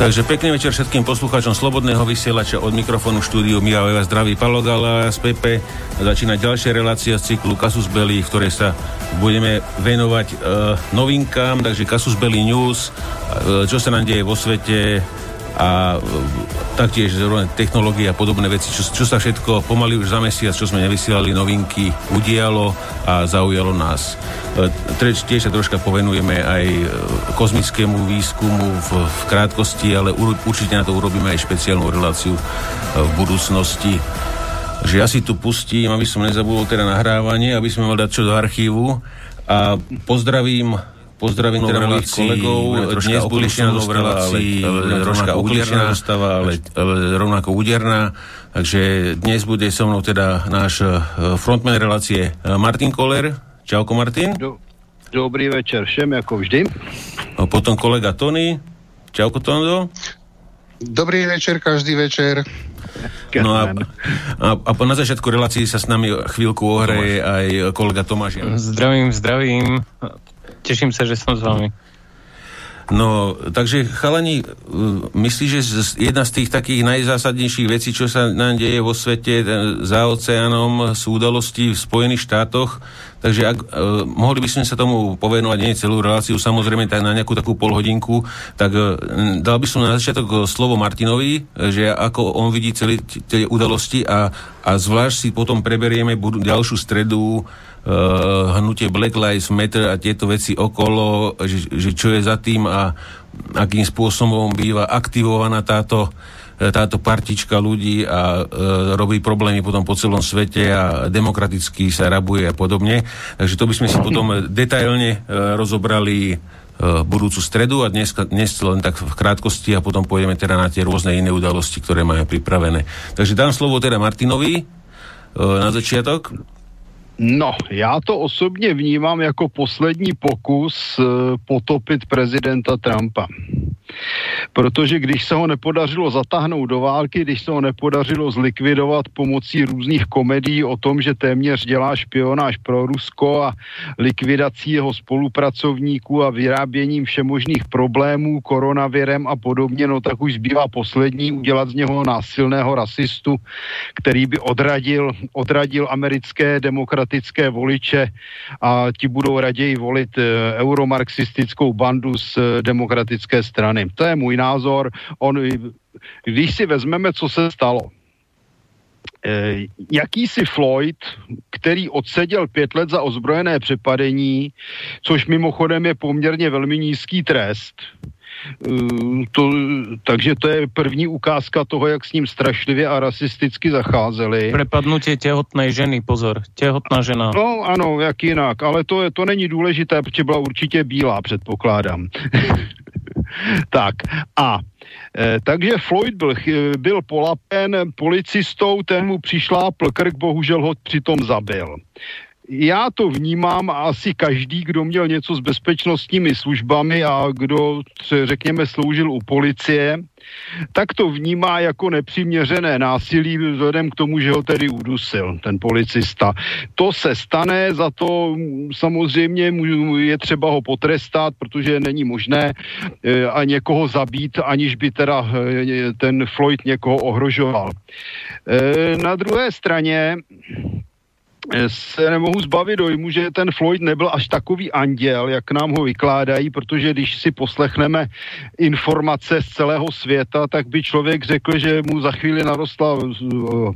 Takže pekný večer všetkým poslucháčom Slobodného vysielača od mikrofónu štúdiu Mia Eva zdraví Palo Gala z Pepe. Začína ďalšia relácia z cyklu Kasus Belli, v ktorej sa budeme venovať e, novinkám, takže Kasus Belli News, e, čo sa nám deje vo svete, a e, taktiež zrovna technológie a podobné veci, čo, čo sa všetko pomaly už za mesiac, čo sme nevysielali novinky, udialo a zaujalo nás. E, tiež sa troška povenujeme aj e, kozmickému výskumu v, v krátkosti, ale určite na to urobíme aj špeciálnu reláciu v budúcnosti. Že ja si tu pustím, aby som nezabudol teda nahrávanie, aby sme mali dať čo do archívu a pozdravím Pozdravím teda mojich kolegov. Dnes bude v relácii, troška uklíčená zostava, ale, ale rovnako úderná. Takže dnes bude so mnou teda náš e, frontman relácie e, Martin Koller. Čauko Martin. Do, dobrý večer všem, ako vždy. A potom kolega Tony. Čauko Tondo. Dobrý večer, každý večer. No a, a, a na začiatku relácii sa s nami chvíľku ohreje aj kolega Tomáš. Zdravím, zdravím. Teším sa, že som s vami. No, takže chalani, myslíš, že jedna z tých takých najzásadnejších vecí, čo sa nám deje vo svete za oceánom, sú udalosti v Spojených štátoch, takže ak, eh, mohli by sme sa tomu povenovať nie celú reláciu, samozrejme tak na nejakú takú polhodinku, tak dal by som na začiatok slovo Martinovi, že ako on vidí celé tie udalosti a, a zvlášť si potom preberieme ďalšiu stredu hnutie Black Lives Matter a tieto veci okolo, že, že čo je za tým a akým spôsobom býva aktivovaná táto eh, táto partička ľudí a e, robí problémy potom po celom svete a demokraticky sa rabuje a podobne. Takže to by sme si potom detailne e, rozobrali e, budúcu stredu a dnes, dnes len tak v krátkosti a potom pôjdeme teda na tie rôzne iné udalosti, ktoré máme pripravené. Takže dám slovo teda Martinovi e, na začiatok. No, já to osobně vnímám jako poslední pokus eh, potopit prezidenta Trumpa. Protože když se ho nepodařilo zatáhnout do války, když se ho nepodařilo zlikvidovat pomocí různých komedií o tom, že téměř dělá špionáž pro Rusko a likvidací jeho spolupracovníků a vyráběním všemožných problémů, koronavirem a podobně, no tak už zbývá poslední udělat z něho násilného rasistu, který by odradil, odradil americké demokratické voliče a ti budou raději volit eh, euromarxistickou bandu z eh, demokratické strany strany. To je můj názor. On, když si vezmeme, co se stalo, eh, jakýsi Floyd, který odseděl pět let za ozbrojené přepadení, což mimochodem je poměrně velmi nízký trest, eh, to, takže to je první ukázka toho, jak s ním strašlivě a rasisticky zacházeli. Prepadnutie těhotné ženy, pozor, těhotná žena. No ano, jak jinak, ale to, je, to není důležité, protože byla určitě bílá, předpokládám. tak a e, takže Floyd byl, byl polapen policistou, ten mu přišlápl krk, bohužel ho přitom zabil já to vnímám a asi každý, kdo měl něco s bezpečnostními službami a kdo, řekněme, sloužil u policie, tak to vnímá jako nepřiměřené násilí vzhledem k tomu, že ho tedy udusil, ten policista. To se stane, za to samozřejmě je třeba ho potrestat, protože není možné e, a někoho zabít, aniž by teda e, ten Floyd někoho ohrožoval. E, na druhé straně se nemohu zbavit dojmu, že ten Floyd nebyl až takový anděl, jak nám ho vykládají, protože když si poslechneme informace z celého světa, tak by člověk řekl, že mu za chvíli narostla uh,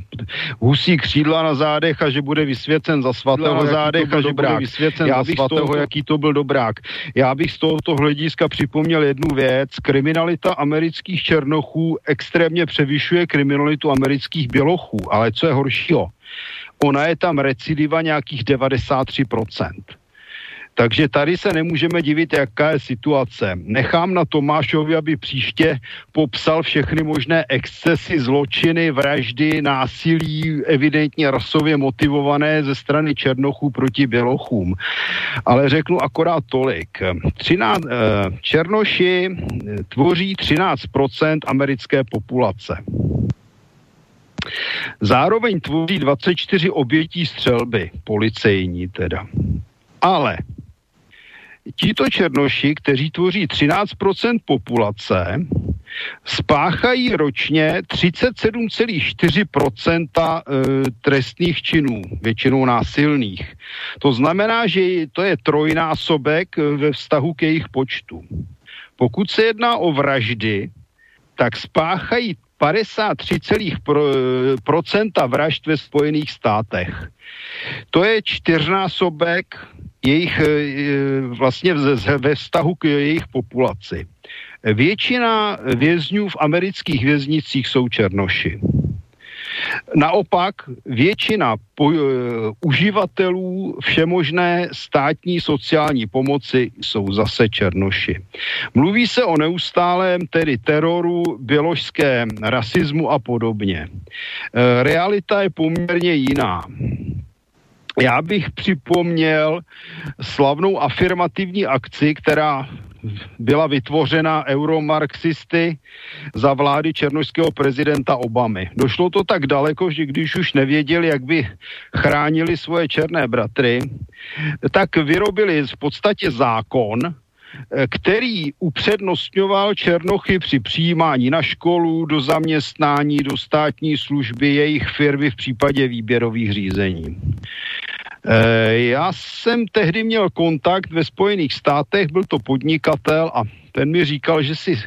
husí křídla na zádech a že bude vysvěcen za svatého na zádech a že dobrák. bude vysvěcen Já za svatého, toho, jaký to byl dobrák. Já bych z tohoto hlediska připomněl jednu věc. Kriminalita amerických černochů extrémně převyšuje kriminalitu amerických bělochů, ale co je horšího? Ona je tam recidiva nějakých 93%. Takže tady se nemůžeme divit, jaká je situace. Nechám na Tomášovi, aby příště popsal všechny možné excesy, zločiny, vraždy, násilí, evidentně rasově motivované ze strany Černochů proti Bělochům. Ale řeknu akorát tolik. 13, eh, Černoši tvoří 13% americké populace. Zároveň tvoří 24 obětí střelby, policejní teda. Ale tito černoši, kteří tvoří 13% populace, spáchají ročně 37,4% eh, trestných činů, většinou násilných. To znamená, že to je trojnásobek ve vztahu k jejich počtu. Pokud se jedná o vraždy, tak spáchají 53,% vražd ve Spojených státech. To je čtyřnásobek jejich eh, vlastně ve vztahu k jejich populaci. Většina vězňů v amerických věznicích jsou černoši. Naopak většina po, uh, uživatelů všemožné státní sociální pomoci jsou zase černoši. Mluví se o neustálém tedy teroru, běložském rasismu a podobně. Uh, realita je poměrně jiná. Já bych připomněl slavnou afirmativní akci, která byla vytvořena euromarxisty za vlády černožského prezidenta Obamy. Došlo to tak daleko, že když už nevěděli, jak by chránili svoje černé bratry, tak vyrobili v podstatě zákon, který upřednostňoval Černochy při přijímání na školu, do zaměstnání, do státní služby, jejich firmy v případě výběrových řízení. Eh, já jsem tehdy měl kontakt ve Spojených státech, byl to podnikatel a ten mi říkal, že si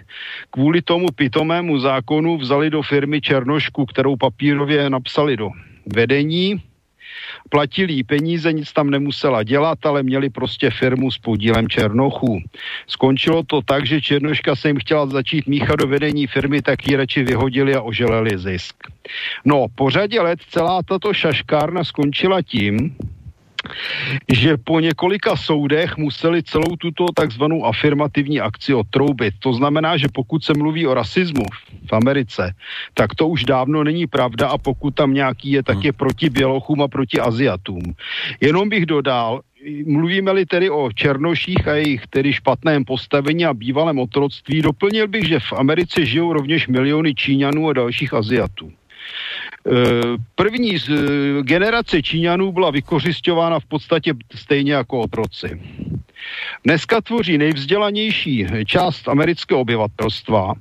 kvůli tomu pitomému zákonu vzali do firmy Černošku, kterou papírově napsali do vedení, platili jí peníze, nic tam nemusela dělat, ale měli prostě firmu s podílem Černochů. Skončilo to tak, že Černoška se jim chtěla začít míchat do vedení firmy, tak ji radši vyhodili a oželeli zisk. No, po řadě let celá tato šaškárna skončila tím, že po několika soudech museli celou tuto takzvanou afirmativní akci otroubit. To znamená, že pokud se mluví o rasismu v Americe, tak to už dávno není pravda a pokud tam nějaký je, tak hmm. je proti Bělochům a proti Aziatům. Jenom bych dodal, mluvíme-li tedy o černoších a jejich tedy špatném postavení a bývalém otroctví, doplnil bych, že v Americe žijou rovněž miliony Číňanů a dalších Aziatů. Eh, první z eh, generace Číňanů byla vykořišťována v podstatě stejně jako otroci. Dneska tvoří nejvzdělanější část amerického obyvatelstva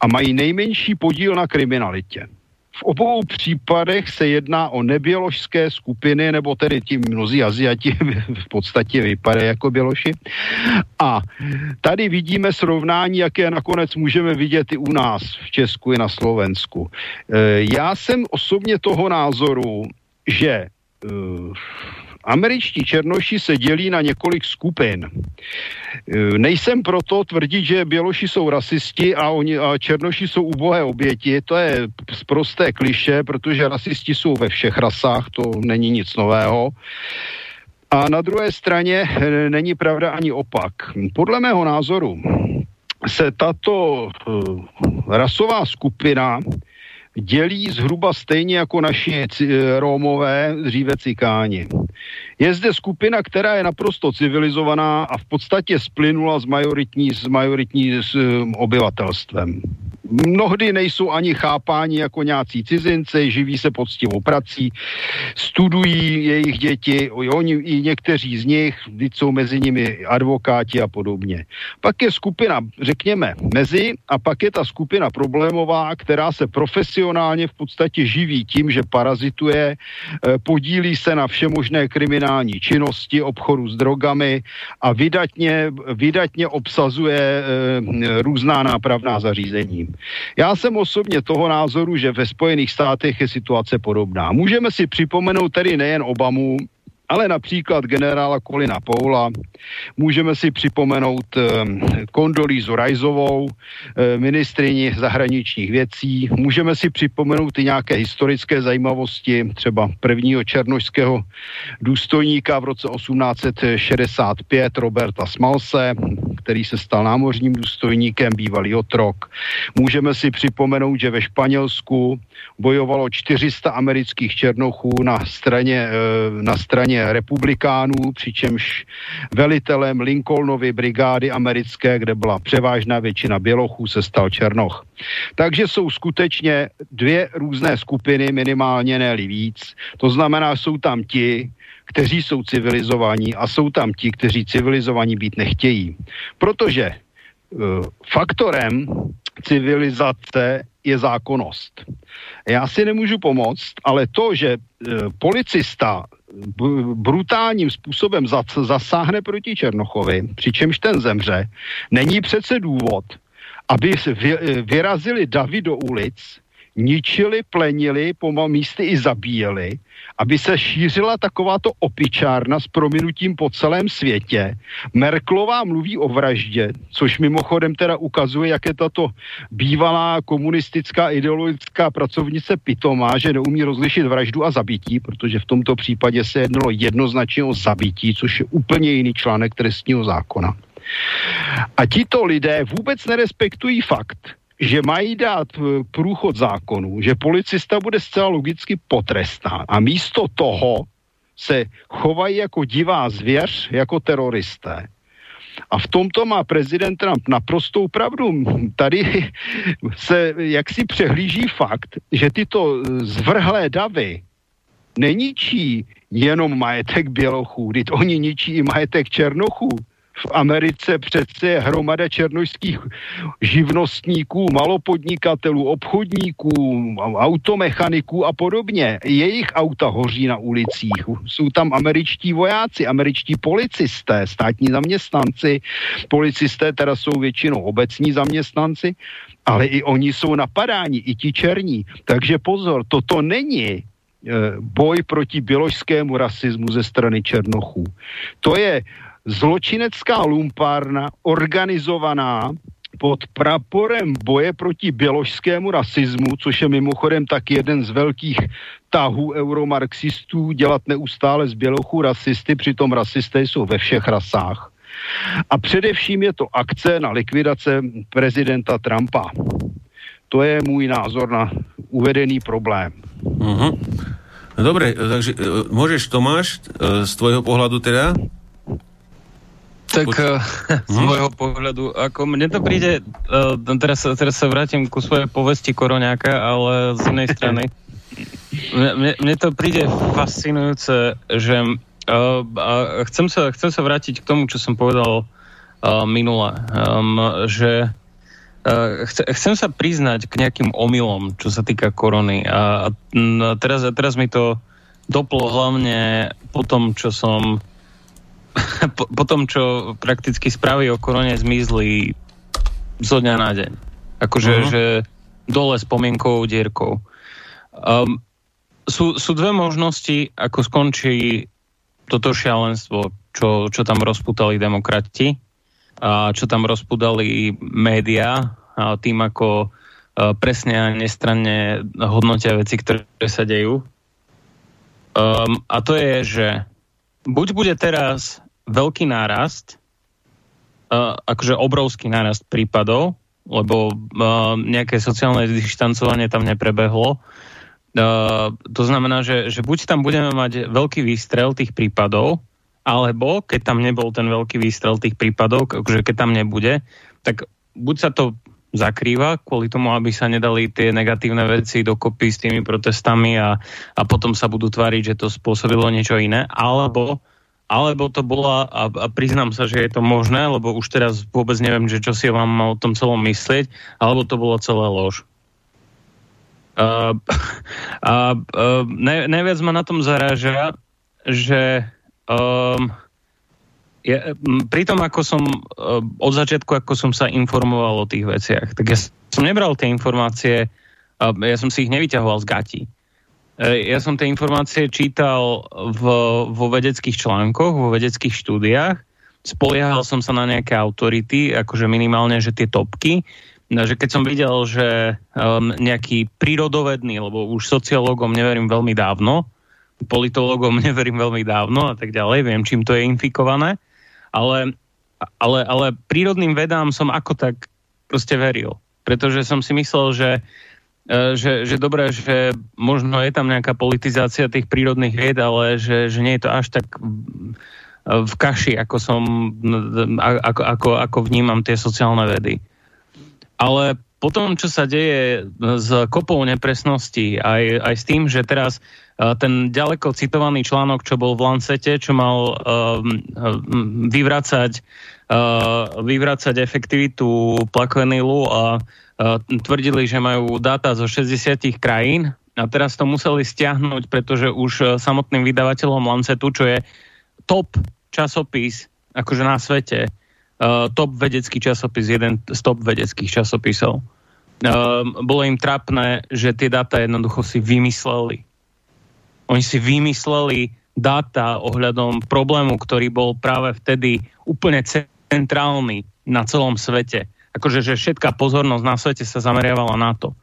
a mají nejmenší podíl na kriminalitě. V obou případech se jedná o neběložské skupiny, nebo tedy ti mnozí Aziati v podstatě vypadají jako běloši. A tady vidíme srovnání, jaké nakonec můžeme vidět i u nás v Česku i na Slovensku. E, já jsem osobně toho názoru, že e, Američtí černoši se dělí na několik skupin. E, nejsem proto tvrdit, že Běloši jsou rasisti a, oni, a černoši jsou ubohé oběti. To je prosté kliše, protože rasisti jsou ve všech rasách, to není nic nového. A na druhé straně e, není pravda ani opak. Podle mého názoru se tato uh, rasová skupina dělí zhruba stejně jako naši Rómové, dříve cikáni. Je zde skupina, která je naprosto civilizovaná a v podstatě splynula s majoritní, s majoritní s, um, obyvatelstvem mnohdy nejsou ani chápáni jako nějací cizinci, živí se poctivou prací, studují jejich děti, oni i někteří z nich, jsou mezi nimi advokáti a podobně. Pak je skupina, řekněme, mezi a pak je ta skupina problémová, která se profesionálně v podstatě živí tím, že parazituje, eh, podílí se na všemožné kriminální činnosti, obchodu s drogami a vydatně, vydatně obsazuje e, různá nápravná zařízení. Já jsem osobně toho názoru, že ve Spojených státech je situace podobná. Můžeme si připomenout tedy nejen Obamu, ale například generála Kolina Poula. Můžeme si připomenout eh, Kondolízu Rajzovou, eh, ministrině zahraničních věcí. Můžeme si připomenout i nějaké historické zajímavosti, třeba prvního černožského důstojníka v roce 1865 Roberta Smalse, který se stal námořním důstojníkem, bývalý otrok. Můžeme si připomenout, že ve Španělsku bojovalo 400 amerických černochů na straně, eh, na straně straně republikánů, přičemž velitelem Lincolnovy brigády americké, kde byla převážná většina bělochů, se stal Černoch. Takže jsou skutečně dvě různé skupiny, minimálně ne víc. To znamená, jsou tam ti, kteří jsou civilizovaní a jsou tam ti, kteří civilizovaní být nechtějí. Protože uh, faktorem civilizace je zákonnost. Já si nemůžu pomoct, ale to, že e, policista brutálním způsobem zasáhne proti Černochovi, přičemž ten zemře, není přece důvod, aby vyrazili davy do ulic, ničili, plenili, po místy i zabíjeli, aby se šířila takováto opičárna s prominutím po celém světě. Merklová mluví o vraždě, což mimochodem teda ukazuje, jak je tato bývalá komunistická ideologická pracovnice pitomá, že neumí rozlišit vraždu a zabití, protože v tomto případě se jednalo jednoznačně o zabití, což je úplně jiný článek trestního zákona. A tito lidé vůbec nerespektují fakt, že mají dát eh, průchod zákonu, že policista bude zcela logicky potrestán a místo toho se chovají jako divá zvěř, jako teroristé. A v tomto má prezident Trump naprostou pravdu. Tady se jaksi přehlíží fakt, že tyto zvrhlé davy neničí jenom majetek Bělochů, teď oni ničí i majetek Černochů v Americe přece je hromada černožských živnostníků, malopodnikatelů, obchodníků, automechaniků a podobně. Jejich auta hoří na ulicích. Jsou tam američtí vojáci, američtí policisté, státní zaměstnanci. Policisté teda jsou většinou obecní zaměstnanci, ale i oni jsou napadáni, i ti černí. Takže pozor, toto není eh, boj proti běložskému rasismu ze strany Černochů. To je zločinecká lumpárna organizovaná pod praporem boje proti běložskému rasismu, což je mimochodem tak jeden z velkých tahů euromarxistů dělat neustále z bělochů rasisty, přitom rasisté jsou ve všech rasách. A především je to akce na likvidace prezidenta Trumpa. To je můj názor na uvedený problém. Uh-huh. Dobre, takže e, môžeš Tomáš e, z tvojho pohľadu teda tak uh, z môjho pohľadu, ako mne to príde, uh, teraz, teraz sa vrátim ku svojej povesti Koroňáka, ale z inej strany. Mne, mne to príde fascinujúce, že uh, a chcem, sa, chcem sa vrátiť k tomu, čo som povedal minule, že chce, chcem sa priznať k nejakým omylom, čo sa týka korony. A, a teraz, teraz mi to doplo hlavne po tom, čo som po, po tom, čo prakticky správy o korone zmizli zo dňa na deň. Akože uh-huh. že dole spomienkovou dierkou. Um, sú, sú dve možnosti, ako skončí toto šialenstvo, čo, čo tam rozputali demokrati a čo tam rozputali médiá a tým, ako uh, presne a nestranne hodnotia veci, ktoré sa dejú. Um, a to je, že buď bude teraz veľký nárast, uh, akože obrovský nárast prípadov, lebo uh, nejaké sociálne dištancovanie tam neprebehlo. Uh, to znamená, že, že buď tam budeme mať veľký výstrel tých prípadov, alebo keď tam nebol ten veľký výstrel tých prípadov, akože keď tam nebude, tak buď sa to zakrýva kvôli tomu, aby sa nedali tie negatívne veci dokopy s tými protestami a, a potom sa budú tváriť, že to spôsobilo niečo iné, alebo alebo to bola, a, a priznám sa, že je to možné, lebo už teraz vôbec neviem, že čo si vám o tom celom myslieť, alebo to bolo celé lož. A uh, ne, najviac ma na tom zaráža, že um, je, pri tom, ako som uh, od začiatku, ako som sa informoval o tých veciach, tak ja som nebral tie informácie, ja som si ich nevyťahoval z gatí. E, ja som tie informácie čítal v, vo vedeckých článkoch, vo vedeckých štúdiách. Spoliehal som sa na nejaké autority, akože minimálne, že tie topky. No, že keď som videl, že um, nejaký prírodovedný, lebo už sociológom neverím veľmi dávno, politológom neverím veľmi dávno a tak ďalej, viem, čím to je infikované, ale, ale, ale prírodným vedám som ako tak proste veril. Pretože som si myslel, že že, že dobré, že možno je tam nejaká politizácia tých prírodných vied, ale že, že nie je to až tak v kaši, ako som, ako, ako, ako vnímam tie sociálne vedy. Ale potom, čo sa deje s kopou nepresností, aj, aj s tým, že teraz e, ten ďaleko citovaný článok, čo bol v Lancete, čo mal um, vyvracať vyvracať efektivitu plakvenilu a tvrdili, že majú dáta zo 60 krajín a teraz to museli stiahnuť, pretože už samotným vydavateľom Lancetu, čo je top časopis akože na svete, top vedecký časopis, jeden z top vedeckých časopisov, bolo im trapné, že tie dáta jednoducho si vymysleli. Oni si vymysleli dáta ohľadom problému, ktorý bol práve vtedy úplne centrálny na celom svete. Akože, že všetká pozornosť na svete sa zameriavala na to.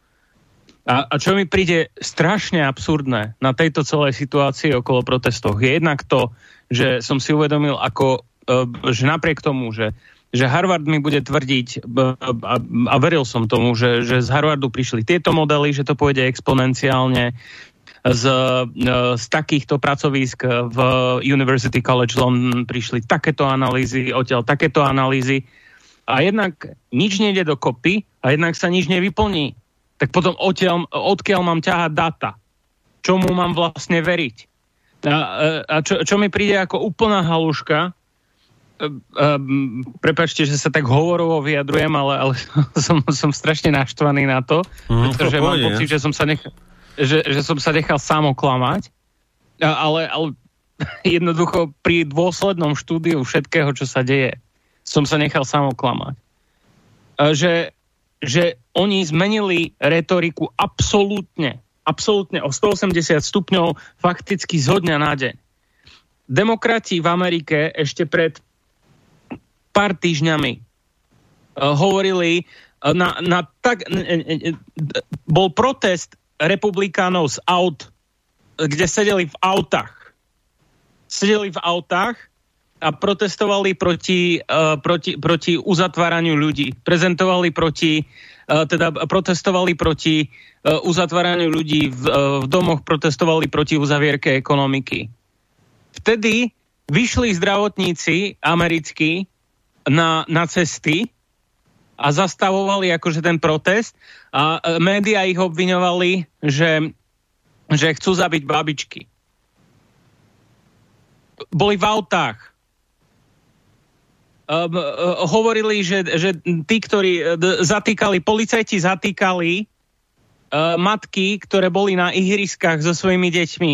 A, a čo mi príde strašne absurdné na tejto celej situácii okolo protestov, je jednak to, že som si uvedomil, ako, e, že napriek tomu, že, že Harvard mi bude tvrdiť, a, a veril som tomu, že, že z Harvardu prišli tieto modely, že to pôjde exponenciálne, z, e, z takýchto pracovísk v University College London prišli takéto analýzy, odtiaľ takéto analýzy a jednak nič nejde do kopy a jednak sa nič nevyplní. Tak potom odtiaľ, odkiaľ mám ťahať data? Čomu mám vlastne veriť? A, a čo, čo mi príde ako úplná haluška, Um, prepačte, že sa tak hovorovo vyjadrujem, ale, ale som, som strašne naštvaný na to, mm, pretože to mám pocit, že som sa nechal že, že som sa nechal sám oklamať, ale, ale jednoducho pri dôslednom štúdiu všetkého, čo sa deje, som sa nechal sám oklamať. Že, že oni zmenili retoriku absolútne, absolútne o 180 stupňov fakticky zo dňa na deň. Demokrati v Amerike ešte pred pár týždňami uh, hovorili uh, na, na tak, bol protest republikánov z aut, kde sedeli v autách. Sedeli v autách a protestovali proti, uh, proti, proti uzatváraniu ľudí. Prezentovali proti, uh, teda protestovali proti uh, uzatváraniu ľudí v, v domoch, protestovali proti uzavierke ekonomiky. Vtedy vyšli zdravotníci americkí na, na cesty a zastavovali akože ten protest a e, média ich obviňovali, že, že chcú zabiť babičky. Boli v autách. Um, hovorili, že, že tí, ktorí uh, zatýkali, policajti zatýkali uh, matky, ktoré boli na ihriskách so svojimi deťmi.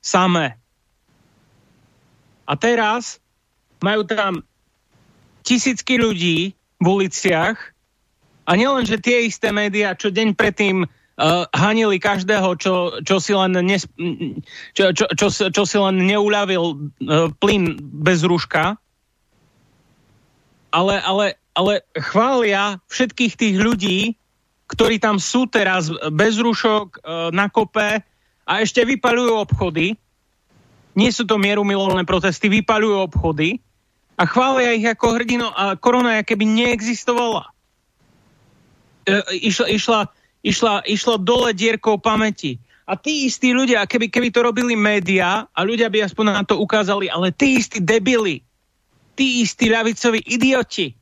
Samé. A teraz majú tam tisícky ľudí, v uliciach a nielen, že tie isté médiá, čo deň predtým uh, hanili každého, čo, čo, si len nes, čo, čo, čo, čo si len neuľavil uh, plyn bez rúška, ale, ale, ale chvália všetkých tých ľudí, ktorí tam sú teraz bez rúšok uh, na kope a ešte vypaľujú obchody. Nie sú to mierumilovné protesty, vypaľujú obchody a chvália ich ako hrdino a korona keby neexistovala. E, išla, išla, išla, išla dole dierkou pamäti. A tí istí ľudia, keby, keby to robili médiá a ľudia by aspoň na to ukázali, ale tí istí debili, tí istí ľavicoví idioti,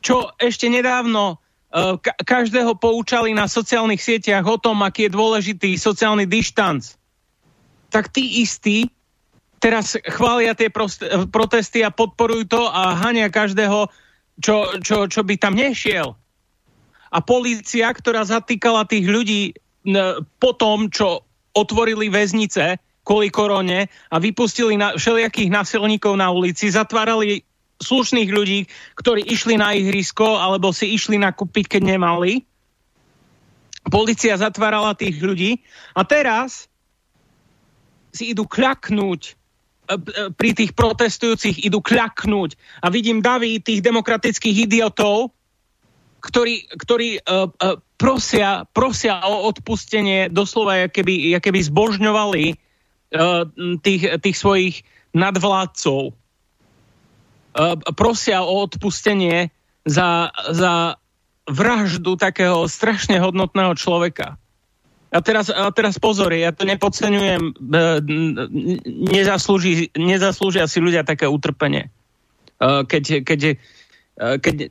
čo ešte nedávno uh, ka- každého poučali na sociálnych sieťach o tom, aký je dôležitý sociálny dištanc, tak tí istí teraz chvália tie protesty a podporujú to a hania každého, čo, čo, čo by tam nešiel. A polícia, ktorá zatýkala tých ľudí po tom, čo otvorili väznice kvôli korone a vypustili na, všelijakých násilníkov na ulici, zatvárali slušných ľudí, ktorí išli na ihrisko alebo si išli nakúpiť, keď nemali. Polícia zatvárala tých ľudí. A teraz si idú kľaknúť E, pri tých protestujúcich idú kľaknúť. A vidím davy tých demokratických idiotov, ktorí, ktorí uh, uh, prosia, prosia o odpustenie, doslova keby, keby zbožňovali tých, tých svojich nadvládcov. Uh, prosia o odpustenie za, za vraždu takého strašne hodnotného človeka. A teraz, a teraz pozor, ja to nepodceňujem, e, nezaslúži, nezaslúžia si ľudia také utrpenie. E, keď, keď, e, keď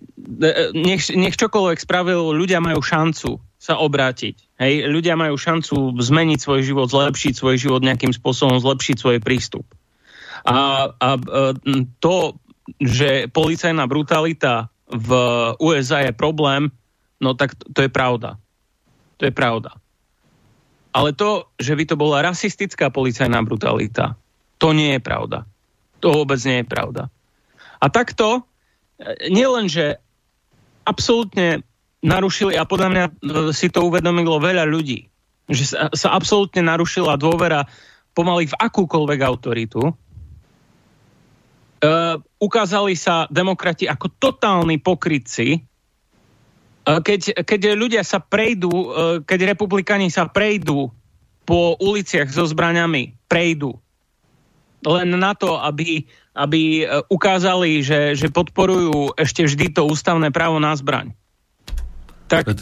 nech, nech čokoľvek spravil, ľudia majú šancu sa obrátiť. Hej? Ľudia majú šancu zmeniť svoj život, zlepšiť svoj život nejakým spôsobom, zlepšiť svoj prístup. A, a to, že policajná brutalita v USA je problém, no tak to je pravda. To je pravda. Ale to, že by to bola rasistická policajná brutalita, to nie je pravda. To vôbec nie je pravda. A takto, nielen, absolútne narušili, a podľa mňa e, si to uvedomilo veľa ľudí, že sa, sa absolútne narušila dôvera pomaly v akúkoľvek autoritu, Uh, ukázali sa demokrati ako totálni pokrytci, uh, keď, keď ľudia sa prejdú, uh, keď republikáni sa prejdú po uliciach so zbraňami, prejdú len na to, aby, aby ukázali, že, že podporujú ešte vždy to ústavné právo na zbraň. Tak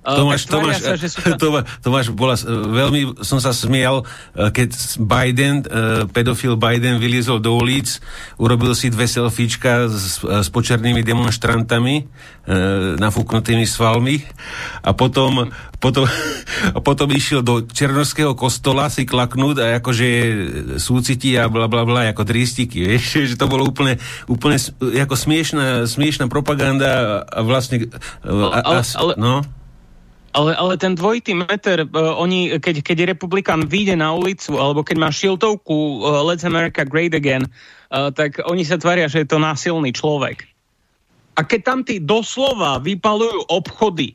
Tomáš, Tomáš, sa, že sú... Tomáš, Tomáš bola, veľmi som sa smial, e, keď Biden, e, pedofil Biden vyliezol do ulic, urobil si dve selfiečka s, s počernými demonstrantami, nafúknutými svalmi a potom, potom, a potom išiel do Černovského kostola si klaknúť a akože súciti a bla bla bla, ako tristiky, vieš, že to bolo úplne, úplne ako smiešná, smiešná propaganda a vlastne... A, ale, ale, no? Ale, ale ten dvojitý meter, uh, oni, keď, keď republikán vyjde na ulicu, alebo keď má šiltovku uh, Let's America Great Again, uh, tak oni sa tvária, že je to násilný človek. A keď tam tí doslova vypalujú obchody,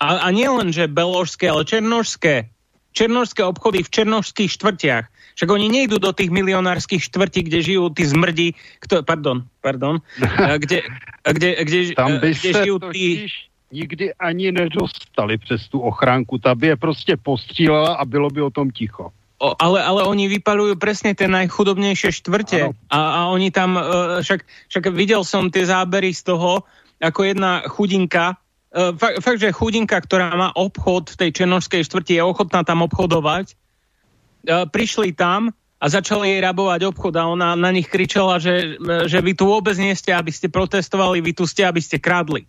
a, a nie len, že beložské, ale černožské, černožské obchody v černožských štvrtiach, však oni nejdú do tých milionárskych štvrtí, kde žijú tí zmrdi, kto, pardon, pardon, kde, kde, kde, tam by kde žijú tí... Totiž nikdy ani nedostali přes tu ochránku. Ta by je prostě postřílela a bylo by o tom ticho. O, ale, ale oni vypalujú presne tie najchudobnejšie štvrte a, a oni tam, uh, však, však videl som tie zábery z toho, ako jedna chudinka, uh, fakt, fakt, že chudinka, ktorá má obchod v tej černožskej štvrti, je ochotná tam obchodovať, uh, prišli tam a začali jej rabovať obchod a ona na nich kričala, že, že vy tu vôbec nie ste, aby ste protestovali, vy tu ste, aby ste kradli.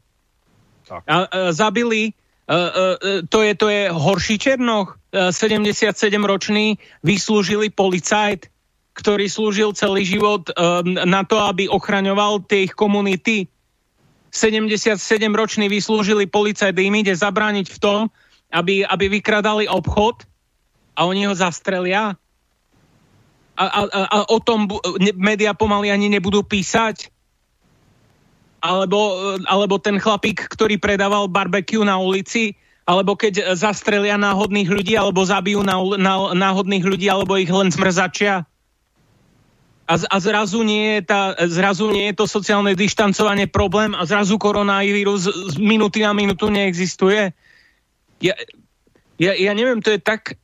Tak. A, a zabili, a, a, to, je, to je horší Černoch, 77-ročný vyslúžili policajt, ktorý slúžil celý život na to, aby ochraňoval tie ich komunity. 77-ročný vyslúžili policajt, im ide zabrániť v tom, aby, aby vykradali obchod a oni ho zastrelia. A, a, a o tom médiá pomaly ani nebudú písať alebo, alebo ten chlapík, ktorý predával barbecue na ulici, alebo keď zastrelia náhodných ľudí, alebo zabijú na, na, náhodných ľudí, alebo ich len zmrzačia. A, a zrazu, nie je tá, zrazu nie je to sociálne dištancovanie problém a zrazu koronavírus z minúty na minútu neexistuje. Ja, ja, ja neviem, to je tak,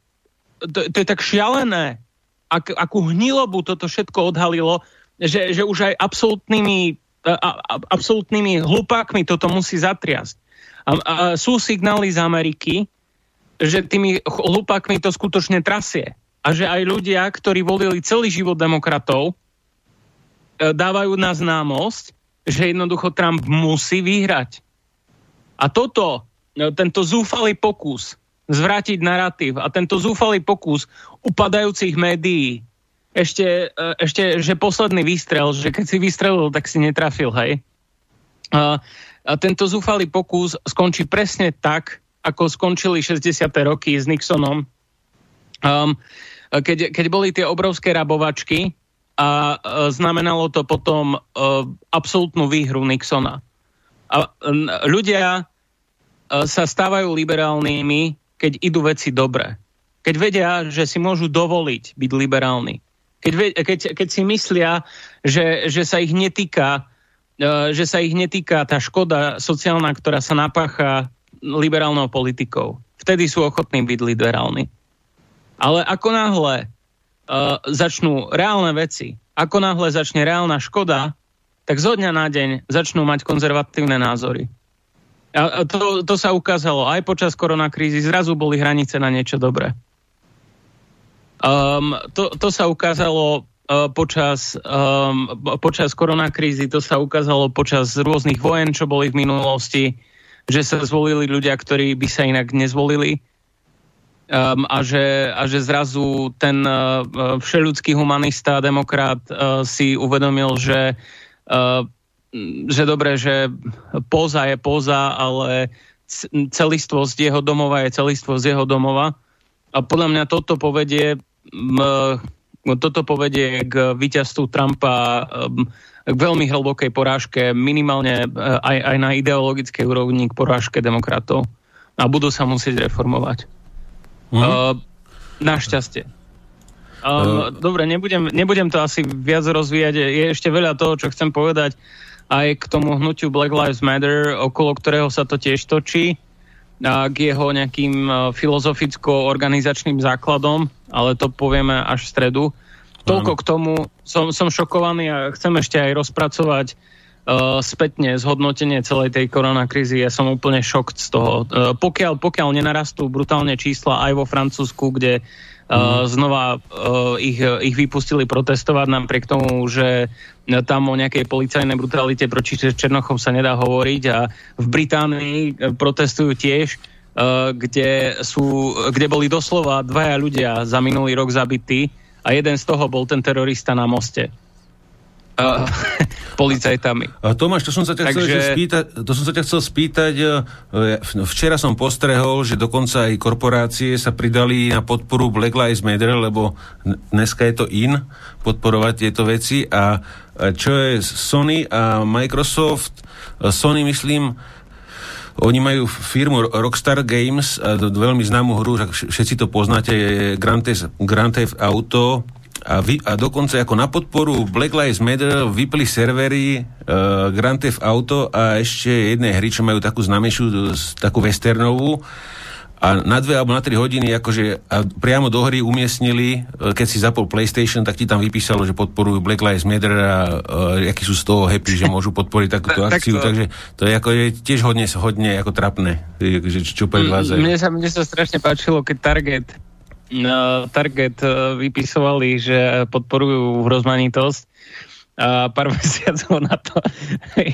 to, to je tak šialené, ak, akú hnilobu toto všetko odhalilo, že, že už aj absolútnymi a, a, absolútnymi hlupákmi toto musí zatriasť. A, a sú signály z Ameriky, že tými hlupákmi to skutočne trasie. A že aj ľudia, ktorí volili celý život demokratov, e, dávajú na známosť, že jednoducho Trump musí vyhrať. A toto, e, tento zúfalý pokus zvrátiť narratív a tento zúfalý pokus upadajúcich médií ešte, e, ešte, že posledný výstrel, že keď si vystrelil, tak si netrafil, hej. A, a tento zúfalý pokus skončí presne tak, ako skončili 60. roky s Nixonom, um, keď, keď boli tie obrovské rabovačky a uh, znamenalo to potom uh, absolútnu výhru Nixona. A uh, ľudia uh, sa stávajú liberálnymi, keď idú veci dobre. Keď vedia, že si môžu dovoliť byť liberálni keď, keď, keď si myslia, že, že sa ich netýka uh, že sa ich netýka tá škoda sociálna, ktorá sa napácha liberálnou politikou. Vtedy sú ochotní byť liberálni. Ale ako náhle uh, začnú reálne veci, ako náhle začne reálna škoda, tak zo dňa na deň začnú mať konzervatívne názory. A to, to sa ukázalo aj počas koronakrízy, zrazu boli hranice na niečo dobré. Um, to, to sa ukázalo uh, počas, um, počas koronakrízy, to sa ukázalo počas rôznych vojen, čo boli v minulosti, že sa zvolili ľudia, ktorí by sa inak nezvolili. Um, a, že, a že zrazu ten uh, všeľudský humanista, demokrat uh, si uvedomil, že že dobre, že poza je poza, ale celistvosť jeho domova je celistvosť jeho domova. A podľa mňa toto povedie, toto povedie k víťazstvu Trumpa k veľmi hlbokej porážke, minimálne aj, aj na ideologickej úrovni k porážke demokratov. A budú sa musieť reformovať. Mm. Uh, našťastie. Um, uh, dobre, nebudem, nebudem to asi viac rozvíjať. Je ešte veľa toho, čo chcem povedať aj k tomu hnutiu Black Lives Matter, okolo ktorého sa to tiež točí, k jeho nejakým uh, filozoficko-organizačným základom, ale to povieme až v stredu. Toľko k tomu. Som, som šokovaný a chcem ešte aj rozpracovať uh, spätne zhodnotenie celej tej koronakrízy. Ja som úplne šok z toho. Uh, pokiaľ, pokiaľ nenarastú brutálne čísla aj vo Francúzsku, kde Uh, znova uh, ich, ich vypustili protestovať napriek tomu, že tam o nejakej policajnej brutalite proti Černochom sa nedá hovoriť a v Británii protestujú tiež, uh, kde, sú, kde boli doslova dvaja ľudia za minulý rok zabití a jeden z toho bol ten terorista na moste. Uh, policajtami. A Tomáš, to som sa ťa Takže... chcel spýtať, to som sa ťa chcel spýtať, e, včera som postrehol, že dokonca aj korporácie sa pridali na podporu Black Lives Matter, lebo dneska je to in podporovať tieto veci. A čo je Sony a Microsoft, e, Sony myslím, oni majú firmu Rockstar Games, veľmi známu hru, všetci to poznáte, Grand Theft, Grand Theft Auto, a, vy, a dokonca ako na podporu Black Lives Matter vypli servery uh, Grand Theft Auto a ešte jednej hry, čo majú takú znamejšiu, takú westernovú a na dve alebo na tri hodiny akože a priamo do hry umiestnili, e, keď si zapol PlayStation, tak ti tam vypísalo, že podporujú Black Lives Matter a uh, akí sú z toho happy, že môžu podporiť takúto akciu, tak to... takže to je, ako, je tiež hodne, hodne ako trapné, že čo predvádzajú. Mne sa, mne sa strašne páčilo, keď Target Target e, vypisovali, že podporujú rozmanitosť a pár mesiacov na to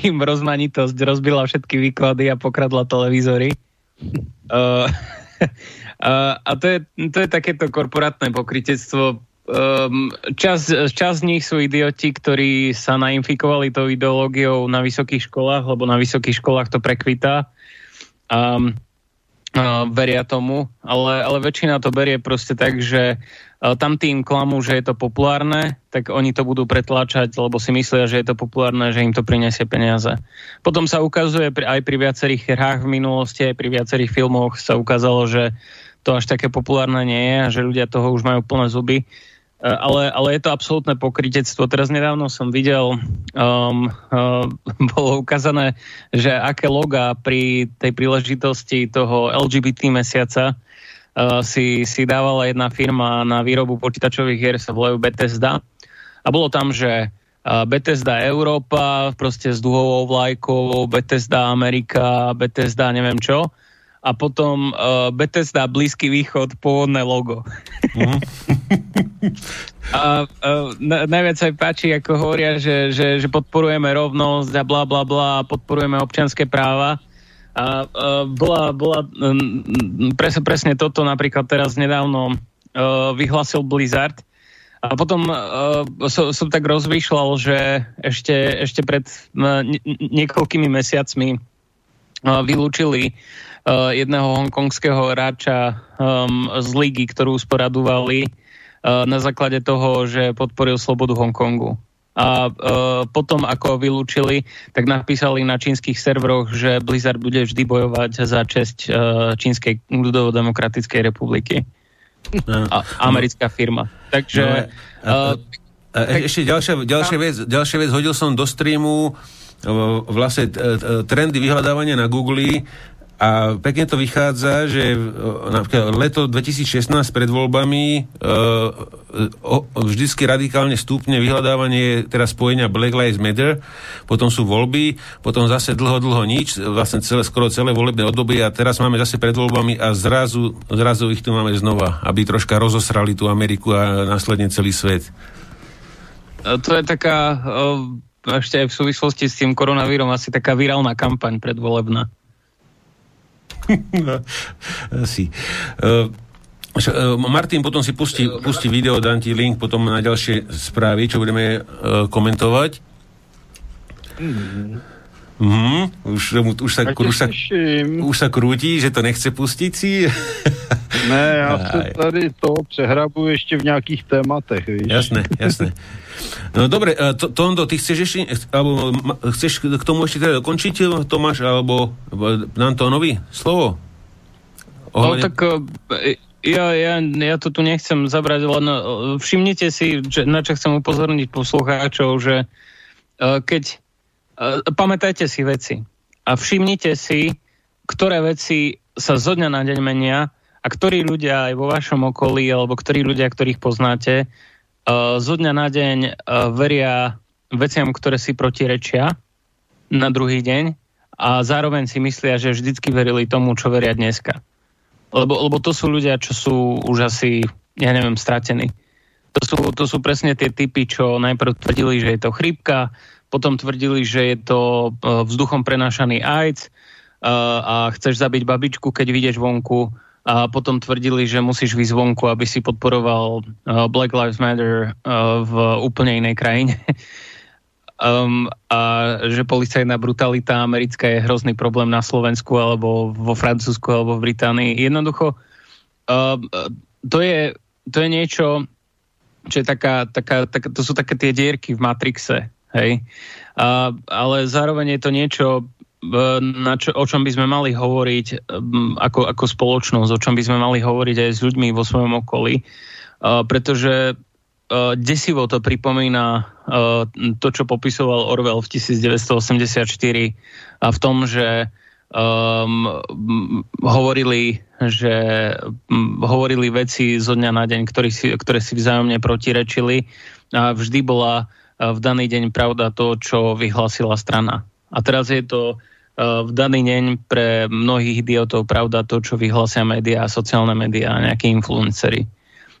im rozmanitosť rozbila všetky výklady a pokradla televízory. Uh, a to je, to je takéto korporátne pokrytectvo. Um, čas, čas z nich sú idioti, ktorí sa nainfikovali tou ideológiou na vysokých školách, lebo na vysokých školách to prekvitá. Um, uh, veria tomu, ale, ale väčšina to berie proste tak, že uh, tam tým klamú, že je to populárne, tak oni to budú pretláčať, lebo si myslia, že je to populárne, že im to prinesie peniaze. Potom sa ukazuje aj pri viacerých hrách v minulosti, aj pri viacerých filmoch sa ukázalo, že to až také populárne nie je a že ľudia toho už majú plné zuby. E, ale, ale je to absolútne pokrytectvo. Teraz nedávno som videl, um, uh, bolo ukázané, že aké loga pri tej príležitosti toho LGBT mesiaca uh, si, si dávala jedna firma na výrobu počítačových hier, sa volajú Bethesda. A bolo tam, že uh, Bethesda Európa, proste s duhovou vlajkou, Bethesda Amerika, Bethesda neviem čo a potom uh, Bethesda Blízky východ, pôvodné logo. Uh-huh. a uh, na, najviac sa páči, ako hovoria, že, že, že podporujeme rovnosť a bla bla bla, podporujeme občianské práva. A uh, bola, bola um, pres, presne toto napríklad teraz nedávno uh, vyhlasil Blizzard. A potom uh, som, som tak rozmýšľal, že ešte, ešte pred uh, niekoľkými mesiacmi uh, vylúčili jedného hongkongského hráča um, z ligy, ktorú sporadúvali uh, na základe toho, že podporil slobodu Hongkongu. A uh, potom, ako vylúčili, tak napísali na čínskych serveroch, že Blizzard bude vždy bojovať za česť uh, Čínskej ľudovo-demokratickej republiky. No. A, americká firma. Takže... No, a, a, a, a, ešte ďalšia, ďalšia, vec, ďalšia vec, hodil som do streamu vlastne trendy vyhľadávania na Google a pekne to vychádza, že napríklad leto 2016 pred voľbami uh, vždycky radikálne stúpne vyhľadávanie teraz spojenia Black Lives Matter, potom sú voľby, potom zase dlho, dlho nič, vlastne celé, skoro celé volebné obdobie a teraz máme zase pred voľbami a zrazu, zrazu ich tu máme znova, aby troška rozosrali tú Ameriku a následne celý svet. To je taká, ešte aj v súvislosti s tým koronavírom, asi taká virálna kampaň predvolebná. Asi. Uh, Martin potom si pustí, pustí video, dám ti link potom na ďalšie správy, čo budeme uh, komentovať. Mm. Mm, už, už, sa, už, sa, už sa krúti, že to nechce pustiť si. Ne, já se tady to přehrabuju ještě v nějakých tématech, víš. Jasné, jasné. No dobre, e, to, Tondo, ty chceš ešte, alebo chceš k tomu ešte teda dokončiť, Tomáš, alebo nám to nový slovo? Ohľadne... No tak e, ja, ja, ja to tu nechcem zabrať, len e, všimnite si, že, na čo chcem upozorniť poslucháčov, že keď pamätajte si veci a všimnite si, ktoré veci sa zo dňa na deň menia a ktorí ľudia aj vo vašom okolí, alebo ktorí ľudia, ktorých poznáte, uh, zo dňa na deň uh, veria veciam, ktoré si protirečia na druhý deň a zároveň si myslia, že vždycky verili tomu, čo veria dneska. Lebo, lebo to sú ľudia, čo sú už asi, ja neviem, stratení. To sú, to sú presne tie typy, čo najprv tvrdili, že je to chrípka, potom tvrdili, že je to vzduchom prenášaný AIDS a chceš zabiť babičku, keď vidieš vonku a potom tvrdili, že musíš výsť vonku, aby si podporoval uh, Black Lives Matter v úplne inej krajine. um, a že policajná brutalita americká je hrozný problém na Slovensku alebo vo Francúzsku alebo v Británii. Jednoducho uh, to, je, to je niečo, čo je taká, taká, taká, to sú také tie dierky v Matrixe, hej. Uh, ale zároveň je to niečo, na čo, o čom by sme mali hovoriť ako, ako spoločnosť, o čom by sme mali hovoriť aj s ľuďmi vo svojom okolí, pretože desivo to pripomína to, čo popisoval Orwell v 1984 a v tom, že um, hovorili, že um, hovorili veci zo dňa na deň, ktoré si, ktoré si vzájomne protirečili a vždy bola v daný deň pravda to, čo vyhlásila strana. A teraz je to v daný deň pre mnohých idiotov pravda to, čo vyhlasia médiá, sociálne médiá nejakí influencery.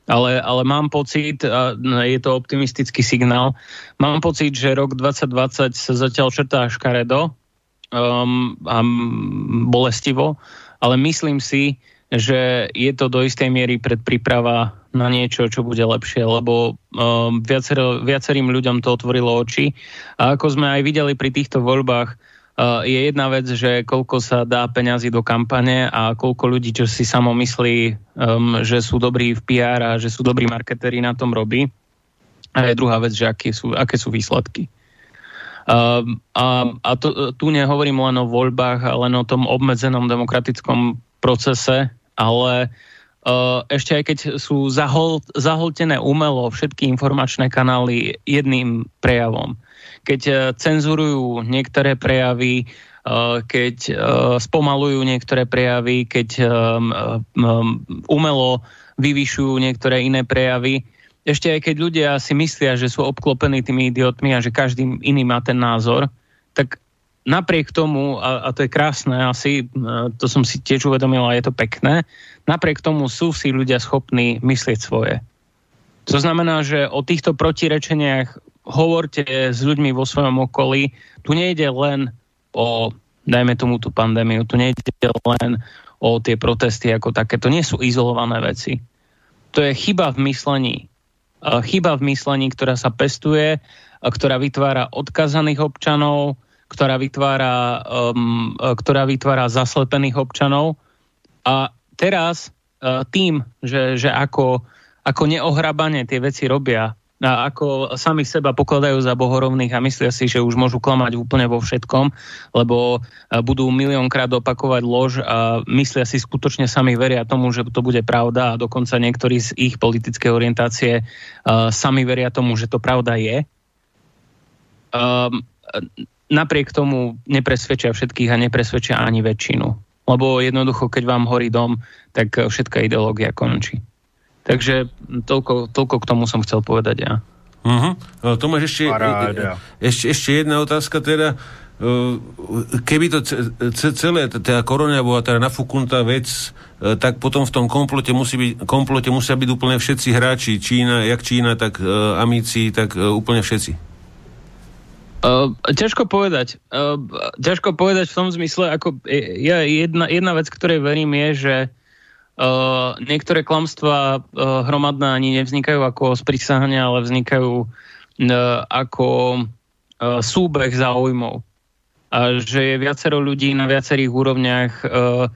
Ale, ale mám pocit, a je to optimistický signál, mám pocit, že rok 2020 sa zatiaľ črtá škaredo um, a bolestivo, ale myslím si, že je to do istej miery predpríprava na niečo, čo bude lepšie, lebo um, viacero, viacerým ľuďom to otvorilo oči. A ako sme aj videli pri týchto voľbách, Uh, je jedna vec, že koľko sa dá peňazí do kampane a koľko ľudí, čo si samo myslí, um, že sú dobrí v PR a že sú dobrí marketéri na tom robí. A je druhá vec, že aké sú, aké sú výsledky. Um, a a to, tu nehovorím len o voľbách, len o tom obmedzenom demokratickom procese, ale uh, ešte aj keď sú zahol, zaholtené umelo všetky informačné kanály jedným prejavom, keď e, cenzurujú niektoré prejavy, e, keď spomalujú niektoré prejavy, keď umelo vyvyšujú niektoré iné prejavy. Ešte aj keď ľudia si myslia, že sú obklopení tými idiotmi a že každý iný má ten názor, tak napriek tomu, a, a to je krásne asi, to som si tiež uvedomil a je to pekné, napriek tomu sú si ľudia schopní myslieť svoje. To znamená, že o týchto protirečeniach hovorte s ľuďmi vo svojom okolí. Tu nejde len o, dajme tomu tú pandémiu, tu nejde len o tie protesty ako také. To nie sú izolované veci. To je chyba v myslení. Chyba v myslení, ktorá sa pestuje, ktorá vytvára odkazaných občanov, ktorá vytvára, um, ktorá vytvára zaslepených občanov. A teraz uh, tým, že, že ako, ako neohrabane tie veci robia, a ako sami seba pokladajú za bohorovných a myslia si, že už môžu klamať úplne vo všetkom, lebo budú miliónkrát opakovať lož a myslia si skutočne sami veria tomu, že to bude pravda a dokonca niektorí z ich politickej orientácie uh, sami veria tomu, že to pravda je. Um, napriek tomu nepresvedčia všetkých a nepresvedčia ani väčšinu. Lebo jednoducho, keď vám horí dom, tak všetká ideológia končí. Takže toľko, toľko k tomu som chcel povedať ja. Uh-huh. Tomáš, ešte, ešte, ešte jedna otázka teda. Uh, keby to celé, teda korona bola teda nafúknutá vec, uh, tak potom v tom komplote, musí byť, komplote musia byť úplne všetci hráči. Čína, jak Čína, tak uh, Amici, tak úplne všetci. Uh, ťažko povedať. Uh, ťažko povedať v tom zmysle, ako ja, jedna, jedna vec, ktorej verím je, že Uh, niektoré klamstvá uh, hromadné ani nevznikajú ako sprísahania, ale vznikajú uh, ako súbeh záujmov. A že je viacero ľudí na viacerých úrovniach uh, uh,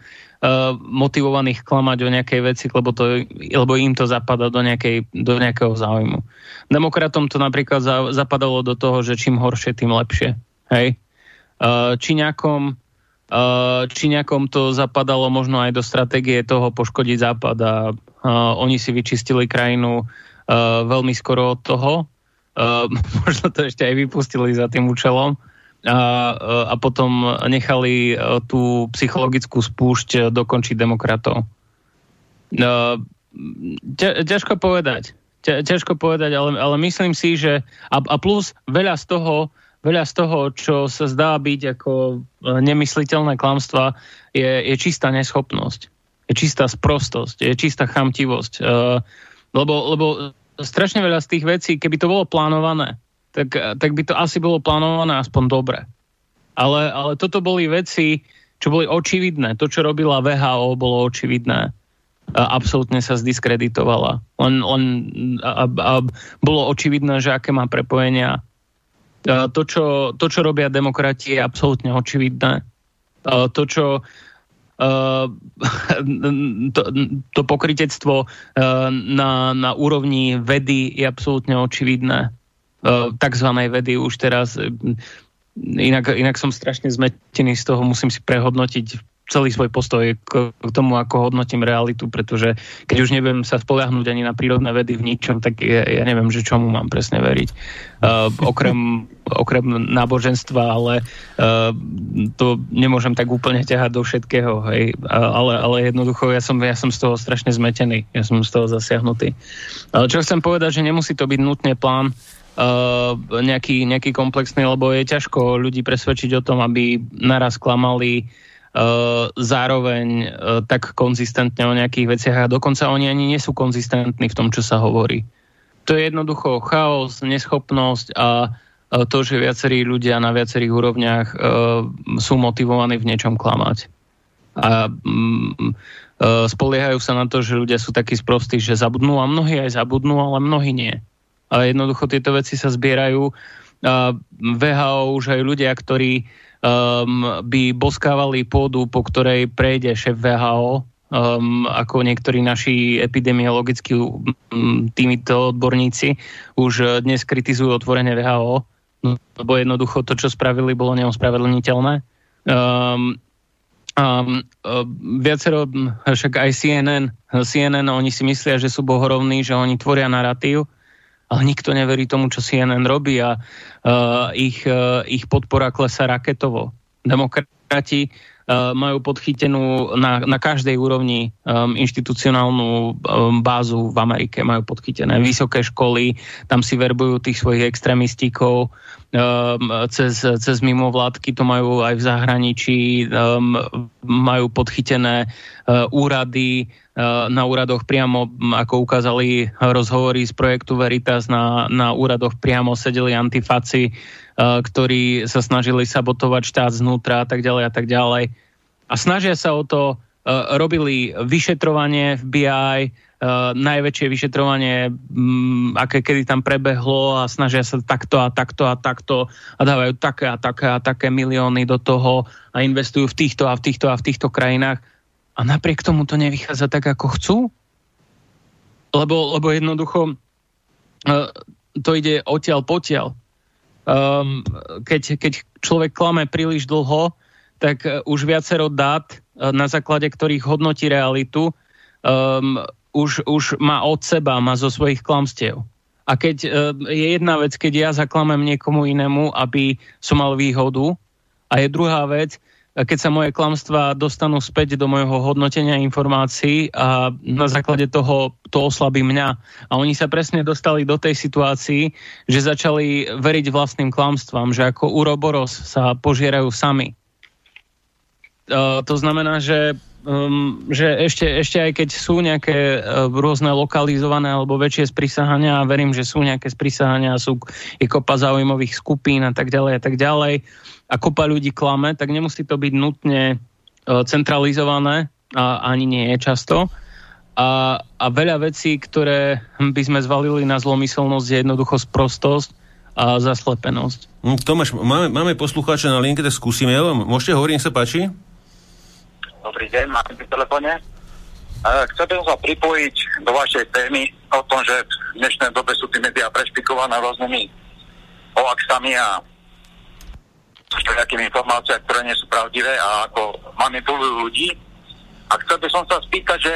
motivovaných klamať o nejakej veci, lebo, to, lebo im to zapadá do, nejakej, do nejakého záujmu. Demokratom to napríklad za, zapadalo do toho, že čím horšie, tým lepšie. Hej? Či nejakom Uh, či nejakom to zapadalo možno aj do stratégie toho poškodiť Západ a uh, oni si vyčistili krajinu veľmi skoro od toho. Možno to ešte aj vypustili za tým účelom a, a potom nechali tú psychologickú spúšť dokončiť demokratov. Ťažko povedať. Ťažko povedať, ale, ale myslím si, že a, a plus veľa z toho veľa z toho, čo sa zdá byť ako e, nemysliteľné klamstva, je, je čistá neschopnosť. Je čistá sprostosť, je čistá chamtivosť. Lebo, lebo strašne veľa z tých vecí, keby to bolo plánované, tak, tak by to asi bolo plánované aspoň dobre. Ale, ale toto boli veci, čo boli očividné. To, čo robila VHO, bolo očividné. A absolútne sa zdiskreditovala. Len, len a, a bolo očividné, že aké má prepojenia to čo, to, čo robia demokrati, je absolútne očividné. To, čo to, to pokritectvo na, na úrovni vedy je absolútne očividné. Takzvanej vedy už teraz inak, inak som strašne zmetený z toho, musím si prehodnotiť celý svoj postoj k, tomu, ako hodnotím realitu, pretože keď už neviem sa spoliahnuť ani na prírodné vedy v ničom, tak ja, ja neviem, že čomu mám presne veriť. Uh, okrem, okrem náboženstva, ale uh, to nemôžem tak úplne ťahať do všetkého, hej. Uh, ale, ale jednoducho ja som, ja som z toho strašne zmetený, ja som z toho zasiahnutý. Ale čo chcem povedať, že nemusí to byť nutne plán Uh, nejaký, nejaký komplexný, lebo je ťažko ľudí presvedčiť o tom, aby naraz klamali Eh, zároveň eh, tak konzistentne o nejakých veciach a dokonca oni ani nie sú konzistentní v tom, čo sa hovorí. To je jednoducho chaos, neschopnosť a to, že viacerí ľudia na viacerých úrovniach uh, sú motivovaní v niečom klamať. A um, uh, spoliehajú sa na to, že ľudia sú takí sprostí, že zabudnú a mnohí aj zabudnú, ale mnohí nie. A jednoducho tieto veci sa zbierajú. VHO už aj ľudia, ktorí um, by boskávali pôdu, po ktorej prejde šéf VHO, um, ako niektorí naši epidemiologickí um, týmito odborníci už dnes kritizujú otvorenie VHO, lebo jednoducho to, čo spravili, bolo neospravedlniteľné. Um, Um, uh, viacero, však aj CNN, CNN, oni si myslia, že sú bohorovní, že oni tvoria narratív, ale nikto neverí tomu, čo CNN robí a uh, ich, uh, ich podpora klesa raketovo. Demokrati uh, majú podchytenú na, na každej úrovni um, inštitucionálnu um, bázu v Amerike, majú podchytené vysoké školy, tam si verbujú tých svojich extremistikov, um, cez, cez mimovládky to majú aj v zahraničí, um, majú podchytené uh, úrady, na úradoch priamo, ako ukázali rozhovory z projektu Veritas, na, na úradoch priamo sedeli antifaci, eh, ktorí sa snažili sabotovať štát znútra a tak ďalej a tak ďalej. A snažia sa o to, eh, robili vyšetrovanie FBI, najväčšie vyšetrovanie, mm, aké kedy tam prebehlo a snažia sa takto a takto a takto a dávajú také a také a také milióny do toho a investujú v týchto a v týchto a v týchto krajinách a napriek tomu to nevychádza tak, ako chcú? Lebo, lebo jednoducho uh, to ide odtiaľ potiaľ. Um, keď, keď človek klame príliš dlho, tak uh, už viacero dát, uh, na základe ktorých hodnotí realitu, um, už, už má od seba, má zo svojich klamstiev. A keď uh, je jedna vec, keď ja zaklamem niekomu inému, aby som mal výhodu, a je druhá vec, keď sa moje klamstvá dostanú späť do môjho hodnotenia informácií a na základe toho to oslabí mňa. A oni sa presne dostali do tej situácii, že začali veriť vlastným klamstvám, že ako uroboros sa požierajú sami. Uh, to znamená, že um, že ešte, ešte aj keď sú nejaké uh, rôzne lokalizované alebo väčšie sprísahania a verím, že sú nejaké sprísahania, sú i kopa zaujímavých skupín a tak ďalej a tak ďalej a kopa ľudí klame, tak nemusí to byť nutne uh, centralizované a ani nie je často. A, a veľa vecí, ktoré by sme zvalili na zlomyselnosť, je jednoducho sprostosť a zaslepenosť. Hm, Tomáš, máme, máme poslucháča na linke, tak skúsime. Môžete hovoriť, nech sa páči? Dobrý deň, máte pri telefóne. Chcel by som sa pripojiť do vašej témy o tom, že v dnešnej dobe sú tie médiá prešpikované rôznymi hoaxami a nejakými informáciami, ktoré nie sú pravdivé a ako manipulujú ľudí. A chcel by som sa spýtať, že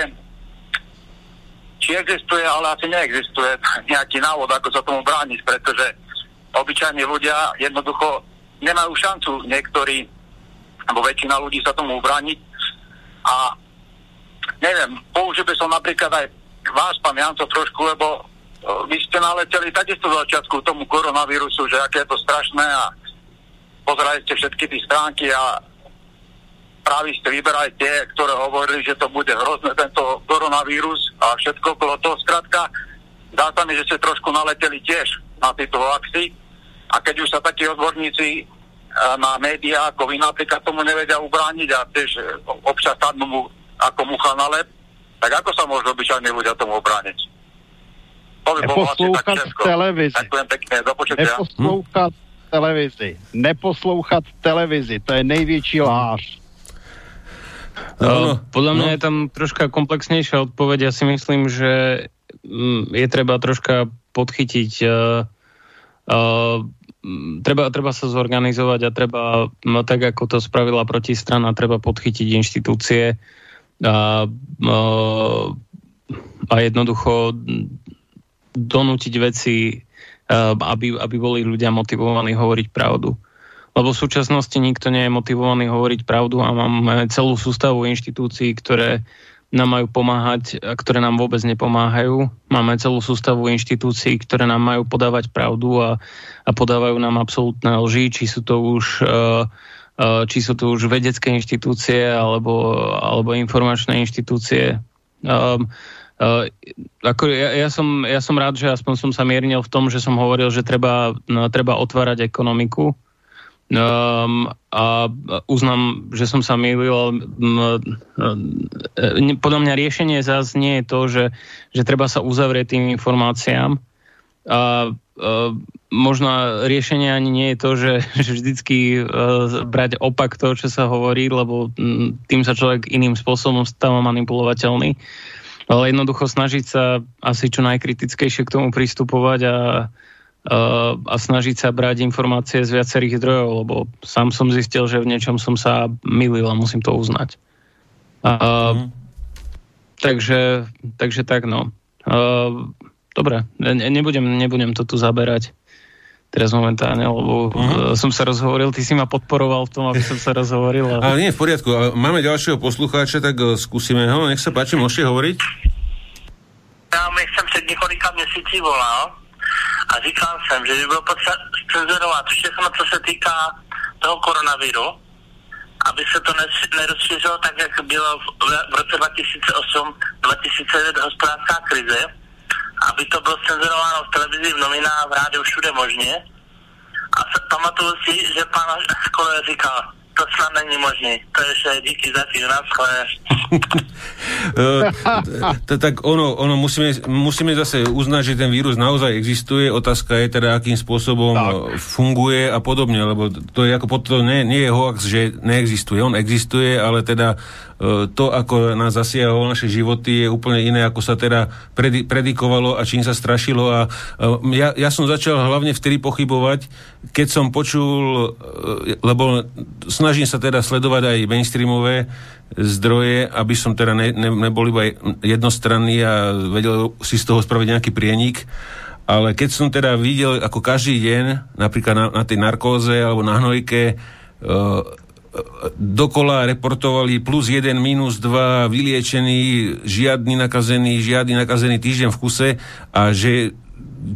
či existuje, ale asi neexistuje nejaký návod, ako sa tomu brániť, pretože obyčajní ľudia jednoducho nemajú šancu niektorí, alebo väčšina ľudí sa tomu brániť. A neviem, použil by som napríklad aj vás, pán Janco, trošku, lebo vy ste naleteli takisto v začiatku tomu koronavírusu, že aké je to strašné a pozerali ste všetky tie stránky a práve ste vyberali tie, ktoré hovorili, že to bude hrozné tento koronavírus a všetko okolo toho. Skrátka, dá sa mi, že ste trošku naleteli tiež na tieto hoaxy a keď už sa takí odborníci na médiá, ako vy napríklad tomu nevedia ubrániť a tiež e, občas sadnú mu ako mucha na lep, tak ako sa môžu obyčajní ľudia tomu ubrániť? To by bolo asi tak všetko. Ďakujem pekne, do počutia. Neposlouchat televizi. Neposlouchat televizi, to je největší láž. No, podľa mňa no. je tam troška komplexnejšia odpoveď. Ja si myslím, že mm, je treba troška podchytiť uh, uh, treba, treba sa zorganizovať a treba, no, tak ako to spravila protistrana, treba podchytiť inštitúcie a, uh, a jednoducho donútiť veci, aby, aby boli ľudia motivovaní hovoriť pravdu lebo v súčasnosti nikto nie je motivovaný hovoriť pravdu a máme celú sústavu inštitúcií, ktoré nám majú pomáhať, a ktoré nám vôbec nepomáhajú. Máme celú sústavu inštitúcií, ktoré nám majú podávať pravdu a, a podávajú nám absolútne lži, či sú to už uh, či sú to už vedecké inštitúcie alebo, alebo informačné inštitúcie. Um, uh, ako ja, ja, som, ja som rád, že aspoň som sa miernil v tom, že som hovoril, že treba, no, treba otvárať ekonomiku, Um, a uznám, že som sa mýlil. Um, podľa mňa riešenie zás nie je to, že, že treba sa uzavrieť tým informáciám. A uh, možno riešenie ani nie je to, že, že vždycky uh, brať opak toho, čo sa hovorí, lebo um, tým sa človek iným spôsobom stáva manipulovateľný. Ale jednoducho snažiť sa asi čo najkritickejšie k tomu pristupovať a a snažiť sa brať informácie z viacerých zdrojov, lebo sám som zistil, že v niečom som sa milil a musím to uznať. A, mm. takže, takže tak no. A, dobre, ne, nebudem, nebudem to tu zaberať teraz momentálne, lebo uh-huh. som sa rozhovoril, ty si ma podporoval v tom, aby som sa rozhovoril. A... Ale nie, v poriadku, ale máme ďalšieho poslucháča, tak uh, skúsime ho, nech sa páči, môžete hovoriť? Ja som před několika měsíci volal a říkal jsem, že by bylo potřeba cenzurovat všechno, co se týká toho koronaviru, aby se to nerozšířilo tak, jak bylo v, v roce 2008-2009 hospodářská krize, aby to bylo cenzurováno v televizi, v novinách, v rádiu, všude možně. A pamatuju si, že pán Skole říkal, to snad není možné. To je vše, díky za tým, na tak ono, ono musíme, musíme zase uznať, že ten vírus naozaj existuje. Otázka je teda, akým spôsobom tak. funguje a podobne, lebo to je ako to nie, nie je hoax, že neexistuje. On existuje, ale teda to, ako nás zasiahlo naše životy, je úplne iné, ako sa teda predikovalo a čím sa strašilo. A e, ja, ja som začal hlavne vtedy pochybovať, keď som počul, e, lebo snažím sa teda sledovať aj mainstreamové zdroje, aby som teda ne, ne, nebol iba jednostranný a vedel si z toho spraviť nejaký prienik. Ale keď som teda videl, ako každý deň, napríklad na, na tej narkóze alebo na hnojke, dokola reportovali plus 1, minus 2, vyliečený, žiadny nakazený, žiadny nakazený týždeň v kuse a že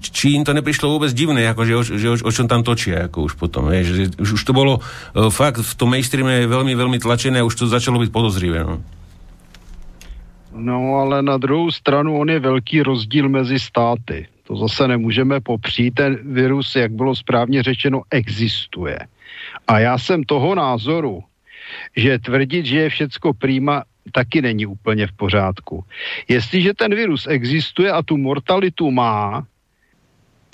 či im to neprišlo vôbec divné, ako o, že o, o čom tam točia, ako už potom. Je, že, už, už to bolo uh, fakt v tom mainstreame veľmi, veľmi tlačené a už to začalo byť podozrivé. No. No ale na druhou stranu on je velký rozdíl mezi státy. To zase nemůžeme popřít. Ten virus, jak bylo správně řečeno, existuje. A já jsem toho názoru, že tvrdit, že je všecko prýma, taky není úplně v pořádku. Jestliže ten virus existuje a tu mortalitu má,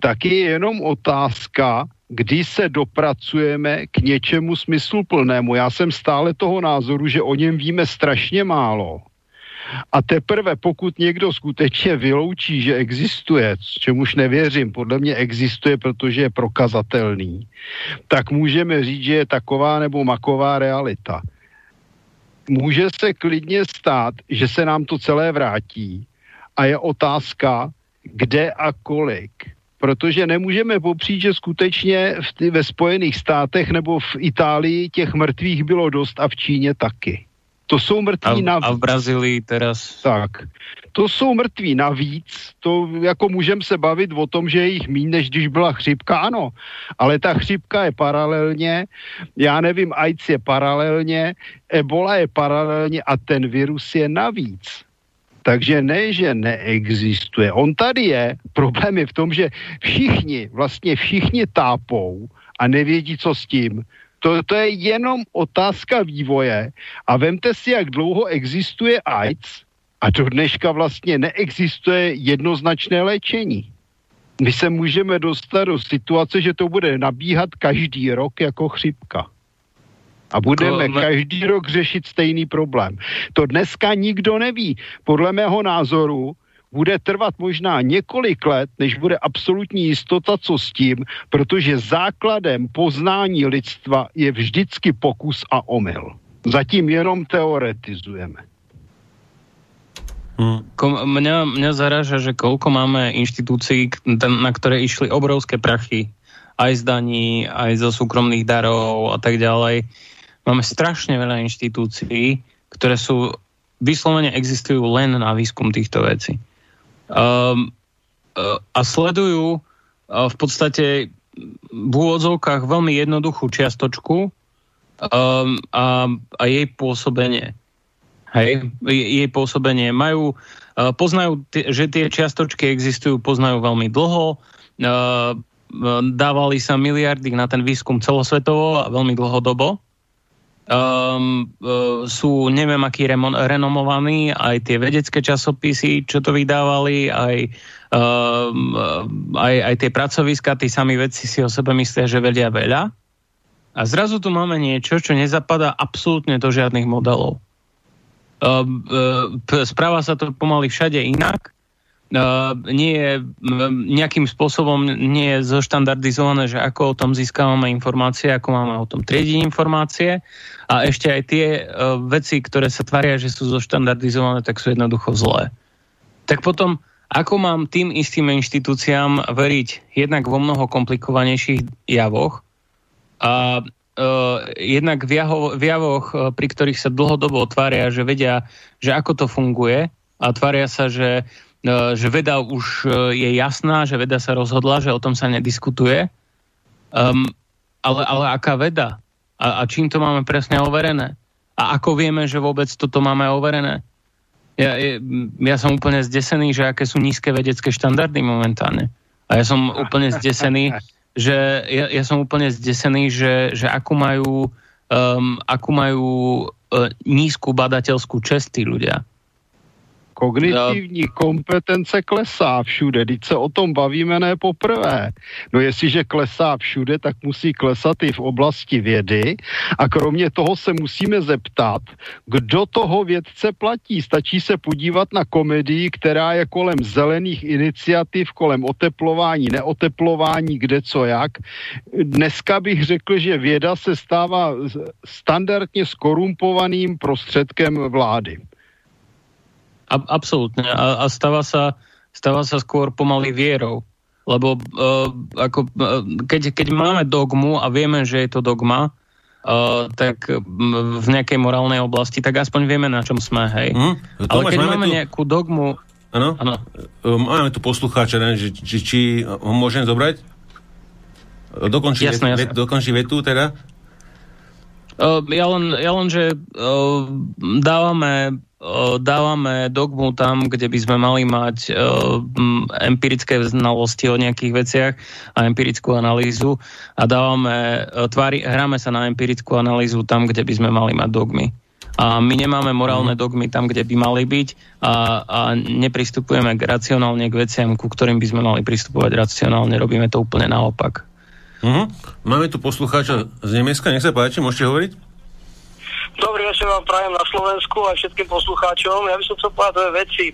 tak je jenom otázka, kdy se dopracujeme k něčemu smysluplnému. Já jsem stále toho názoru, že o něm víme strašně málo. A teprve pokud někdo skutečně vyloučí, že existuje, čemuž nevěřím, podle mě existuje, protože je prokazatelný, tak můžeme říct, že je taková nebo maková realita. Může se klidně stát, že se nám to celé vrátí a je otázka, kde a kolik protože nemůžeme popřít, že skutečně v ve Spojených státech nebo v Itálii těch mrtvých bylo dost a v Číně taky. To jsou mrtví a, navíc. A v Brazílii teraz? Tak. To jsou mrtví navíc. To jako můžeme se bavit o tom, že je jich méně, než když byla chřipka, ano. Ale ta chřipka je paralelně, já nevím, AIDS je paralelně, Ebola je paralelně a ten virus je navíc. Takže ne, že neexistuje. On tady je. Problém je v tom, že všichni, vlastně všichni tápou a nevědí, co s tím. To, to je jenom otázka vývoje. A vemte si, jak dlouho existuje AIDS a do dneška vlastně neexistuje jednoznačné léčení. My se můžeme dostat do situace, že to bude nabíhat každý rok jako chřipka. A budeme to... každý rok řešit stejný problém. To dneska nikdo neví. Podle mého názoru bude trvat možná několik let, než bude absolutní jistota, co s tím, protože základem poznání lidstva je vždycky pokus a omyl. Zatím jenom teoretizujeme. Hmm. Mňa, mňa zaráža, že koľko máme inštitúcií, na ktoré išli obrovské prachy, aj z daní, aj zo súkromných darov a tak ďalej. Máme strašne veľa inštitúcií, ktoré sú vyslovene existujú len na výskum týchto vecí. Um, a sledujú uh, v podstate v úvodzovkách veľmi jednoduchú čiastočku um, a, a jej pôsobenie. Hej, jej pôsobenie. Majú, uh, poznajú, že tie čiastočky existujú, poznajú veľmi dlho, uh, dávali sa miliardy na ten výskum celosvetovo a veľmi dlhodobo um, sú neviem aký remon, renomovaní, aj tie vedecké časopisy, čo to vydávali, aj, um, aj, aj tie pracoviska, tí sami vedci si o sebe myslia, že vedia veľa. A zrazu tu máme niečo, čo nezapadá absolútne do žiadnych modelov. Um, uh, správa sa to pomaly všade inak nie je nejakým spôsobom nie je zoštandardizované, že ako o tom získavame informácie, ako máme o tom triediť informácie a ešte aj tie uh, veci, ktoré sa tvária, že sú zoštandardizované, tak sú jednoducho zlé. Tak potom, ako mám tým istým inštitúciám veriť jednak vo mnoho komplikovanejších javoch a uh, jednak v, javo, v javoch, pri ktorých sa dlhodobo otvária, že vedia, že ako to funguje a tvária sa, že že veda už e, je jasná, že veda sa rozhodla, že o tom sa nediskutuje. Um, ale, ale aká veda? A, a čím to máme presne overené? A ako vieme, že vôbec toto máme overené? Ja, ja som úplne zdesený, že aké sú nízke vedecké štandardy momentálne. A ja som úplne zdesený, že ja, ja som úplne zdesený, že, že akú majú, um, akú majú uh, nízku badateľskú čest tí ľudia. Kognitivní kompetence klesá všude, když se o tom bavíme ne poprvé. No jestliže klesá všude, tak musí klesat i v oblasti vědy a kromě toho se musíme zeptat, kdo toho vědce platí. Stačí se podívat na komedii, která je kolem zelených iniciativ, kolem oteplování, neoteplování, kde co jak. Dneska bych řekl, že věda se stává standardně skorumpovaným prostředkem vlády. Absolútne. A, a stáva, sa, stáva sa skôr pomaly vierou. Lebo uh, ako, uh, keď, keď máme dogmu a vieme, že je to dogma, uh, tak v nejakej morálnej oblasti, tak aspoň vieme, na čom sme, hej. Hmm? Ale keď máme, tu... nejakú dogmu... Áno? Máme tu poslucháča, či, či, či ho môžem zobrať? Dokončí, jasné, vet, jasné. dokončí vetu teda? Uh, ja, len, ja len, že uh, dávame dávame dogmu tam, kde by sme mali mať empirické znalosti o nejakých veciach a empirickú analýzu a dávame, tvári, hráme sa na empirickú analýzu tam, kde by sme mali mať dogmy. A my nemáme morálne dogmy tam, kde by mali byť a, a nepristupujeme k racionálne k veciam, ku ktorým by sme mali pristupovať racionálne. Robíme to úplne naopak. Uh-huh. Máme tu poslucháča z Nemecka, nech sa páči, môžete hovoriť? Dobrý večer vám prajem na Slovensku a všetkým poslucháčom. Ja by som chcel povedať dve veci.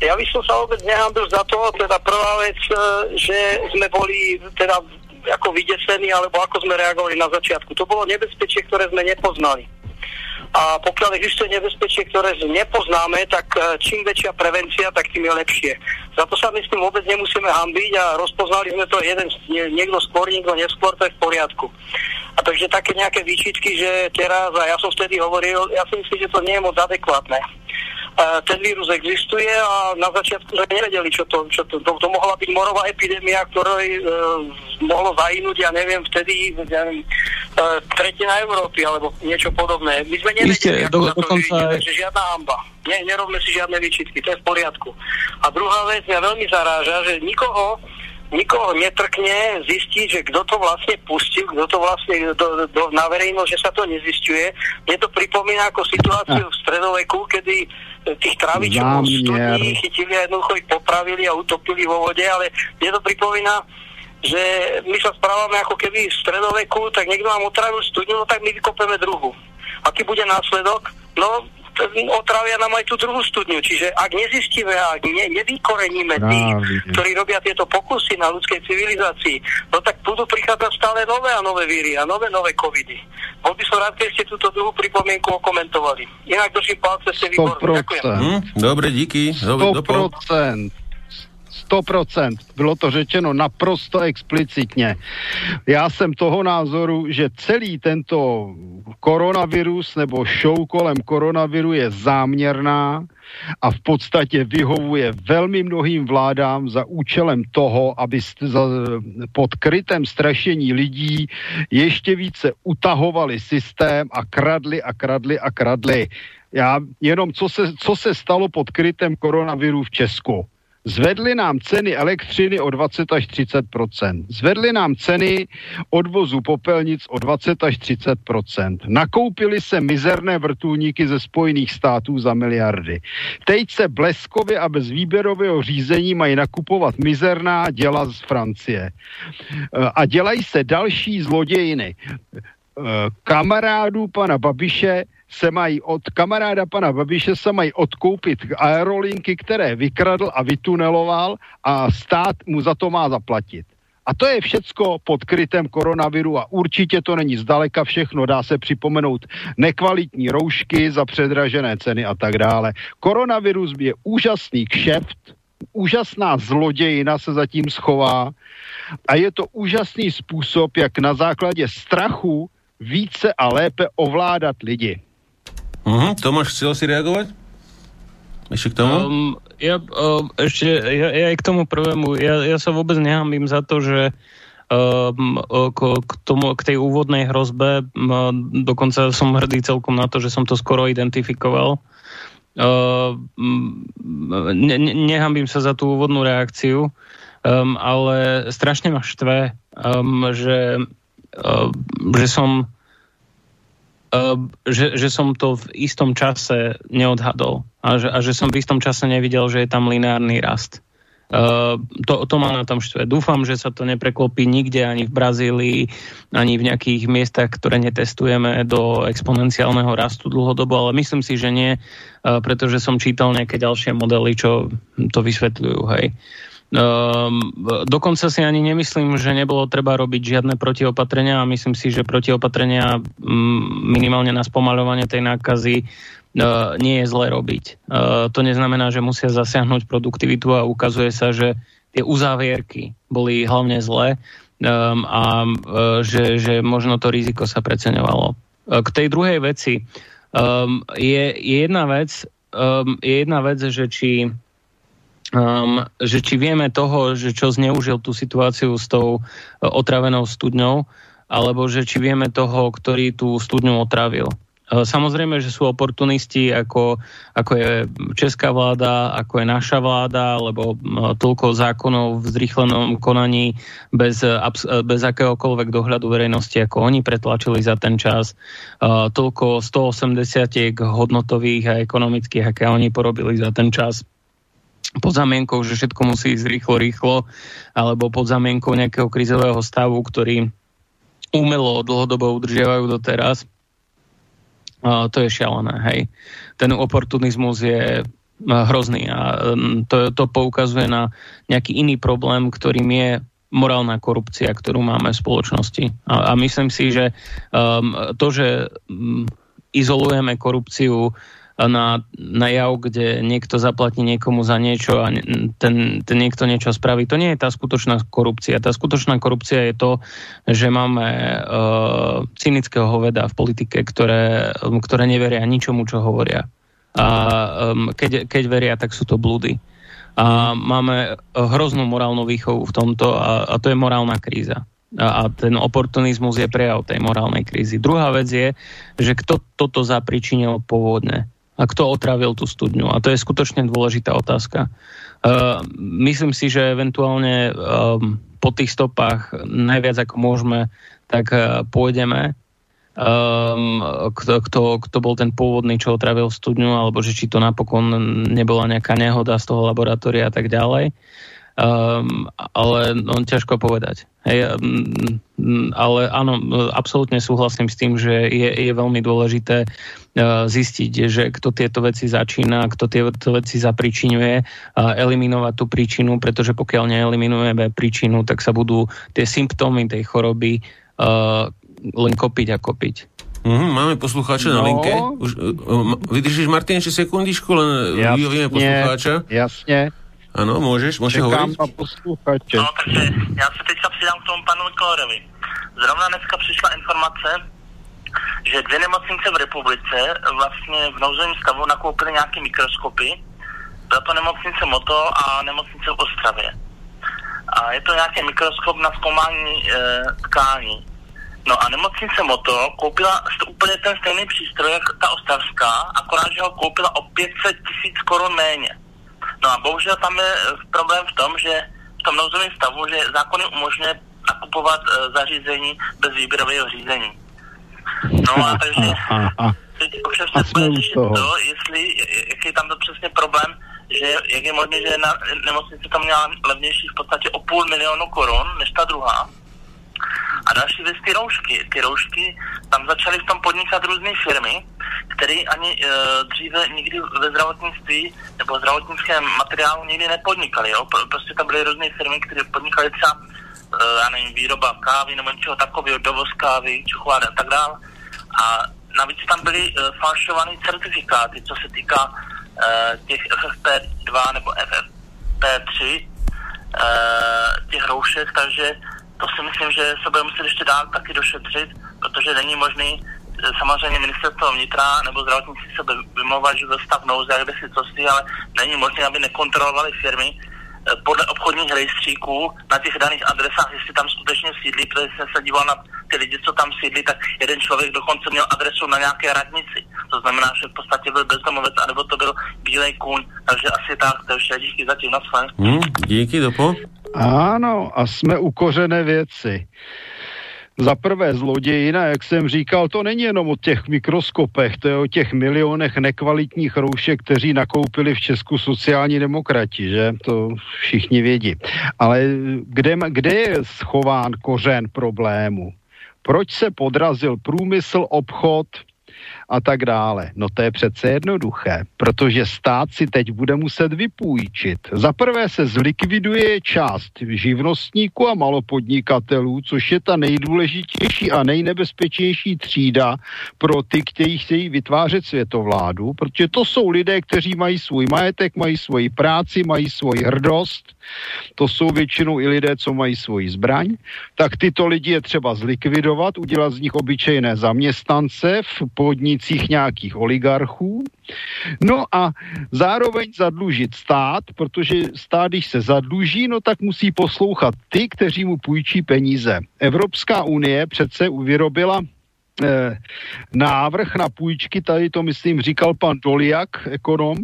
Ja by som sa vôbec nehambil za to, teda prvá vec, e, že sme boli teda ako vydesení, alebo ako sme reagovali na začiatku. To bolo nebezpečie, ktoré sme nepoznali. A pokiaľ existuje nebezpečie, ktoré nepoznáme, tak e, čím väčšia prevencia, tak tým je lepšie. Za to sa myslím vôbec nemusíme hambiť a rozpoznali sme to jeden, niekto skôr, niekto neskôr, to je v poriadku. A takže také nejaké výčitky, že teraz, a ja som vtedy hovoril, ja si myslím, že to nie je moc adekvátne ten vírus existuje a na začiatku sme nevedeli, čo to, čo to, to, to mohla byť morová epidémia, ktorej e, mohlo zahynúť, ja neviem, vtedy, ja neviem, e, tretina Európy alebo niečo podobné. My sme nevedeli, Ište, ako do, to dokonca... vyjde, že žiadna hamba. Ne, nerobme si žiadne výčitky, to je v poriadku. A druhá vec mňa veľmi zaráža, že nikoho nikoho netrkne zistiť, že kto to vlastne pustil, kto to vlastne do, do, na verejnosť, že sa to nezistuje. Mne to pripomína ako situáciu v stredoveku, kedy tých travičov studní chytili a jednoducho ich popravili a utopili vo vode, ale mne to pripomína, že my sa správame ako keby v stredoveku, tak niekto nám otravil studňu, no tak my vykopeme druhu. Aký bude následok? No, otravia nám aj tú druhú studňu. Čiže ak nezistíme a ak ne, nevykoreníme tých, ktorí robia tieto pokusy na ľudskej civilizácii, no tak budú prichádzať stále nové a nové víry a nové nové covidy. Bol by som rád, keď ste túto druhú pripomienku okomentovali. Inak držím palce, ste výborní. Ďakujem. Hm, dobre, díky. Dobre, 100%. 100%. Bylo to řečeno naprosto explicitně. Já jsem toho názoru, že celý tento koronavirus nebo show kolem koronaviru je záměrná a v podstatě vyhovuje velmi mnohým vládám za účelem toho, aby pod krytem strašení lidí ještě více utahovali systém a kradli a kradli a kradli. Já jenom, co se, co se stalo pod krytem koronaviru v Česku Zvedli nám ceny elektřiny o 20 až 30% Zvedli nám ceny odvozu popelnic o 20 až 30% Nakoupili se mizerné vrtulníky ze Spojených států za miliardy. Teď se bleskově a bez výběrového řízení mají nakupovat mizerná děla z Francie. A dělají se další zlodějiny kamarádů pana Babiše se mají od kamaráda pana Babiše se mají odkoupit aerolinky, které vykradl a vytuneloval a stát mu za to má zaplatit. A to je všecko pod krytem koronaviru a určitě to není zdaleka všechno. Dá se připomenout nekvalitní roušky za předražené ceny a tak dále. Koronavirus je úžasný kšeft, úžasná zlodějina se zatím schová a je to úžasný způsob, jak na základě strachu více a lépe ovládat lidi. Uh-huh. Tomáš, chcel si reagovať? Ešte k tomu? Um, ja, um, ešte, ja, ja aj k tomu prvému, ja, ja sa vôbec nehambím za to, že um, k, k, tomu, k tej úvodnej hrozbe, um, dokonca som hrdý celkom na to, že som to skoro identifikoval. Uh, ne, ne, nehambím sa za tú úvodnú reakciu, um, ale strašne ma štve, um, že, um, že som že, že som to v istom čase neodhadol a že, a že som v istom čase nevidel, že je tam lineárny rast. Uh, to, to ma na tom štve. Dúfam, že sa to nepreklopí nikde, ani v Brazílii, ani v nejakých miestach, ktoré netestujeme do exponenciálneho rastu dlhodobo, ale myslím si, že nie, uh, pretože som čítal nejaké ďalšie modely, čo to vysvetľujú. Hej. Uh, Um, dokonca si ani nemyslím, že nebolo treba robiť žiadne protiopatrenia a myslím si, že protiopatrenia um, minimálne na spomaľovanie tej nákazy uh, nie je zle robiť. Uh, to neznamená, že musia zasiahnuť produktivitu a ukazuje sa, že tie uzávierky boli hlavne zlé um, a uh, že, že možno to riziko sa preceňovalo. Uh, k tej druhej veci um, je, je jedna vec, um, je jedna vec, že či um, že či vieme toho, že čo zneužil tú situáciu s tou uh, otravenou studňou, alebo že či vieme toho, ktorý tú studňu otravil. Samozrejme, že sú oportunisti, ako, ako je česká vláda, ako je naša vláda, lebo toľko zákonov v zrýchlenom konaní bez, bez akéhokoľvek dohľadu verejnosti, ako oni pretlačili za ten čas, toľko 180 hodnotových a ekonomických, aké oni porobili za ten čas pod zamienkou, že všetko musí ísť rýchlo, rýchlo, alebo pod zamienkou nejakého krizového stavu, ktorý umelo dlhodobo udržiavajú doteraz. Uh, to je šialené, hej. Ten oportunizmus je hrozný a to, to poukazuje na nejaký iný problém, ktorým je morálna korupcia, ktorú máme v spoločnosti. A, a myslím si, že um, to, že um, izolujeme korupciu na, na jav, kde niekto zaplatí niekomu za niečo a ten, ten niekto niečo spraví. To nie je tá skutočná korupcia. Tá skutočná korupcia je to, že máme uh, cynického hoveda v politike, ktoré, ktoré neveria ničomu, čo hovoria. A um, keď, keď veria, tak sú to blúdy. A máme hroznú morálnu výchovu v tomto a, a to je morálna kríza a ten oportunizmus je prejav tej morálnej krízy. Druhá vec je, že kto toto zapričinil pôvodne a kto otravil tú studňu. A to je skutočne dôležitá otázka. Uh, myslím si, že eventuálne um, po tých stopách najviac ako môžeme, tak uh, pôjdeme. Um, kto, kto, kto bol ten pôvodný, čo otravil studňu, alebo že či to napokon nebola nejaká nehoda z toho laboratória a tak ďalej. Um, ale no, ťažko povedať. Hej, um, ale áno, absolútne súhlasím s tým, že je, je veľmi dôležité uh, zistiť, že kto tieto veci začína, kto tieto veci zapričinuje, uh, eliminovať tú príčinu, pretože pokiaľ neeliminujeme príčinu, tak sa budú tie symptómy tej choroby uh, len kopiť a kopiť. Mm, máme poslucháča no. na linke. Už, uh, vydržíš, Martin, ešte sekundičku, len vyjovíme poslucháča. Jasne. Ano, můžeš, můžeš hovoriť. No, takže já se teďka přidám k tomu panu Kolorovi. Zrovna dneska přišla informace, že dvě nemocnice v republice vlastně v nouzovém stavu nakoupily nějaké mikroskopy. Byla to nemocnice Moto a nemocnice v Ostravě. A je to nějaký mikroskop na zkoumání e, tkání. No a nemocnice Moto koupila úplně ten stejný přístroj, jak ta ostravská, akorát, že ho koupila o 500 tisíc korun méně. No a bohužel tam je eh, problém v tom, že v tom nouzovém stavu, že zákony umožňuje nakupovat uh, zařízení bez výběrového řízení. No a takže teď ovšem se bude řešit to, jestli, jaký je tam to přesně problém, že jak je možné, že na nemocnice tam měla levnější v podstatě o půl milionu korun než ta druhá. A další věc, ty roušky. Ty roušky, tam začaly v tom podnikat různé firmy, které ani e, dříve nikdy ve zdravotnictví nebo zdravotnickém materiálu nikdy nepodnikaly. Jo? Prostě tam byly různé firmy, které podnikaly třeba, e, já nevím, výroba kávy nebo něčeho takového, dovoz kávy, čokolády a tak dále. A navíc tam byly e, falšované certifikáty, co se týká e, těch FFP2 nebo FFP3, e, těch roušek, takže to si myslím, že se bude muset ještě dál taky došetřit, protože není možný samozřejmě ministerstvo vnitra nebo zdravotnictví se vymlouvat, že stav nouze, kde si co si, ale není možné, aby nekontrolovali firmy eh, podle obchodních rejstříků na těch daných adresách, jestli tam skutečně sídlí, protože jsem se díval na ty lidi, co tam sídlí, tak jeden člověk dokonce měl adresu na nějaké radnici. To znamená, že v podstatě byl bezdomovec, anebo to byl bílej kůň, takže asi tak, to je vše, díky zatím, na hmm, díky, dopo. Ano, a jsme u kořené věci. Za prvé zlodějina, jak jsem říkal, to není jenom o těch mikroskopech, to je o těch milionech nekvalitních roušek, kteří nakoupili v Česku sociální demokrati, že? To všichni vědí. Ale kde, kde je schován kořen problému? Proč se podrazil průmysl, obchod, a tak dále. No to je přece jednoduché, protože stát si teď bude muset vypůjčit. Za prvé se zlikviduje část živnostníků a malopodnikatelů, což je ta nejdůležitější a nejnebezpečnější třída pro ty, kteří chtějí vytvářet světovládu, protože to jsou lidé, kteří mají svůj majetek, mají svoji práci, mají svoji hrdost, to jsou většinou i lidé, co mají svoji zbraň, tak tyto lidi je třeba zlikvidovat, udělat z nich obyčejné zaměstnance v podnicích podnicích nějakých oligarchů. No a zároveň zadlužit stát, protože stát, když se zadluží, no tak musí poslouchat ty, kteří mu půjčí peníze. Evropská unie přece vyrobila návrh na půjčky, tady to myslím říkal pan Doliak, ekonom,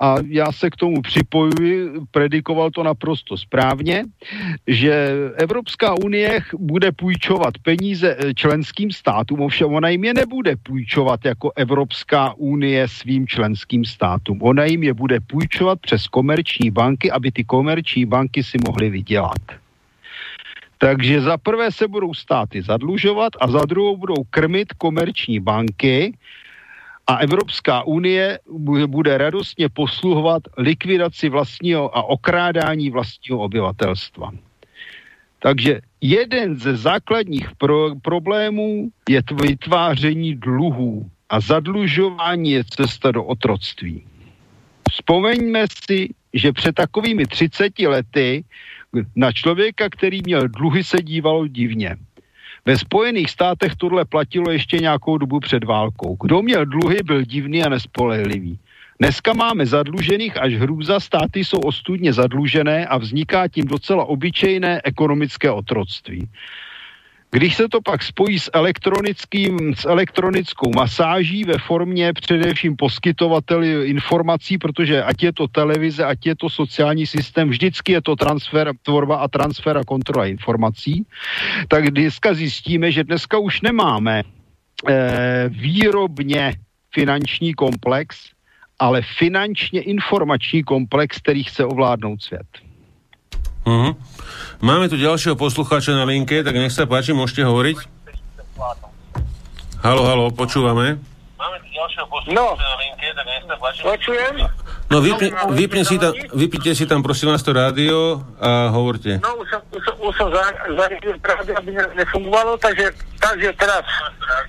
a já se k tomu připojuji, predikoval to naprosto správně, že Evropská unie bude půjčovat peníze eh, členským státům, ovšem ona jim je nebude půjčovat jako Evropská unie svým členským státům. Ona jim je bude půjčovat přes komerční banky, aby ty komerční banky si mohly vydělat. Takže za prvé se budou státy zadlužovat a za druhou budou krmit komerční banky a Evropská unie bude radostně posluhovat likvidaci vlastního a okrádání vlastního obyvatelstva. Takže jeden ze základních pro- problémů je vytváření dluhů a zadlužování je cesta do otroctví. Vzpomeňme si, že před takovými 30 lety na člověka, který měl dluhy, se dívalo divně. Ve Spojených státech tohle platilo ještě nějakou dobu před válkou. Kdo měl dluhy, byl divný a nespolehlivý. Dneska máme zadlužených až hrůza, státy jsou ostudně zadlužené a vzniká tím docela obyčejné ekonomické otroctví. Když se to pak spojí s, elektronickým, s elektronickou masáží ve formě především poskytovateli informací, protože ať je to televize, ať je to sociální systém, vždycky je to transfer, tvorba a transfer a kontrola informací, tak dneska zjistíme, že dneska už nemáme eh, výrobně finanční komplex, ale finančně informační komplex, který chce ovládnout svět. Uh-huh. Máme tu ďalšieho poslucháča na linke, tak nech sa páči, môžete hovoriť. Halo, halo, počúvame. Máme tu ďalšieho poslucháča No. na linke, tak nech sa páči. Počujem? No vypne, vypne si tam, vypnite si tam prosím vás to rádio a hovorte. No, už som, už som, už som za, zariadil práve, aby ne, nefungovalo, takže, takže teraz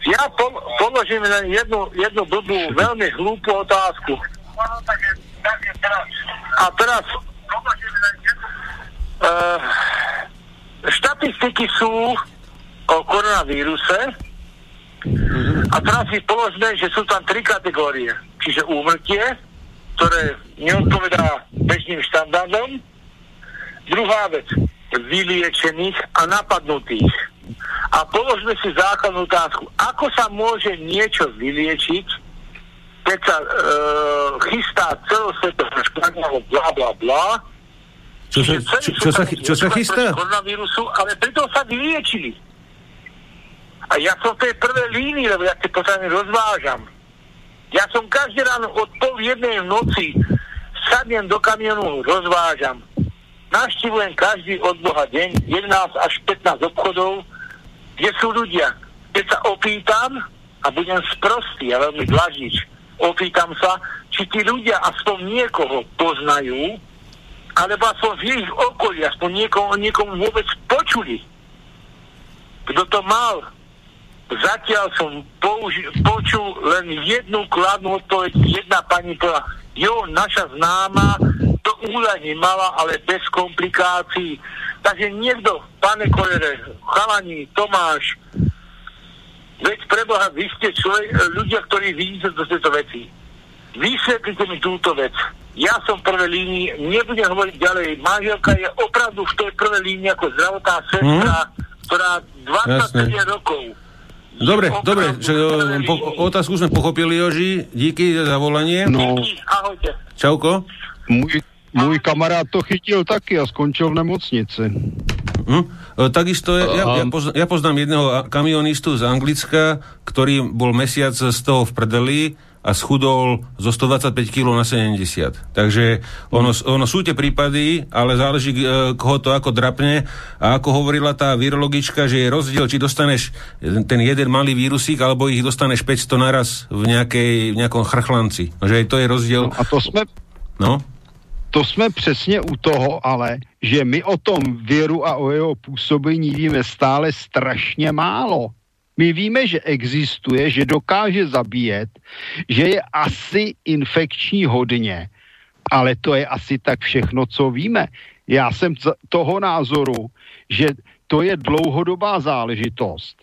ja po, položím len jednu, jednu blbú, veľmi hlúpu otázku. A teraz uh, štatistiky sú o koronavíruse a teraz si položme, že sú tam tri kategórie. Čiže úmrtie, ktoré neodpovedá bežným štandardom. Druhá vec, vyliečených a napadnutých. A položme si základnú otázku, ako sa môže niečo vyliečiť, keď sa e, chystá celosvetové škladňalo bla bla bla, Čo sa, čo, čo, sa, čo sa chystá? Koronavírusu, ale pritom sa vyliečili. A ja som v tej prvej línii, lebo ja tie potraviny rozvážam. Ja som každý ráno od pol jednej v noci sadnem do kamionu, rozvážam. Navštivujem každý od Boha deň 11 až 15 obchodov, kde sú ľudia. Keď sa opýtam, a budem sprostý a veľmi dlažič, opýtam sa, či tí ľudia aspoň niekoho poznajú, alebo aspoň v ich okolí, aspoň niekomu, niekomu vôbec počuli. Kto to mal? Zatiaľ som použi- počul len jednu kladnú odpoveď. Jedna pani povedala, jo, naša známa to údajne mala, ale bez komplikácií. Takže niekto, pane Kolere, Chalani, Tomáš, veď preboha, vy ste človek, ľudia, ktorí vidíte do tejto veci. Vysvetlite mi túto vec. Ja som v prvej línii, nebudem hovoriť ďalej. Manželka je opravdu v tej prvej línii ako zdravotná sestra, ktorá 27 Jasné. rokov. Dobre, je dobre, v prvej po, otázku sme pochopili, Joži. Díky za zavolanie. No, Díky, ahojte. Čauko. můj, můj kamarád to chytil taky a skončil v nemocnici. Hm? E, Takisto ja, ja, ja, poznám, ja poznám jedného kamionistu z Anglicka, ktorý bol mesiac z toho v prdeli a schudol zo 125 kg na 70. Takže ono, ono sú tie prípady, ale záleží, e, koho to ako drapne. A ako hovorila tá virologička, že je rozdiel, či dostaneš ten jeden malý vírusík, alebo ich dostaneš 500 naraz v, nejakej, v nejakom chrchlanci. Že to je rozdiel. No a to jsme, No? to jsme přesně u toho, ale že my o tom viru a o jeho působení víme stále strašně málo. My víme, že existuje, že dokáže zabíjet, že je asi infekční hodně, ale to je asi tak všechno, co víme. Já jsem toho názoru, že to je dlouhodobá záležitost.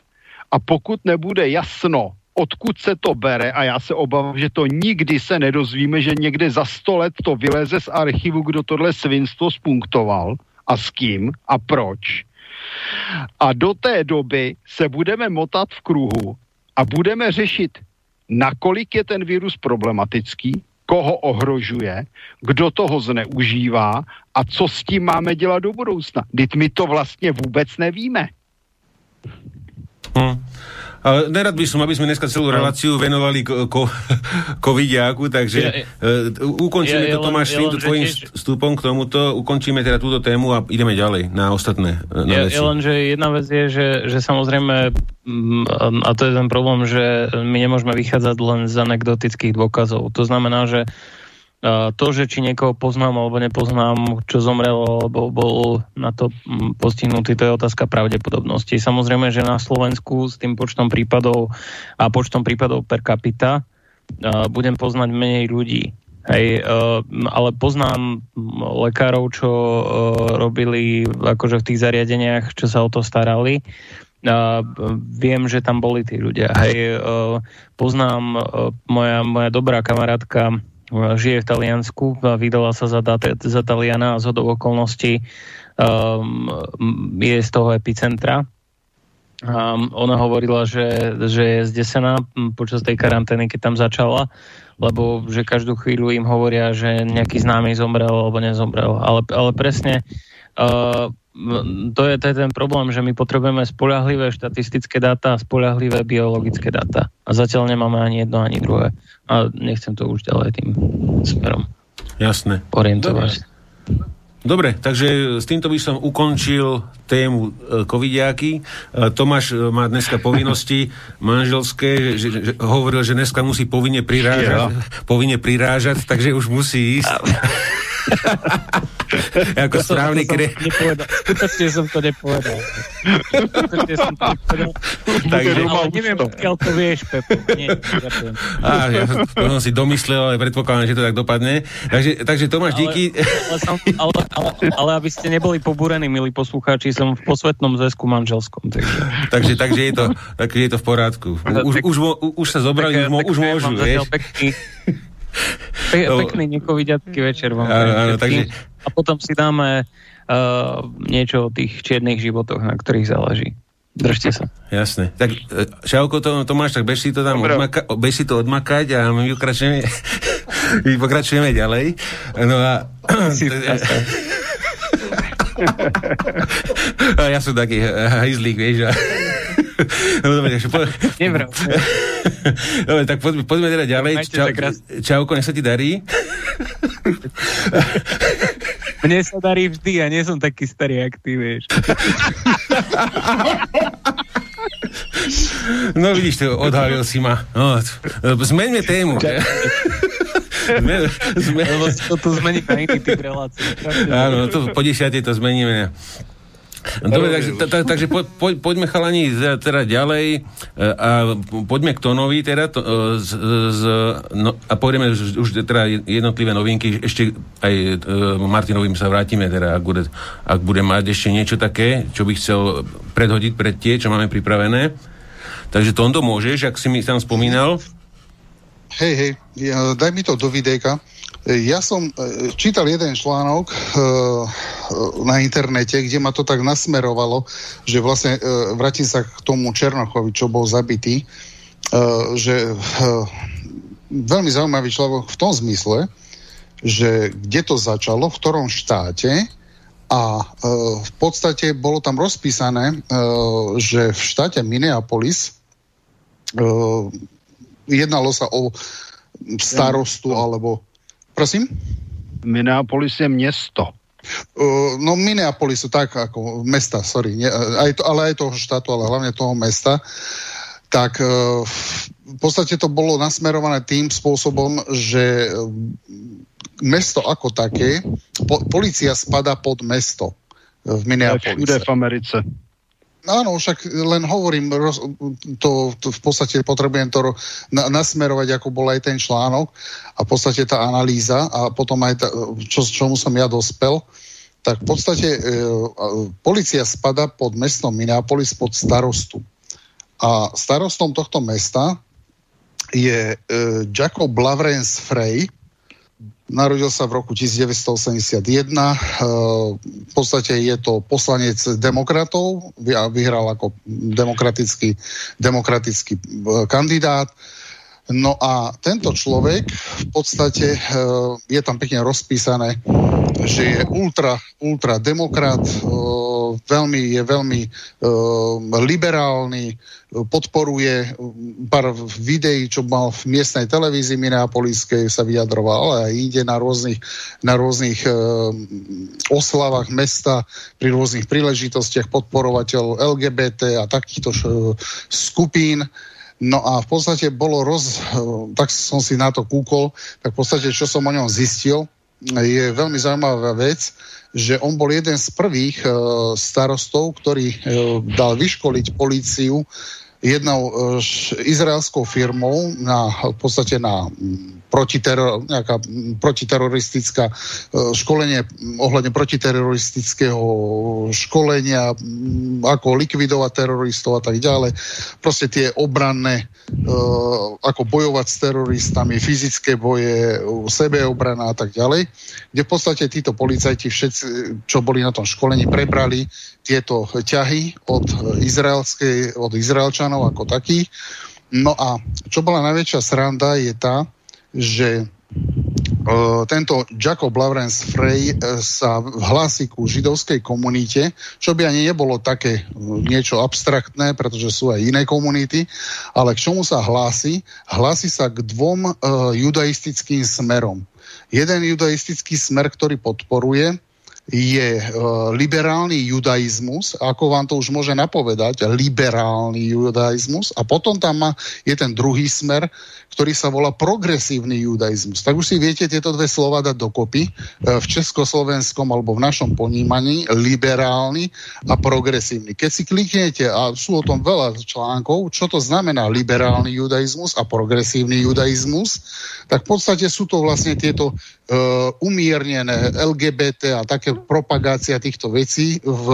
A pokud nebude jasno, odkud se to bere, a já se obávám, že to nikdy se nedozvíme, že někde za sto let to vyleze z archivu, kdo tohle svinstvo spunktoval a s kým a proč. A do té doby se budeme motat v kruhu a budeme řešit, nakolik je ten virus problematický, koho ohrožuje, kdo toho zneužívá a co s tím máme dělat do budoucna. Teď my to vlastně vůbec nevíme. Hmm. Ale nerad by som, aby sme dneska celú no. reláciu venovali ko, ko, covidiaku, takže ja, uh, ukončíme ja, to, Tomáš, týmto tvojim tiež... vstupom k tomuto, ukončíme teda túto tému a ideme ďalej na ostatné na ja, veci. Ja len, že jedna vec je, že, že samozrejme, mm, a to je ten problém, že my nemôžeme vychádzať len z anekdotických dôkazov. To znamená, že to, že či niekoho poznám alebo nepoznám, čo zomrel alebo bol na to mm, postihnutý, to je otázka pravdepodobnosti. Samozrejme, že na Slovensku s tým počtom prípadov a počtom prípadov per capita budem poznať menej ľudí. Hej, ale poznám lekárov, čo robili akože v tých zariadeniach, čo sa o to starali. viem, že tam boli tí ľudia. Hej, poznám moja, moja dobrá kamarátka žije v Taliansku, vydala sa za, za Taliana a z hodov okolností um, je z toho epicentra. Um, ona hovorila, že, že je zdesená počas tej karantény, keď tam začala, lebo že každú chvíľu im hovoria, že nejaký známy zomrel alebo nezomrel. Ale, ale presne uh, to je, to je ten problém, že my potrebujeme spolahlivé štatistické dáta a spolahlivé biologické dáta. A zatiaľ nemáme ani jedno, ani druhé. A nechcem to už ďalej tým smerom Jasné. orientovať. Dobre. Dobre, takže s týmto by som ukončil tému e, covidiaky. E, Tomáš e, má dneska povinnosti manželské, že, že, hovoril, že dneska musí povinne prirážať, ja. povinne prirážať, takže už musí ísť. Ako to správny kre... Skutočne som to nepovedal. Skutočne som to nepovedal. Takže, ale neviem, pokiaľ to vieš, Pepo. Nie, Á, ja to som si domyslel, ale predpokladám, že to tak dopadne. Takže, takže Tomáš, ale, díky. Ale, som, ale, ale, ale, aby ste neboli pobúrení, milí poslucháči, som v posvetnom zväzku manželskom. Takže, takže, takže, je, to, takže je to v porádku. Už, už, už, už sa zobrali, tak, už, tak, už môžu, vieš. Pekný, Pe- pekný nekovidiacký večer vám. Áno, áno, takže... A potom si dáme uh, niečo o tých čiernych životoch, na ktorých záleží. Držte sa. Jasné. Tak Šauko, to, Tomáš, tak bež si to tam odmaka- bež si to odmakať a my pokračujeme, my pokračujeme ďalej. No a... a ja som taký hajzlík, vieš. A... No dobre, takže po... dobre, tak poďme, poďme teda ďalej. Čau, čauko, nech sa ti darí. Mne sa darí vždy, ja nie som taký starý, jak ty, vieš. No vidíš, to odhalil si ma. No, zmeňme tému. Zme, zme... Lebo to zmení na iný typ relácií. Áno, to po desiatej to zmeníme. Dobre, takže, ta, ta, takže po, po, poďme chalani teda ďalej e, a poďme k Tonovi teda to, e, z, z, no, a pôjdeme už, už teda jednotlivé novinky, ešte aj uh, Martinovým sa vrátime teda, ak bude, ak bude mať ešte niečo také, čo by chcel predhodiť pred tie, čo máme pripravené. Takže Tondo môžeš, ak si mi tam spomínal. Hej, hej, ja, daj mi to do videjka. Ja som e, čítal jeden článok e, na internete, kde ma to tak nasmerovalo, že vlastne e, vrátim sa k tomu Černochovi, čo bol zabitý, že veľmi zaujímavý človek v tom zmysle, že kde to začalo, v ktorom štáte a v podstate bolo tam rozpísané, že v štáte Minneapolis jednalo sa o starostu alebo Prosím? Minneapolis je město. Uh, no Minneapolis tak ako mesta, sorry, nie, aj to, ale aj toho štátu, ale hlavne toho mesta, tak uh, v podstate to bolo nasmerované tým spôsobom, že uh, mesto ako také, po, policia spada pod mesto v Minneapolis. Všude v Americe. Áno, však len hovorím, roz, to, to v podstate potrebujem to na, nasmerovať, ako bol aj ten článok a v podstate tá analýza a potom aj tá, čo, čomu som ja dospel, tak v podstate e, policia spada pod mestom Minneapolis pod starostu. A starostom tohto mesta je e, Jacob Lavrens Frey, Narodil sa v roku 1981. V podstate je to poslanec demokratov, vyhral ako demokratický, demokratický kandidát. No a tento človek v podstate je tam pekne rozpísané, že je ultra, ultra demokrat, veľmi, je veľmi liberálny, podporuje pár videí, čo mal v miestnej televízii Minneapoliskej sa vyjadroval, ale aj ide na rôznych, na rôznych oslavách mesta, pri rôznych príležitostiach podporovateľ LGBT a takýchto skupín. No a v podstate bolo roz... tak som si na to kúkol, tak v podstate, čo som o ňom zistil, je veľmi zaujímavá vec, že on bol jeden z prvých e, starostov, ktorý e, dal vyškoliť políciu jednou izraelskou firmou na, v podstate na protiteror, nejaká protiteroristická e, školenie ohľadne protiteroristického školenia, ako likvidovať teroristov a tak ďalej. Proste tie obranné, e, ako bojovať s teroristami, fyzické boje, sebeobrana a tak ďalej, kde v podstate títo policajti všetci, čo boli na tom školení, prebrali tieto ťahy od, izraelskej, od Izraelčanov ako takých. No a čo bola najväčšia sranda je tá, že Uh, tento Jacob Lawrence Frey uh, sa hlási ku židovskej komunite, čo by ani nebolo také uh, niečo abstraktné, pretože sú aj iné komunity, ale k čomu sa hlási? Hlási sa k dvom judaistickým smerom. Jeden judaistický smer, ktorý podporuje, je e, liberálny judaizmus, ako vám to už môže napovedať, liberálny judaizmus a potom tam má, je ten druhý smer, ktorý sa volá progresívny judaizmus. Tak už si viete tieto dve slova dať dokopy e, v československom alebo v našom ponímaní liberálny a progresívny. Keď si kliknete, a sú o tom veľa článkov, čo to znamená liberálny judaizmus a progresívny judaizmus, tak v podstate sú to vlastne tieto umiernené LGBT a také propagácia týchto vecí v,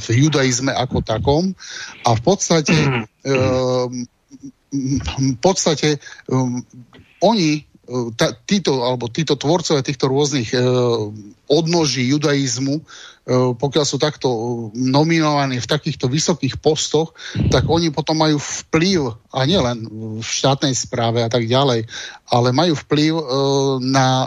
v judaizme ako takom. A v podstate uh, v podstate um, oni tá, títo, alebo títo tvorcovia týchto rôznych e, odnoží judaizmu, pokiaľ sú takto nominovaní v takýchto vysokých postoch, tak oni potom majú vplyv, a nielen v štátnej správe a tak ďalej, ale majú vplyv e, na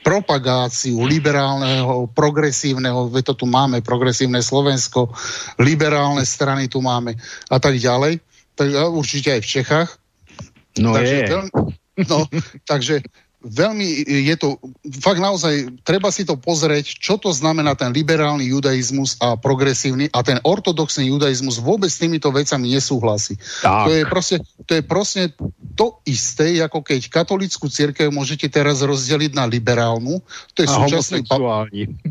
propagáciu liberálneho, progresívneho, veď to tu máme, progresívne Slovensko, liberálne strany tu máme a tak ďalej, tak určite aj v Čechách. No Takže je. Veľmi, No, takže veľmi je to, fakt naozaj, treba si to pozrieť, čo to znamená ten liberálny judaizmus a progresívny a ten ortodoxný judaizmus vôbec s týmito vecami nesúhlasí. Tak. To je proste, to je proste to isté, ako keď katolickú církev môžete teraz rozdeliť na liberálnu, to je a súčasný...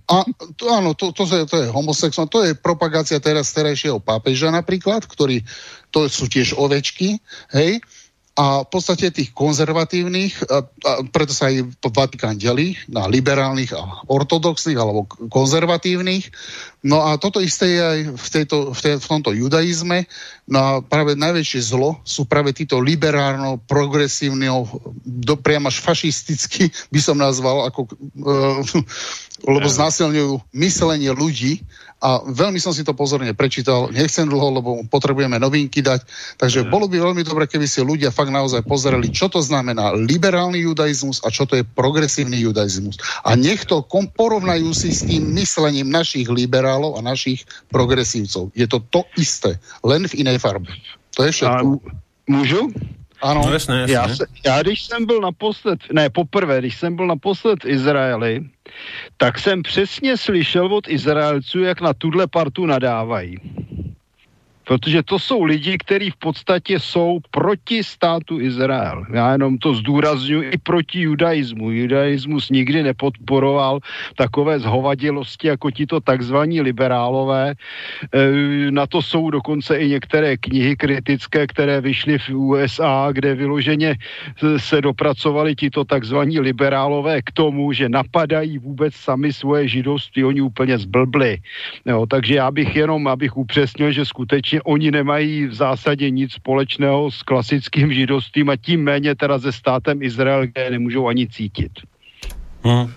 A, to, áno, to, to, to, je, to je homosexuál, to je propagácia teraz terajšieho pápeža napríklad, ktorý, to sú tiež ovečky, hej, a v podstate tých konzervatívnych, a, a preto sa aj Vatikán delí na liberálnych a ortodoxných alebo konzervatívnych. No a toto isté je aj v, tejto, v, tej, v tomto judaizme. No a práve najväčšie zlo sú práve títo liberálno, progresívno, priam až fašisticky by som nazval, ako, e, lebo znásilňujú myslenie ľudí a veľmi som si to pozorne prečítal, nechcem dlho, lebo potrebujeme novinky dať, takže bolo by veľmi dobre, keby si ľudia fakt naozaj pozerali, čo to znamená liberálny judaizmus a čo to je progresívny judaizmus. A nech to porovnajú si s tým myslením našich liberálov a našich progresívcov. Je to to isté, len v inej farbe. To je všetko. A můžu? Ano. No jasné, jasné. Já, já když jsem byl naposled, ne poprvé, když jsem byl naposled v Izraeli, tak jsem přesně slyšel od Izraelců, jak na tuhle partu nadávají. Protože to jsou lidi, kteří v podstatě jsou proti státu Izrael. Já jenom to zdůraznuju i proti judaismu. Judaismus nikdy nepodporoval takové zhovadilosti jako tito takzvaní liberálové. E, na to jsou dokonce i některé knihy kritické, které vyšly v USA, kde vyloženě se dopracovali tito takzvaní liberálové k tomu, že napadají vůbec sami svoje židovství. Oni úplně zblbli. Jo, takže já bych jenom, abych upřesnil, že skutečně oni nemají v zásadě nic společného s klasickým židovstvím a tím méně teda se státem Izrael, kde nemůžou ani cítit. Hm.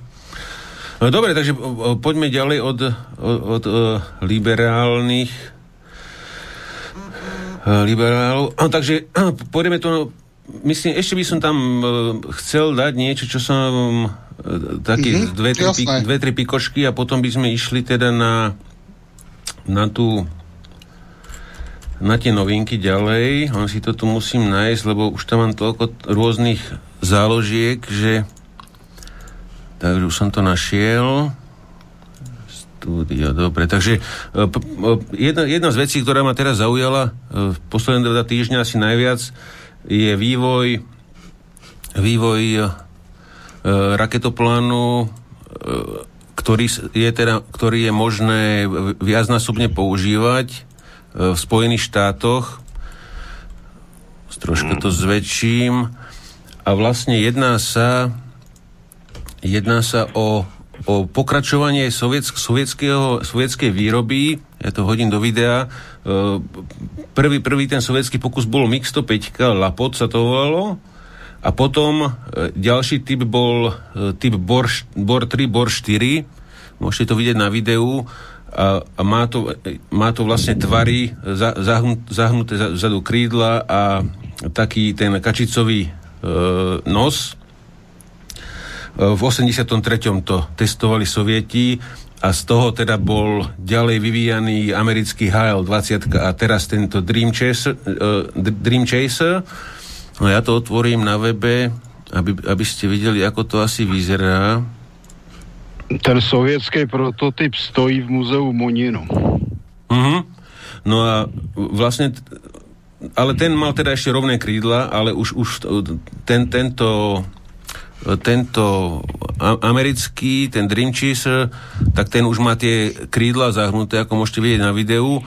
No, dobre, takže poďme ďalej od, od, od uh, liberálnych uh, liberálov. No, takže uh, pôjdeme to myslím, ešte by som tam uh, chcel dať niečo, čo som uh, také mm-hmm, dve, tri, pik, dve, tri pikošky a potom by sme išli teda na na tú na tie novinky ďalej. On si to tu musím nájsť, lebo už tam mám toľko rôznych záložiek, že Takže už som to našiel. Studio, dobre. Takže e, jedna, jedna z vecí, ktorá ma teraz zaujala e, v posledné dva týždňa asi najviac, je vývoj vývoj e, raketoplánu, ktorý je, teda, ktorý je možné viacnásobne používať v Spojených štátoch. Troška to zväčším. A vlastne jedná sa Jedná sa o, o pokračovanie sovietsk, sovietskej výroby, ja to hodím do videa, e, prvý, prvý ten sovietský pokus bol MiG-105, Lapot sa to volalo, a potom e, ďalší typ bol e, typ Bor, Bor 3, Bor 4, môžete to vidieť na videu, a, a má, to, má to vlastne tvary, za, zahnuté zadu krídla a taký ten kačicový e, nos, v 83. to testovali Sovieti a z toho teda bol ďalej vyvíjaný americký HL-20 a teraz tento Dream Chaser, uh, Dream Chaser. No ja to otvorím na webe, aby, aby ste videli, ako to asi vyzerá. Ten sovětský prototyp stojí v muzeu Monino. Uh-huh. No a vlastne ale ten mal teda ešte rovné krídla, ale už, už ten, tento tento americký, ten Dream Chaser, tak ten už má tie krídla zahnuté, ako môžete vidieť na videu.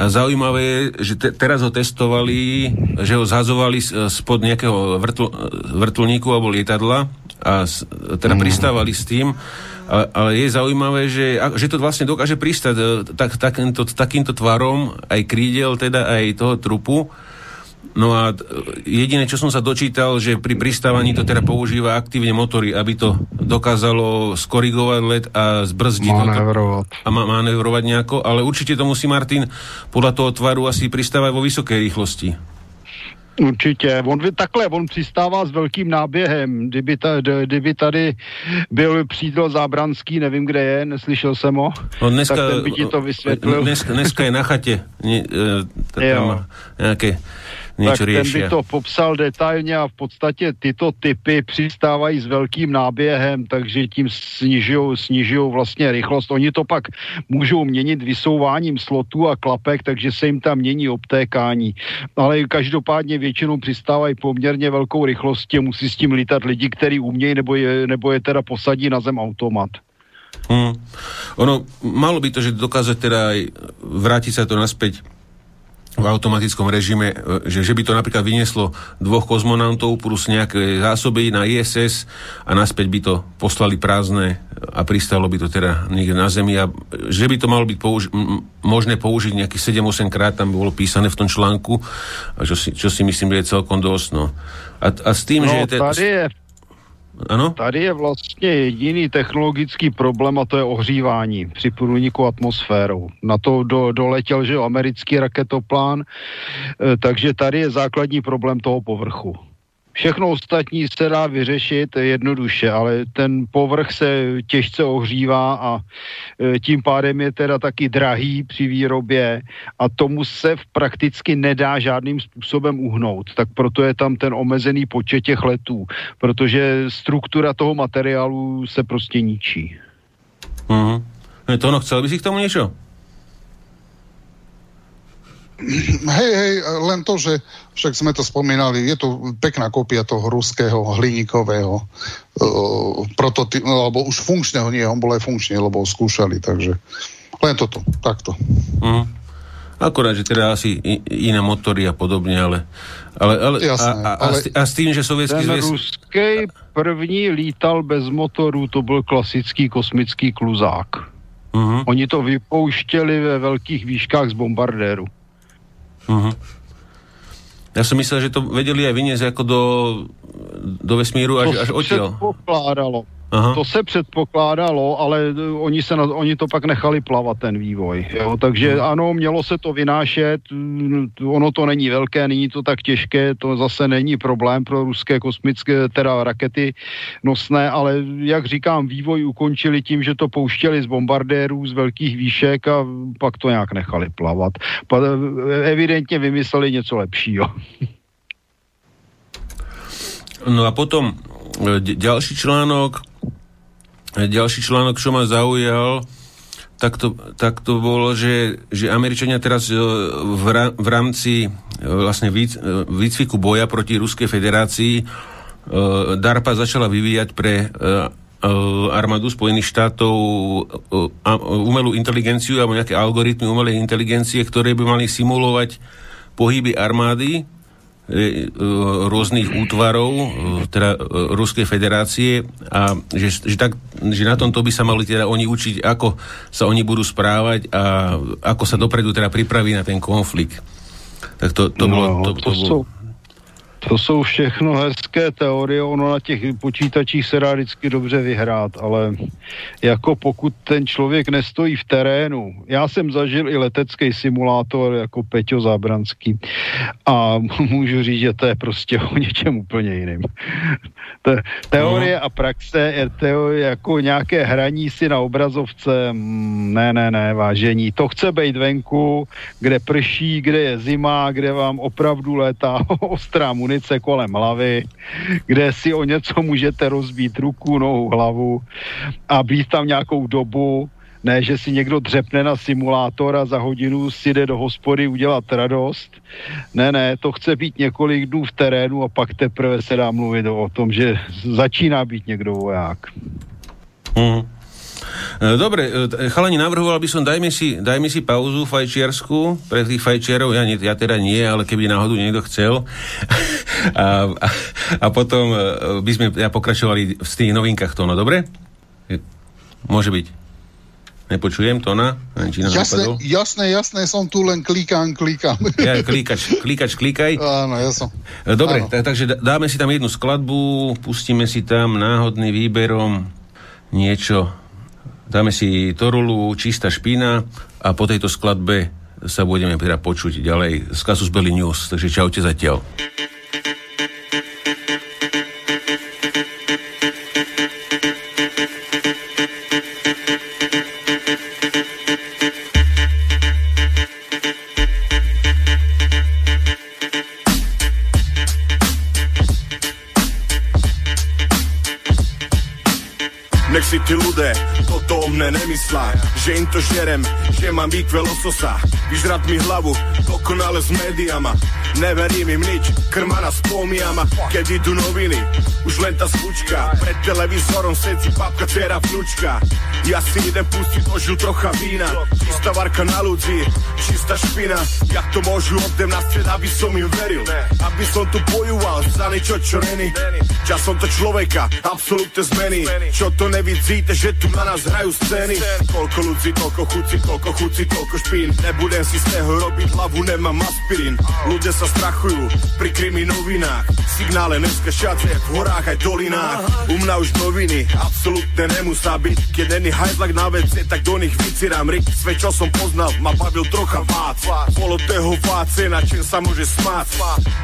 A zaujímavé je, že te, teraz ho testovali, že ho zhazovali spod nejakého vrtl, vrtulníku alebo lietadla a s, teda mm. pristávali s tým. Ale, ale je zaujímavé, že, že to vlastne dokáže pristať e, tak, takýmto, takýmto tvarom aj krídel, teda aj toho trupu No a jediné, čo som sa dočítal, že pri pristávaní to teda používa aktívne motory, aby to dokázalo skorigovať let a zbrzdiť Manévrovať. A manévrovať nejako, ale určite to musí Martin podľa toho tvaru asi pristávať vo vysokej rýchlosti. Určitě. On takhle, on přistává s velkým náběhem. Kdyby, ta, kdyby tady byl přídel Zábranský, nevím, kde je, neslyšel jsem ho, no dneska, tak ten by ti to vysvětlil. Dneska, dneska je na chatě. Nie, e, tam nějaké niečo tak riešia. ten by to popsal detailně a v podstatě tyto typy přistávají s velkým náběhem, takže tím snižují, snižují vlastně rychlost. Oni to pak můžou měnit vysouváním slotů a klapek, takže se jim tam mění obtékání. Ale každopádně většinou přistávají poměrně velkou rychlostí musí s tím lítat lidi, kteří umějí nebo je, nebo je teda posadí na zem automat. Hmm. Ono, malo by to, že dokázať teda aj vrátiť sa to naspäť v automatickom režime, e, že, že by to napríklad vynieslo dvoch kozmonautov plus nejaké zásoby na ISS a naspäť by to poslali prázdne a pristalo by to teda niekde na Zemi a že by to malo byť použi- možné použiť nejakých 7-8 krát, tam bolo písané v tom článku, čo si, čo si myslím, že je celkom dosť. No. A, a s tým, no, že... Te... Tady je ano? Tady je vlastně jediný technologický problém a to je ohřívání při průniku atmosférou. Na to do, doletěl, že americký raketoplán, e, takže tady je základní problém toho povrchu. Všechno ostatní se dá vyřešit jednoduše, ale ten povrch se těžce ohřívá a e, tím pádem je teda taky drahý při výrobě a tomu se v prakticky nedá žádným způsobem uhnout. Tak proto je tam ten omezený počet těch letů, protože struktura toho materiálu se prostě ničí. Uh-huh. To ono, chcel by si k tomu niečo? Hej, hej, len to, že však sme to spomínali, je to pekná kópia toho ruského hliníkového uh, prototypu, no, alebo už funkčného, nie, on bol aj funkčný, lebo ho skúšali, takže len toto, takto. Uh-huh. Akorát, že teda asi iné motory a podobne, ale... ale, ale, Jasné, a, a, ale a, s tým, že sovětský Ten zvěst... ruský první lítal bez motorů, to byl klasický kosmický kluzák. Uh-huh. Oni to vypouštěli ve velkých výškách z bombardéru. Uh-huh. Ja som myslel, že to vedeli aj vyniesť ako do, do vesmíru až, až odtiaľ. Pokládalo. Aha. To se předpokládalo, ale eh, oni, se na, oni to pak nechali plavat ten vývoj. Jo? Takže ano, mělo se to vynášet, mm, ono to není velké, není to tak těžké, to zase není problém pro ruské kosmické, teda rakety nosné, ale jak říkám, vývoj ukončili tím, že to pouštěli z bombardérů z velkých výšek a pak to nějak nechali plavat. Pa, eh, evidentně vymysleli něco lepšího. No a potom ďalší článok ďalší článok, čo ma zaujal, tak to, tak to bolo, že, že Američania teraz e, v, rámci e, vlastne e, výcviku boja proti Ruskej federácii DARPA začala vyvíjať pre armádu Spojených štátov umelú inteligenciu alebo nejaké algoritmy umelej inteligencie, ktoré by mali simulovať pohyby armády rôznych útvarov, e, teda Ruskej federácie a že, že, tak, že na tomto by sa mali teda oni učiť, ako sa oni budú správať a ako sa dopredu teda pripraví na ten konflikt. Tak to, to, no, bolo, to, to, to bolo... To jsou všechno hezké teorie, ono na těch počítačích se dá vždycky dobře vyhrát, ale jako pokud ten člověk nestojí v terénu, já jsem zažil i letecký simulátor jako Peťo Zábranský a můžu říct, že to je prostě o něčem úplně jiným. Te, teorie no. a praxe je teorie jako nějaké hraní si na obrazovce, mm, ne, ne, ne, vážení. To chce být venku, kde prší, kde je zima, kde vám opravdu létá ostrá munice munice kolem hlavy, kde si o něco můžete rozbít ruku, nohu, hlavu a být tam nějakou dobu, ne, že si někdo dřepne na simulátor a za hodinu si jde do hospody udělat radost. Ne, ne, to chce být několik dnů v terénu a pak teprve se dá mluvit o tom, že začíná být někdo voják. Mm. E, dobre, e, chalani, navrhoval by som, dajme si, dajme si pauzu fajčiarsku pre tých fajčiarov, ja, ja teda nie, ale keby náhodou niekto chcel. a, a, a potom e, by sme ja pokračovali v tých novinkách tóna, dobre? Môže byť. Nepočujem to na? Jasné, jasné, jasné, som tu len klikám, klikám. Ja, klikač, klikač, klikaj. Áno, ja som. Dobre, tak, takže dáme si tam jednu skladbu, pustíme si tam náhodný výberom niečo Dáme si Torulu, Čistá špina a po tejto skladbe sa budeme teda počuť ďalej z Kasus Belli News. Takže čaute zatiaľ. Že im to žerem, že mám výkve lososa Vyžrat mi hlavu, dokonale s médiama. Neverím im nič, krma nás pomijama Keď idú noviny, už len tá slučka. Pred televízorom sedí babka, dcera, vnúčka. Ja si idem pustiť ožil trocha vína. Čistá varka na ľudí, čistá špina. Jak to môžu odem na stred, aby som im veril? Aby som tu bojoval za niečo, čo není. Časom to človeka, absolútne zmeny Čo to nevidíte, že tu na nás hrajú scény. Koľko ľudí, toľko chuci, koľko chuci, toľko špín. Nebudem si z toho robiť hlavu, nemám aspirín. Ľudia sa strachujú pri krimi novinách Signále dneska šace v horách aj dolinách. U mňa už noviny absolútne nemusá byť. Keď není hajzlak na vece, tak do nich vycirám rik Sve čo som poznal, ma bavil trocha vác Bolo toho váce, na čem sa môže smáť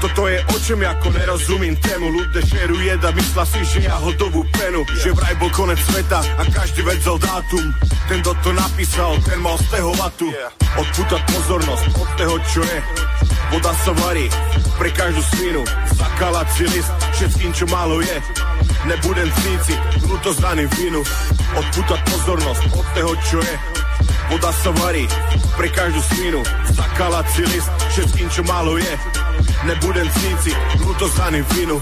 Toto je o čem ako nerozumím tému. Ľudia šeru jeda, mysla si, že ja hodovú penu. Že vraj bol konec sveta a každý vedel dátum. Ten, kto to napísal, ten mal z toho vatu Odputať pozornosť od toho, čo je. Voda sa varí pre každú svinu Zakalať si list všetkým, čo málo je. Nebudem cíci, ľúto zdaný vinu. Odputať pozornosť od toho, čo je. Voda sa varí pre každú svinu Zakalať si list všetkým, čo málo je. Nebudem cíci, ľúto zdaný vinu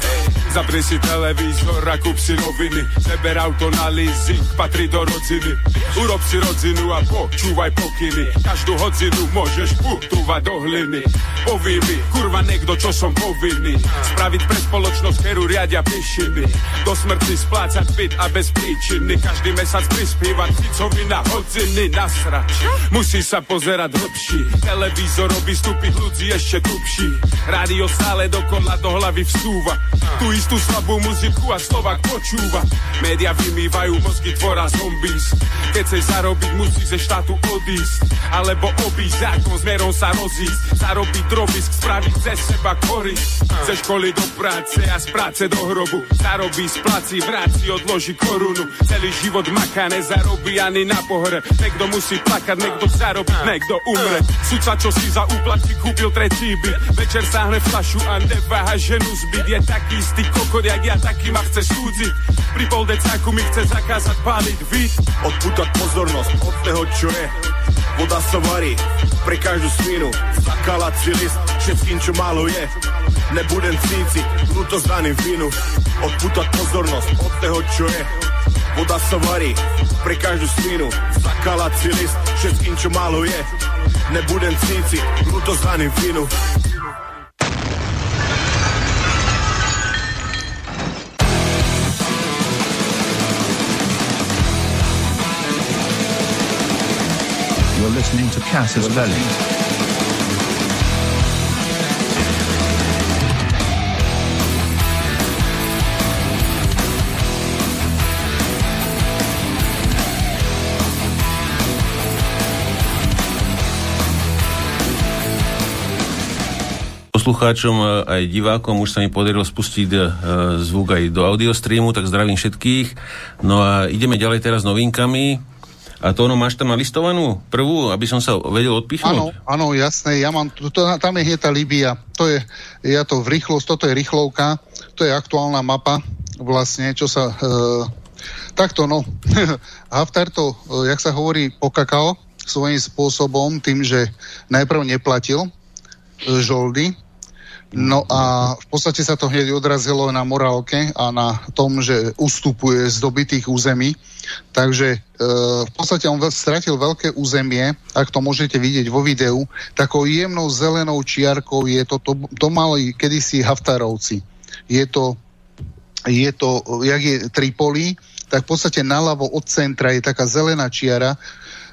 Zapri si televízor a kúp si noviny. Neber auto na leasing, patrí do rodziny Urob si rodzinu a počúvaj pokyny. Každú hodzinu môžeš putúvať do hliny Poví mi, kurva niekto, čo som povinný Spraviť pre spoločnosť, ktorú riadia pišiny Do smrti splácať byt a bez príčiny Každý mesec prispievať Ficovi na hodziny nasrať Musí sa pozerať hlbší Televízor robí stúpiť ľudí ešte tupší Rádio stále dokola do hlavy vstúva Tu Istú slabú muziku a Slovak počúva. Média vymývajú mozgy tvora zombies. Keď chceš zarobiť, musíš ze štátu odísť. Alebo obísť zákon smerom sa rozísť. Zarobiť drobisk, spraviť ze seba korisť. Ze školy do práce a z práce do hrobu. Zarobí, splaci, vráci, odloží korunu. Celý život maká, nezarobí ani na pohreb. Niekto musí plakať, niekto zarobí, niekto umre. Sudca, čo si za úplatky kúpil tretí byt. Večer sáhne flašu a neváha ženu zbyt. Je taký istý kokot, jak ja, taký ma chce súdziť. Pri pol decáku mi chce zakázať páliť vid. Odputať pozornosť od toho, čo je. Voda sa varí pre každú svinu. Zakalať si list všetkým, čo málo je. Nebudem cíci, ľúto zdaným vinu. Odputať pozornosť od toho, čo je. Voda sa varí pre každú svinu. Zakalať si list všetkým, čo málo je. Nebudem cíci, ľúto zdaným vinu. You're listening to Casus Belli. poslucháčom e, aj divákom už sa mi podarilo spustiť e, zvuk aj do audiostreamu, tak zdravím všetkých. No a ideme ďalej teraz novinkami. A to ono máš tam listovanú prvú, aby som sa vedel odpichnúť? Áno, áno, jasné. Ja mám, to, tam je hneď tá Libia. To je, ja to v rýchlosť, toto je rýchlovka, to je aktuálna mapa vlastne, čo sa... E, takto, no. Haftar to, e, jak sa hovorí, pokakal svojím spôsobom tým, že najprv neplatil e, žoldy, No a v podstate sa to hneď odrazilo na morálke a na tom, že ustupuje z dobitých území. Takže e, v podstate on stratil veľké územie, ak to môžete vidieť vo videu, takou jemnou zelenou čiarkou je to, to, to mali kedysi Haftarovci. Je to, je to, jak je Tripoli, tak v podstate naľavo od centra je taká zelená čiara,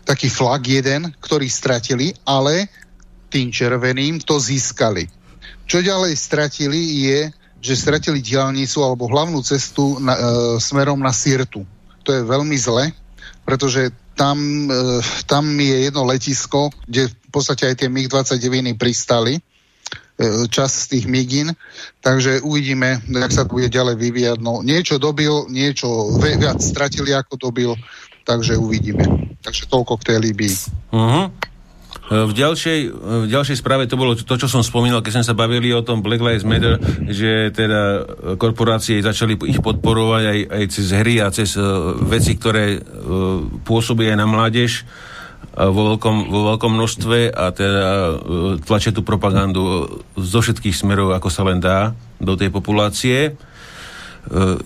taký flag jeden, ktorý stratili, ale tým červeným to získali. Čo ďalej stratili je, že stratili diálnicu alebo hlavnú cestu na, e, smerom na Sirtu. To je veľmi zle, pretože tam, e, tam je jedno letisko, kde v podstate aj tie MiG-29 pristali, e, čas z tých MIGIN, takže uvidíme, jak sa bude ďalej vyvíjať. No, niečo dobil, niečo viac stratili, ako dobil, takže uvidíme. Takže toľko k tej Líbii. Uh-huh. V ďalšej, v ďalšej správe to bolo to, čo som spomínal, keď sme sa bavili o tom Black Lives Matter, že teda korporácie začali ich podporovať aj, aj cez hry a cez uh, veci, ktoré uh, pôsobia aj na mládež uh, vo, veľkom, vo veľkom množstve a teda uh, tlačia tú propagandu zo všetkých smerov, ako sa len dá, do tej populácie.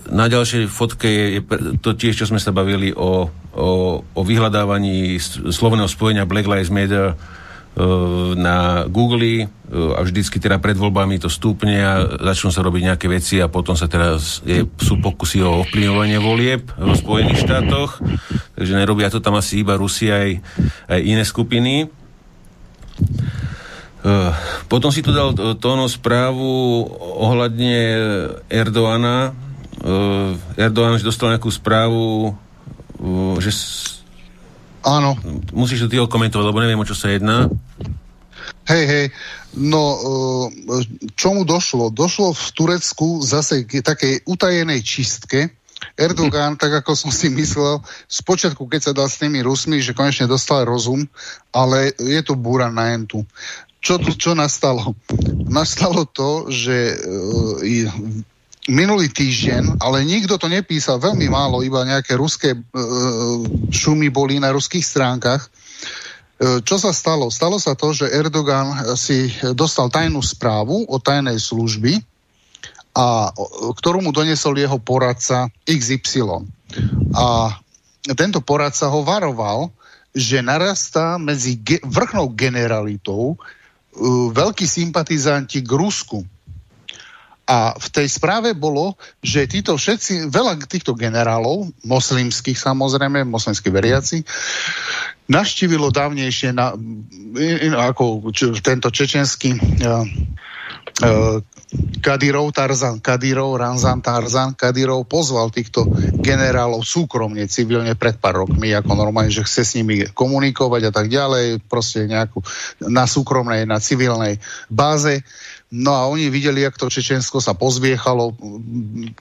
Na ďalšej fotke je, je to tiež, čo sme sa bavili o, o, o vyhľadávaní slovného spojenia Black Lives Matter na Google a vždycky teda pred voľbami to stúpne a začnú sa robiť nejaké veci a potom sa teraz je, sú pokusy o ovplyvňovanie volieb v Spojených štátoch, takže nerobia to tam asi iba Rusi aj, aj iné skupiny. Potom si tu dal tóno správu ohľadne Erdoána, uh, Erdogan že dostal nejakú správu, uh, že... Áno. Musíš to ty komentovať, lebo neviem, o čo sa jedná. Hej, hej, no uh, čomu došlo? Došlo v Turecku zase k takej utajenej čistke. Erdogan, tak ako som si myslel, spočiatku, keď sa dal s tými Rusmi, že konečne dostal rozum, ale je to búra na entu. Čo, čo nastalo? Nastalo to, že minulý týždeň, ale nikto to nepísal, veľmi málo, iba nejaké ruské e, šumy boli na ruských stránkach. E, čo sa stalo? Stalo sa to, že Erdogan si dostal tajnú správu o tajnej služby, a, ktorú mu donesol jeho poradca XY. A tento poradca ho varoval, že narastá medzi ge- vrchnou generalitou uh, veľkí sympatizanti k Rusku a v tej správe bolo, že títo všetci, veľa týchto generálov, moslimských samozrejme, moslimskí veriaci, naštívilo dávnejšie na, ako tento čečenský uh, Kadyrov Tarzan, Kadyrov, Ranzan Tarzan, Kadyrov pozval týchto generálov súkromne, civilne pred pár rokmi, ako normálne, že chce s nimi komunikovať a tak ďalej, proste nejakú na súkromnej, na civilnej báze. No a oni videli, ako to Čečensko sa pozviechalo,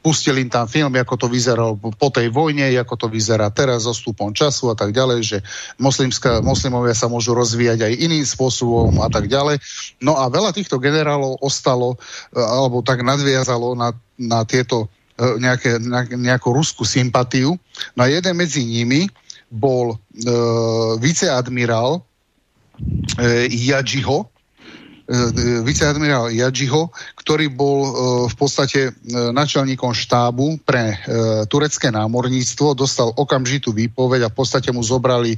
pustili im tam film, ako to vyzeralo po tej vojne, ako to vyzerá teraz so stupom času a tak ďalej, že moslimská, moslimovia sa môžu rozvíjať aj iným spôsobom a tak ďalej. No a veľa týchto generálov ostalo, e, alebo tak nadviazalo na, na tieto e, nejaké, nejakú ruskú sympatiu. No a jeden medzi nimi bol e, viceadmirál e, Jadžiho, viceadmirál Jadžiho, ktorý bol e, v podstate e, načelníkom štábu pre turecké námorníctvo, dostal okamžitú výpoveď a v podstate mu zobrali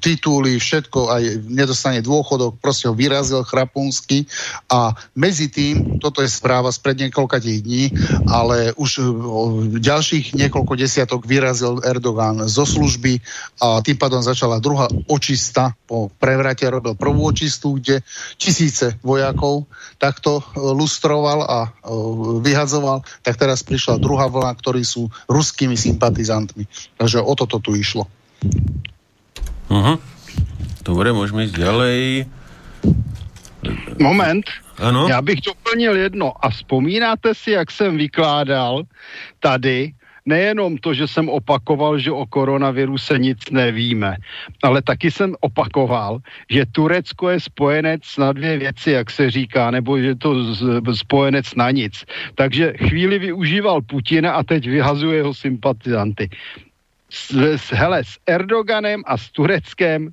tituly, všetko, aj nedostane dôchodok, proste ho vyrazil Chrapunsky a medzi tým, toto je správa z pred niekoľkých dní, ale už ďalších niekoľko desiatok vyrazil Erdogan zo služby a tým pádom začala druhá očista. Po prevrate, robil prvú očistu, kde tisíc tisíce vojakov takto e, lustroval a e, vyhadzoval, tak teraz prišla druhá vlna, ktorí sú ruskými sympatizantmi. Takže o toto tu išlo. Uh-huh. Dobre, môžeme ísť ďalej. Moment. Ano? Já bych doplnil jedno. A vzpomínáte si, jak jsem vykládal tady nejenom to, že jsem opakoval, že o koronaviru se nic nevíme, ale taky jsem opakoval, že Turecko je spojenec na dvě věci, jak se říká, nebo že to spojenec na nic. Takže chvíli využíval Putina a teď vyhazuje jeho sympatizanty. S, s, hele, s Erdoganem a s Tureckem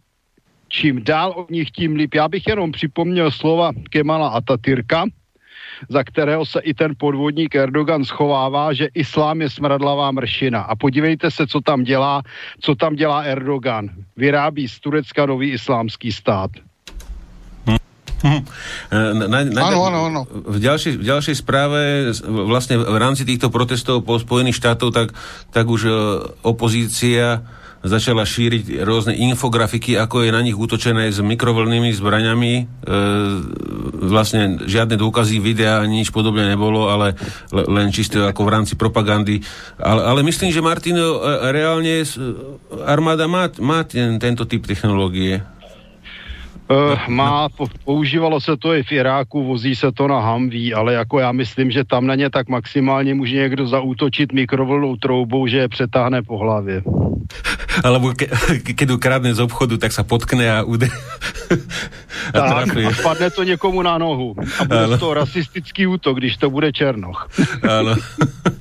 čím dál od nich tím líp. Já bych jenom připomněl slova Kemala Atatürka, za kterého se i ten podvodník Erdogan schovává, že islám je smradlavá mršina. A podívejte se, co tam dělá, co tam dělá Erdogan. Vyrábí z Turecka nový islámský stát. Na, na, na, ano, ano, ano. V, ďalšej, v ďalšej správe vlastne v rámci týchto protestov po Spojených štátov tak, tak už e, opozícia začala šíriť rôzne infografiky, ako je na nich útočené s mikrovlnými zbraňami. E, vlastne žiadne dôkazy, videa, nič podobne nebolo, ale len čisto ako v rámci propagandy. Ale, ale myslím, že Martino, e, reálne armáda má, má ten, tento typ technológie. Uh, má, používalo se to i v Iráku, vozí se to na Humvee, ale jako já myslím, že tam na ně tak maximálně může někdo zaútočit mikrovlnou troubou, že je přetáhne po hlavě. Alebo ke, keď ukradne z obchodu, tak sa potkne a ude... a tak, a padne to někomu na nohu. A bude ano. to rasistický útok, když to bude Černoch. Áno.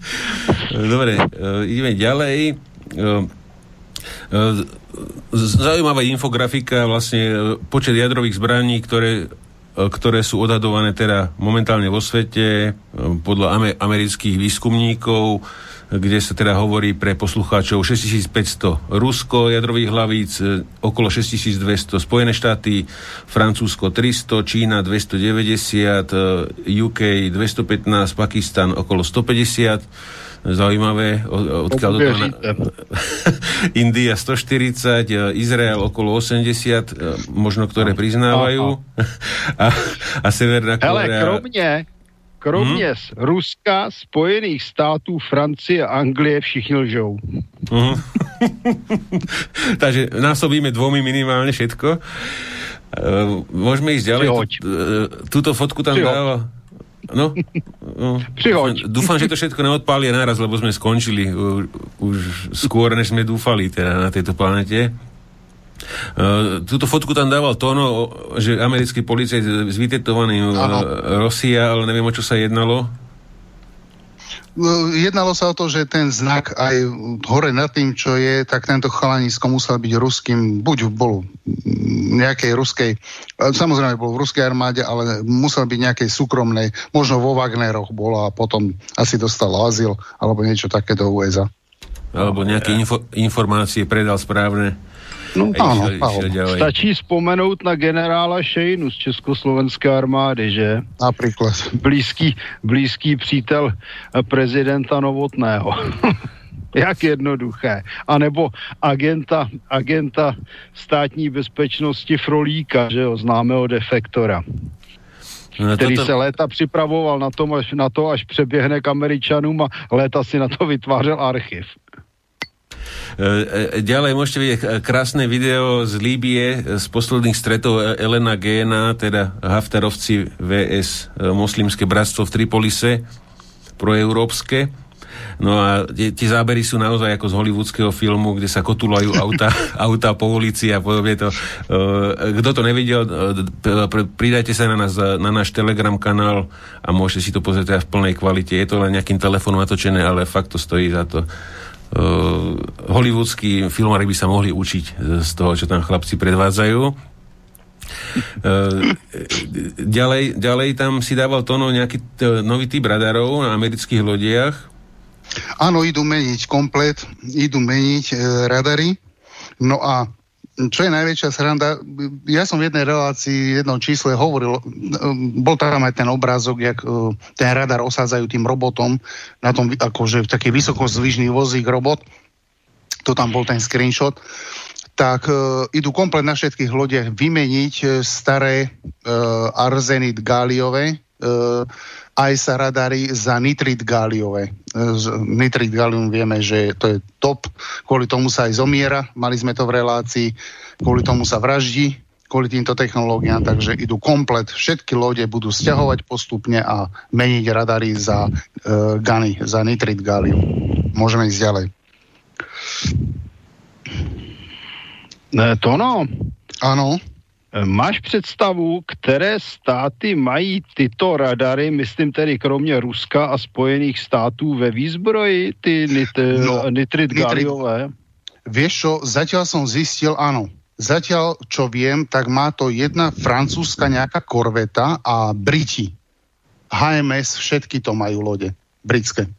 Dobre, uh, ideme ďalej. Uh, Zaujímavá infografika, vlastne e, počet jadrových zbraní, ktoré, e, ktoré sú odhadované teda momentálne vo svete e, podľa amerických výskumníkov, kde sa teda hovorí pre poslucháčov 6500 Rusko jadrových hlavíc, okolo 6200 Spojené štáty, Francúzsko 300, Čína 290, UK 215, Pakistan okolo 150 zaujímavé, odkiaľ do toho... India 140, e, Izrael okolo 80, e, možno ktoré priznávajú. A, a Severná Korea... Hele, kromne, kromě hmm? z Ruska, Spojených států, Francie a Anglie všichni lžou. Uh-huh. Takže násobíme dvomi minimálne všetko. Uh, môžeme ísť ďalej. Tú, túto fotku tam dáva No, no Prihoď. Dúfam, že to všetko neodpália naraz, lebo sme skončili uh, už skôr, než sme dúfali teda na tejto planete. Uh, túto fotku tam dával Tono, že americký policajt zvytetovaný uh, Rosia, ale neviem, o čo sa jednalo. Jednalo sa o to, že ten znak aj hore nad tým, čo je, tak tento chalanisko musel byť ruským, buď bol nejakej ruskej, samozrejme bol v ruskej armáde, ale musel byť nejakej súkromnej, možno vo Wagneroch bol a potom asi dostal azyl alebo niečo také do USA. Alebo nejaké info, informácie predal správne. No áno, áno. Stačí spomenout na generála Šejnu z Československé armády, že? Napríklad. Blízký, blízký přítel prezidenta Novotného. Jak jednoduché. A nebo agenta, agenta státní bezpečnosti Frolíka, že jo, známého defektora. no, který toto... se léta připravoval na, tom, až, na to, až přeběhne k Američanům a léta si na to vytvářel archiv. E, e, ďalej môžete vidieť krásne video z Líbie z posledných stretov Elena Géna, teda Haftarovci VS Moslimské bratstvo v Tripolise proeurópske No a tie, zábery sú naozaj ako z hollywoodského filmu, kde sa kotulajú auta, auta po ulici a podobne to. Kto to nevidel, pridajte sa na, nás, na náš telegram kanál a môžete si to pozrieť v plnej kvalite. Je to len nejakým telefónom natočené, ale fakt to stojí za to. Uh, hollywoodskí filmári by sa mohli učiť z toho, čo tam chlapci predvádzajú. Uh, ďalej, ďalej tam si dával tóno nejaký t- nový typ radarov na amerických lodiach. Áno, idú meniť komplet, idú meniť e, radary. No a čo je najväčšia sranda, ja som v jednej relácii, v jednom čísle hovoril, e, bol tam aj ten obrázok, jak e, ten radar osádzajú tým robotom, na tom akože taký vysokozvyžný vozík robot, to tam bol ten screenshot, tak uh, idú komplet na všetkých lodiach vymeniť uh, staré uh, arzenit gáliové, uh, aj sa radary za nitrit gáliové. Nitrit gálium vieme, že to je top, kvôli tomu sa aj zomiera, mali sme to v relácii, kvôli tomu sa vraždí, kvôli týmto technológiám, takže idú komplet, všetky lode budú stiahovať postupne a meniť radary za uh, gany, za nitrit gálium. Môžeme ísť ďalej. Ne, to no. Áno. Máš představu, které státy mají tyto radary, myslím tedy kromě Ruska a Spojených států ve výzbroji, ty nit, no, nitrit galiové? Vieš čo, zatiaľ som zistil, áno. Zatiaľ, čo viem, tak má to jedna francúzska nejaká korveta a Briti. HMS, všetky to majú lode. Britské.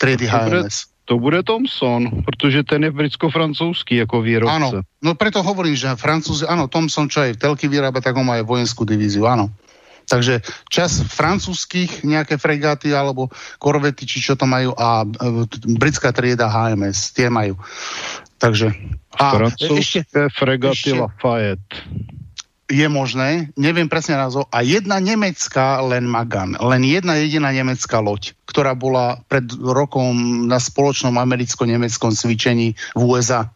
Triedy HMS. To bude Thomson, protože ten je britsko-francouzský jako výrobce. Áno, no preto hovorím, že Francúzi, áno, Thomson, čo aj telky vyrába, tak on má aj vojenskú divíziu, áno. Takže čas francúzských nejaké fregáty alebo korvety, či čo to majú a e, britská trieda HMS, tie majú. Takže... A ešte, fregaty ešte, Lafayette je možné, neviem presne názov, a jedna nemecká len Magan, len jedna jediná nemecká loď, ktorá bola pred rokom na spoločnom americko-nemeckom cvičení v USA.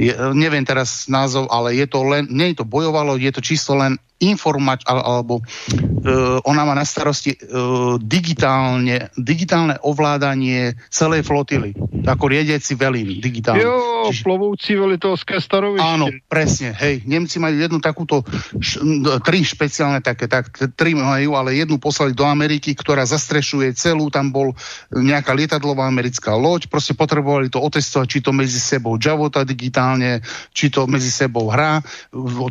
Je, neviem teraz názov, ale je to len, nie je to bojová loď, je to čisto len informač, alebo uh, ona má na starosti uh, digitálne, digitálne ovládanie celej flotily. Ako riediaci velín digitálne. Jo, Čiže... plovúci veliteľské starovište. Áno, presne. Hej, Nemci majú jednu takúto, š, tri špeciálne také, tak tri majú, ale jednu poslali do Ameriky, ktorá zastrešuje celú, tam bol nejaká lietadlová americká loď, proste potrebovali to otestovať, či to medzi sebou javota digitálne, či to medzi sebou hrá.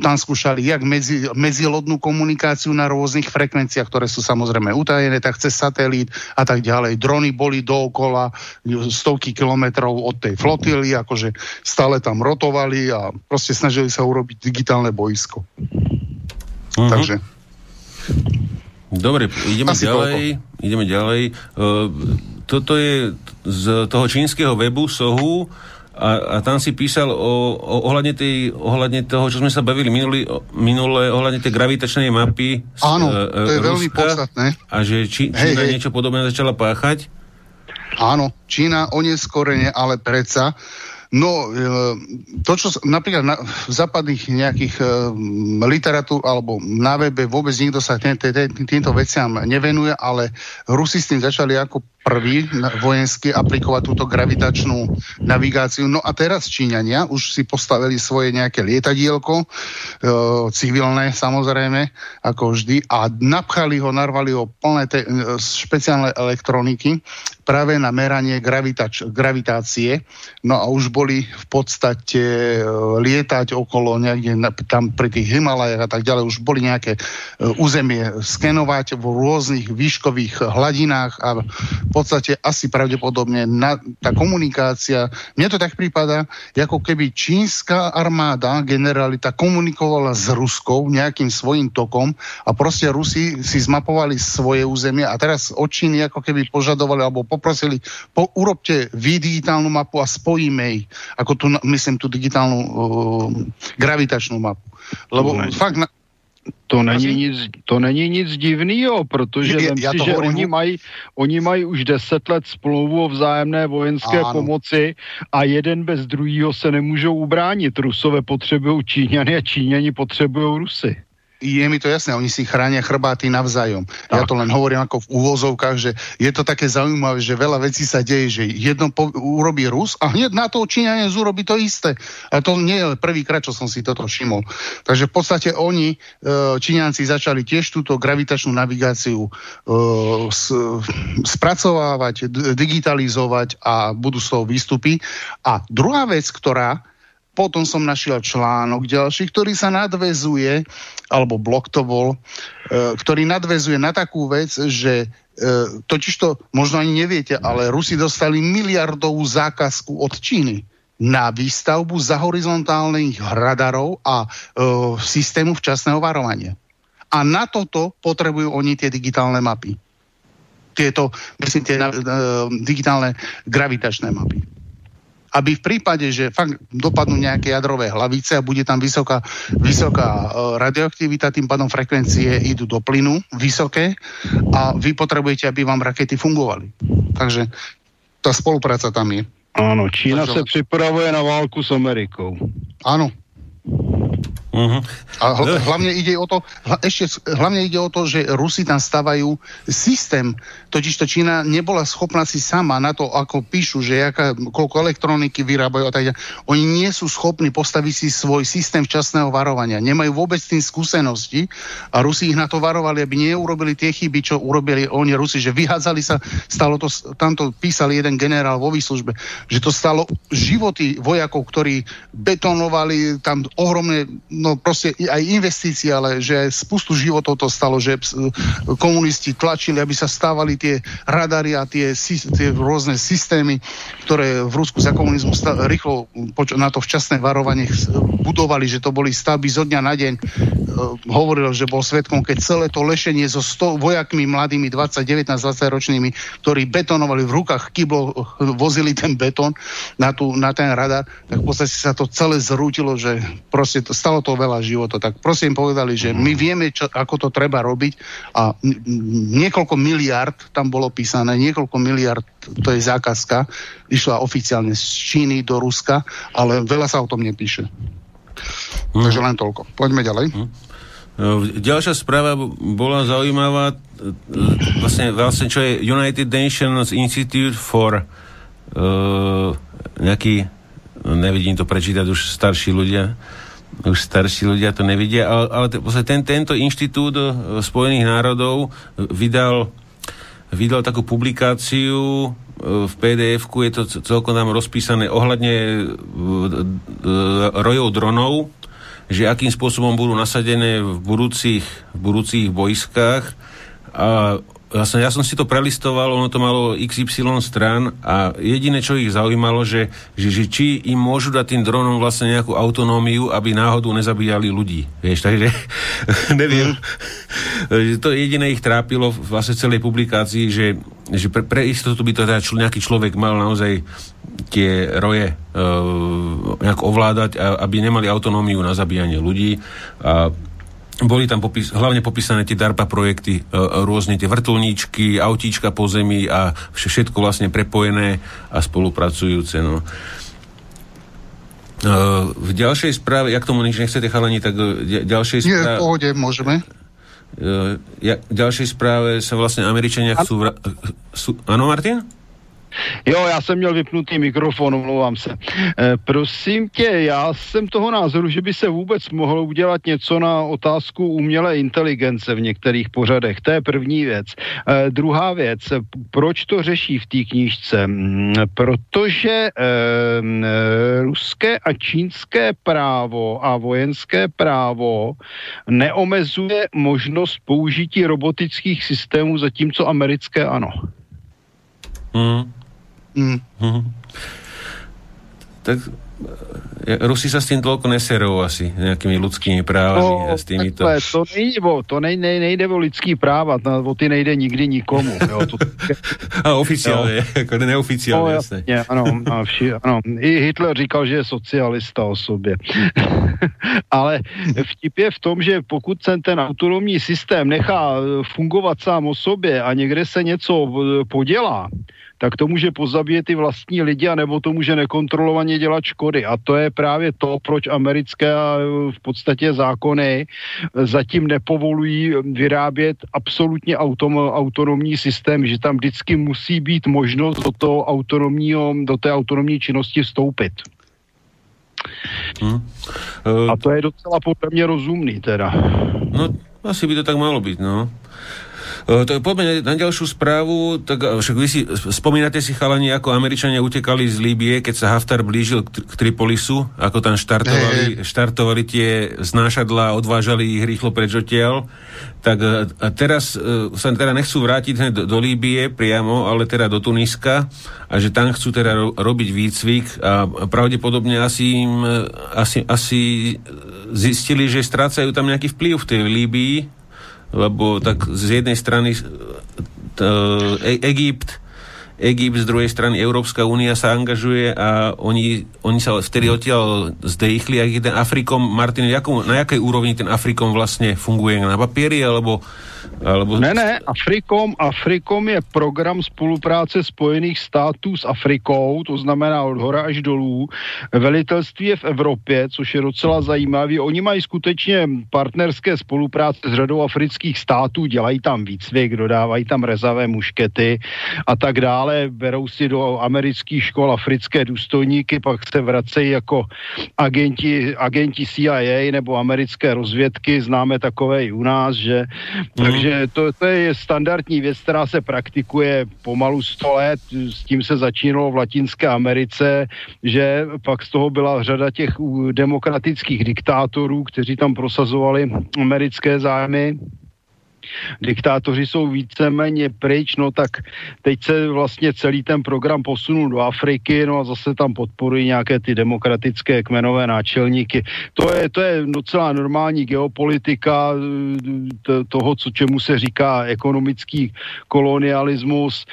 Tam skúšali, jak medzi, medzi medzilodnú komunikáciu na rôznych frekvenciách, ktoré sú samozrejme utajené, tak cez satelít a tak ďalej. Drony boli dookola stovky kilometrov od tej flotily, akože stále tam rotovali a proste snažili sa urobiť digitálne boisko. Uh-huh. Takže Dobre, ideme Asi ďalej. Toľko. Ideme ďalej. Uh, toto je z toho čínskeho webu Sohu a, a tam si písal o, o, ohľadne, tej, ohľadne toho, čo sme sa bavili minuli, minule, ohľadne tej gravitačnej mapy z, Áno, uh, to je Ruska, veľmi podstatné. A že či, Čína hej, niečo podobné začala páchať? Áno, Čína oneskorene, ale predsa No, e, to, čo napríklad na, v západných nejakých e, literatúr alebo na webe vôbec nikto sa týmto veciam nevenuje, ale Rusi s tým začali ako prvý vojensky aplikovať túto gravitačnú navigáciu. No a teraz Číňania už si postavili svoje nejaké lietadielko, e, civilné samozrejme, ako vždy, a napchali ho, narvali ho plné te, e, špeciálne elektroniky práve na meranie gravitač, gravitácie. No a už boli v podstate e, lietať okolo niekde na, tam pri tých Himalajach a tak ďalej, už boli nejaké e, územie skenovať v rôznych výškových hladinách a v podstate asi pravdepodobne na, tá komunikácia, mne to tak prípada, ako keby čínska armáda, generalita komunikovala s Ruskou nejakým svojim tokom a proste Rusi si zmapovali svoje územie a teraz od Číny ako keby požadovali alebo poprosili, po, urobte vy digitálnu mapu a spojíme ich, ako tu, myslím, tú digitálnu uh, gravitačnú mapu. Lebo fakt, na, To není, nic, to není nic divného, protože Je- já si, že hovorím- oni mají, oni mají už deset let smlouvu o vzájemné vojenské Áno. pomoci a jeden bez druhého se nemůžou ubránit. Rusové potřebují Číňany a Číňani potřebují Rusy. Je mi to jasné, oni si chránia chrbáty navzájom. Ja to len hovorím ako v úvozovkách, že je to také zaujímavé, že veľa vecí sa deje, že jedno po, urobí Rus a hneď na to Číňanec urobí to isté. A to nie je prvýkrát, čo som si toto všimol. Takže v podstate oni, e, Číňanci, začali tiež túto gravitačnú navigáciu e, spracovávať, digitalizovať a budú z toho výstupy. A druhá vec, ktorá potom som našiel článok ďalší, ktorý sa nadvezuje, alebo blog to bol, e, ktorý nadvezuje na takú vec, že e, totižto možno ani neviete, ale Rusi dostali miliardovú zákazku od Číny na výstavbu za horizontálnych radarov a e, systému včasného varovania. A na toto potrebujú oni tie digitálne mapy. Tieto, myslím, tie e, digitálne gravitačné mapy aby v prípade, že fakt dopadnú nejaké jadrové hlavice a bude tam vysoká, vysoká e, radioaktivita, tým pádom frekvencie idú do plynu, vysoké a vy potrebujete, aby vám rakety fungovali. Takže tá spolupráca tam je. Ano, Čína Takže- se připravuje na válku s Amerikou. Áno. Uh-huh. A hl- hlavne ide o to, hla- ešte hlavne ide o to, že Rusi tam stavajú systém, totiž to Čína nebola schopná si sama na to, ako píšu, že jaká, koľko elektroniky vyrábajú a tak ďalej. Oni nie sú schopní postaviť si svoj systém včasného varovania. Nemajú vôbec tým skúsenosti a Rusi ich na to varovali, aby neurobili tie chyby, čo urobili oni Rusi, že vyhádzali sa, stalo to, tamto písal jeden generál vo výslužbe, že to stalo životy vojakov, ktorí betonovali tam ohromné, no proste aj investície, ale že aj spustu životov to stalo, že ps- komunisti tlačili, aby sa stávali tie radary a tie, tie rôzne systémy, ktoré v Rusku za komunizmu sta- rýchlo na to včasné varovanie budovali, že to boli stavby zo dňa na deň. E, hovoril, že bol svetkom, keď celé to lešenie so 100 vojakmi mladými 20, 19, 20 ročnými, ktorí betonovali v rukách kyblo, vozili ten betón na, tú, na ten radar, tak v podstate sa to celé zrútilo, že proste to, stalo to veľa života. Tak prosím povedali, že my vieme, čo, ako to treba robiť a niekoľko miliard, tam bolo písané, niekoľko miliard, to je zákazka, išla oficiálne z Číny do Ruska, ale veľa sa o tom nepíše. Takže len toľko. Poďme ďalej. No, Ďalšia správa bola zaujímavá, e, vlastne, vlastne čo je United Nations Institute for uh, nejaký, no nevidím to prečítať, už starší ľudia, už starší ľudia to nevidia, ale, ale ten, tento inštitút e, Spojených národov e, vydal vydal takú publikáciu e, v PDF-ku, je to celkom tam rozpísané ohľadne rojov dronov, že akým spôsobom budú nasadené v budúcich, v budúcich vojskách. A vlastne ja som si to prelistoval, ono to malo XY strán a jediné, čo ich zaujímalo, že, že, že či im môžu dať tým dronom vlastne nejakú autonómiu, aby náhodou nezabíjali ľudí. Vieš, takže neviem. to jediné ich trápilo vlastne v celej publikácii, že, že pre, pre istotu by to teda čl- nejaký človek mal naozaj tie roje e, nejak ovládať, a, aby nemali autonómiu na zabíjanie ľudí. A boli tam popis, hlavne popísané tie DARPA projekty, e, rôzne tie vrtulníčky, autíčka po zemi a vš- všetko vlastne prepojené a spolupracujúce. No. E, v ďalšej správe, jak tomu nič nechcete chalani, tak e, ďalšej Nie, v správe... pohode, môžeme. Ja, ďalšej správe sa vlastne Američania chcú... Vra- sú, áno, Martin? Jo, já jsem měl vypnutý mikrofon, omlouvám se. E, prosím tě, já jsem toho názoru, že by se vůbec mohlo udělat něco na otázku umělé inteligence v některých pořadech. To je první věc. E, druhá věc, p- proč to řeší v té knížce? Mm, Protože e, ruské a čínské právo a vojenské právo neomezuje možnost použití robotických systémů, zatímco americké ano. Mm. Mm. Mhm. Tak Rusi sa s tým toľko neserou asi, nejakými ľudskými právami No, a s týmito. takhle, to nejde o, to nej, nej, nejde o lidský práva, to, o ty nejde nikdy nikomu. Jo, to, A oficiálne, ako neoficiálne, no, jasně, ano, a vši, ano. I Hitler říkal, že je socialista o sobě. Ale vtip je v tom, že pokud se ten autonomní systém nechá fungovat sám o sobě a někde se něco eh, podělá, tak to může pozabíjet i vlastní lidi, anebo to může nekontrolovaně dělat škody. A to je právě to, proč americké v podstatě zákony zatím nepovolují vyrábět absolutně autom, autonomní systém, že tam vždycky musí být možnost do, toho autonomního, do té autonomní činnosti vstoupit. Hm. A to je docela podle mě rozumný teda. No, asi by to tak malo byť, no. E, To poďme na ďalšiu správu, tak e, však vy si, spomínate si chalani, ako Američania utekali z Líbie, keď sa Haftar blížil k, k Tripolisu, ako tam štartovali, štartovali tie znášadla, odvážali ich rýchlo preč odtiaľ. Tak e, a teraz sa teda nechcú vrátiť do, do Líbie priamo, ale teda do Tuniska a že tam chcú teda ro, robiť výcvik a pravdepodobne asi im asi, asi zistili, že strácajú tam nejaký vplyv v tej Líbii, lebo tak z jednej strany t, e, Egypt, Egypt, z druhej strany Európska únia sa angažuje a oni, oni sa vtedy odtiaľ zdejchli a ich ten Afrikom, Martin, jakom, na jakej úrovni ten Afrikom vlastne funguje? Na papieri alebo Alebo... Ne, ne, Afrikom, Afrikom je program spolupráce Spojených států s Afrikou, to znamená od hora až dolů. Velitelství je v Evropě, což je docela zajímavé. Oni mají skutečně partnerské spolupráce s řadou afrických států, dělají tam výcvik, dodávají tam rezavé muškety a tak dále. Berou si do amerických škol africké důstojníky, pak se vracejí jako agenti, agenti CIA nebo americké rozvědky, známe takové i u nás, že Mhm. Takže to, to je standardní věc, která se praktikuje pomalu 100 let. S tím se začínalo v Latinské Americe, že pak z toho byla řada těch demokratických diktátorů, kteří tam prosazovali americké zájmy diktátoři jsou víceméně pryč, no tak teď se vlastně celý ten program posunul do Afriky, no a zase tam podporují nějaké ty demokratické kmenové náčelníky. To je, to je docela normální geopolitika toho, co, čemu se říká ekonomický kolonialismus.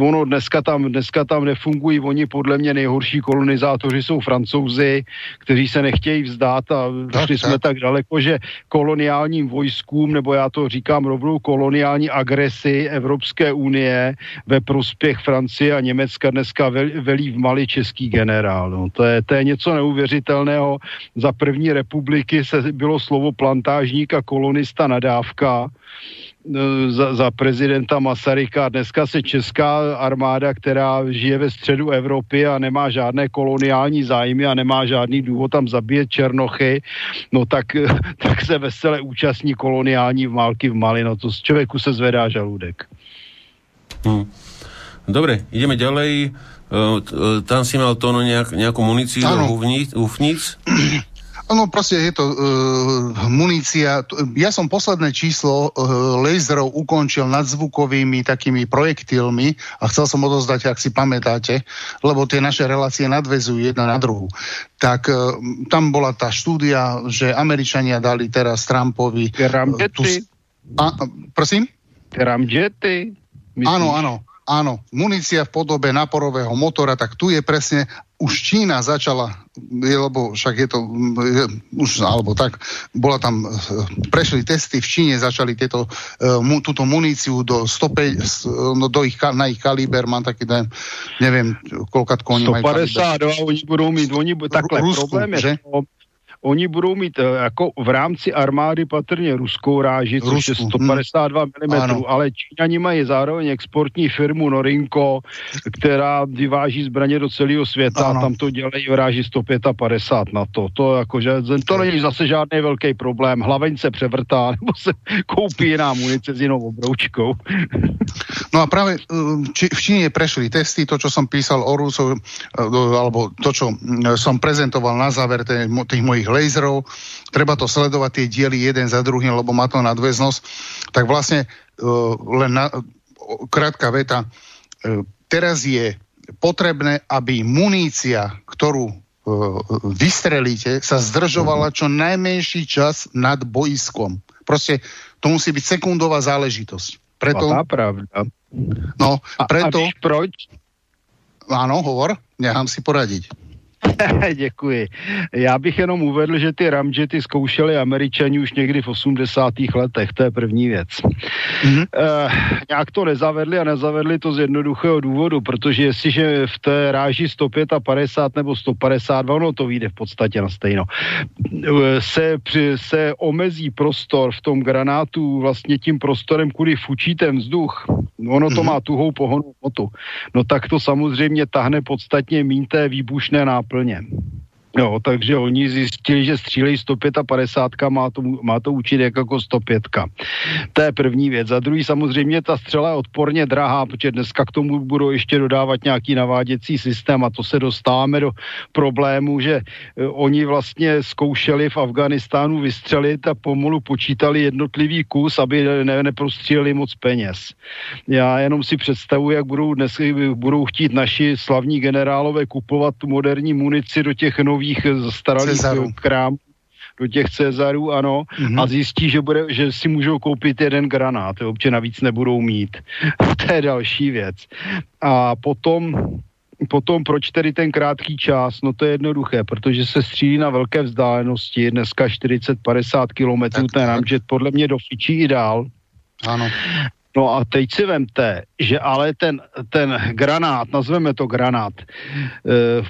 Ono dneska tam, dneska tam nefungují, oni podle mě nejhorší kolonizátoři jsou francouzi, kteří se nechtějí vzdát a došli jsme tak daleko, že koloniálním vojskům, nebo já to říkám rovnou koloniální agresi Evropské unie ve prospěch Francie a Německa dneska vel- velí v Mali český generál. No. To, je, to je něco neuvěřitelného. Za první republiky se bylo slovo plantážník a kolonista nadávka za, za prezidenta Masaryka. Dneska se česká armáda, která žije ve středu Evropy a nemá žádné koloniální zájmy a nemá žádný důvod tam zabíjet černochy, no tak, tak se vesele účastní koloniální války v Mali. No to z člověku se zvedá žalúdek. Hm. Dobre, ideme ďalej. Uh, t- uh, tam si mal to no nejak, nejakú muníciu do Áno. No proste je to uh, munícia. T- Ja som posledné číslo uh, laserov ukončil nadzvukovými takými projektilmi a chcel som odozdať, ak si pamätáte, lebo tie naše relácie nadvezujú jedna na druhú. Tak uh, tam bola tá štúdia, že Američania dali teraz Trumpovi... uh, tú a, prosím? ramjety. Áno, áno, áno. Munícia v podobe náporového motora, tak tu je presne, už Čína začala, lebo však je to, už, alebo tak, bola tam, eh, prešli testy v Číne, začali tieto, eh, túto muníciu do 105, s- no, do ich, na ich kaliber, mám taký, ne, neviem, koľkátko oni majú kaliber. 152 oni budou mít, oni, bu- takhle, Rusku, problém je že? to, oni budou mít eh, jako v rámci armády patrně ruskou ráži, což je Rusku, 152 mm, Ano. ale Číňani mají zároveň exportní firmu Norinko, která vyváží zbraně do celého světa Ano. a tam to dělají v ráži 155 na to. To, jakože, to není zase žádný velký problém. Hlaveň se převrtá, nebo se koupí jiná munice s jinou obroučkou. No a práve um, či, v Číne prešli testy, to, čo som písal o Rusov, uh, alebo to, čo mm, som prezentoval na záver tých mojich laserov, treba to sledovať tie diely jeden za druhým, lebo má to nadväznosť. Tak vlastne uh, len na, krátka veta, uh, teraz je potrebné, aby munícia, ktorú vystrelíte, sa zdržovala čo najmenší čas nad boiskom. Proste to musí byť sekundová záležitosť. Preto... Má pravda. No, preto... A, a proč? Áno, hovor, nechám si poradiť. Děkuji. Já bych jenom uvedl, že ty ramjety zkoušeli američani už někdy v 80. letech, to je první věc. Mm-hmm. E, nějak to nezavedli a nezavedli to z jednoduchého důvodu, protože jestliže v té ráži 155 nebo 150, ono to vyjde v podstatě na stejno, eh, se, při, se omezí prostor v tom granátu vlastně tím prostorem, kudy fučí ten vzduch, ono to mm-hmm. má tuhou pohonu motu, no tak to samozřejmě tahne podstatně mín té výbušné náplně plně. Jo, takže oni zjistili, že střílejí 155, má to, má to účinek jako 105. To je první věc. Za druhý samozřejmě ta střela je odporně drahá, protože dneska k tomu budou ještě dodávat nějaký naváděcí systém a to se dostáváme do problému, že eh, oni vlastně zkoušeli v Afganistánu vystřelit a pomalu počítali jednotlivý kus, aby ne, neprostříleli moc peněz. Já jenom si představuji, jak budou dnes budou chtít naši slavní generálové kupovat tu moderní munici do těch nových takových eh, staralých Cezaru. krám do těch Cezarů, ano, mm-hmm. a zjistí, že, bude, že si můžou koupit jeden granát, jo, protože navíc nebudou mít. to je další věc. A potom Potom proč tedy ten krátký čas? No to je jednoduché, protože se střílí na velké vzdálenosti, dneska 40-50 kilometrů, ten ramjet podle mě dofičí i dál. Ano. No a teď si vemte, že ale ten, ten granát, nazveme to granát, e,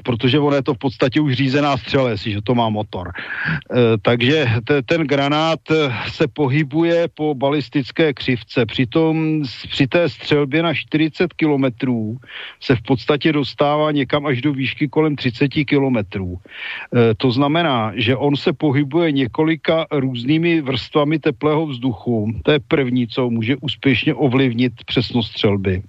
protože ono je to v podstatě už řízená střele, že to má motor. E, takže te, ten granát se pohybuje po balistické křivce. Přitom při té střelbě na 40 kilometrů se v podstatě dostává někam až do výšky kolem 30 kilometrů. E, to znamená, že on se pohybuje několika různými vrstvami teplého vzduchu. To je první, co může úspěšně ovlivnit přesnost střelby.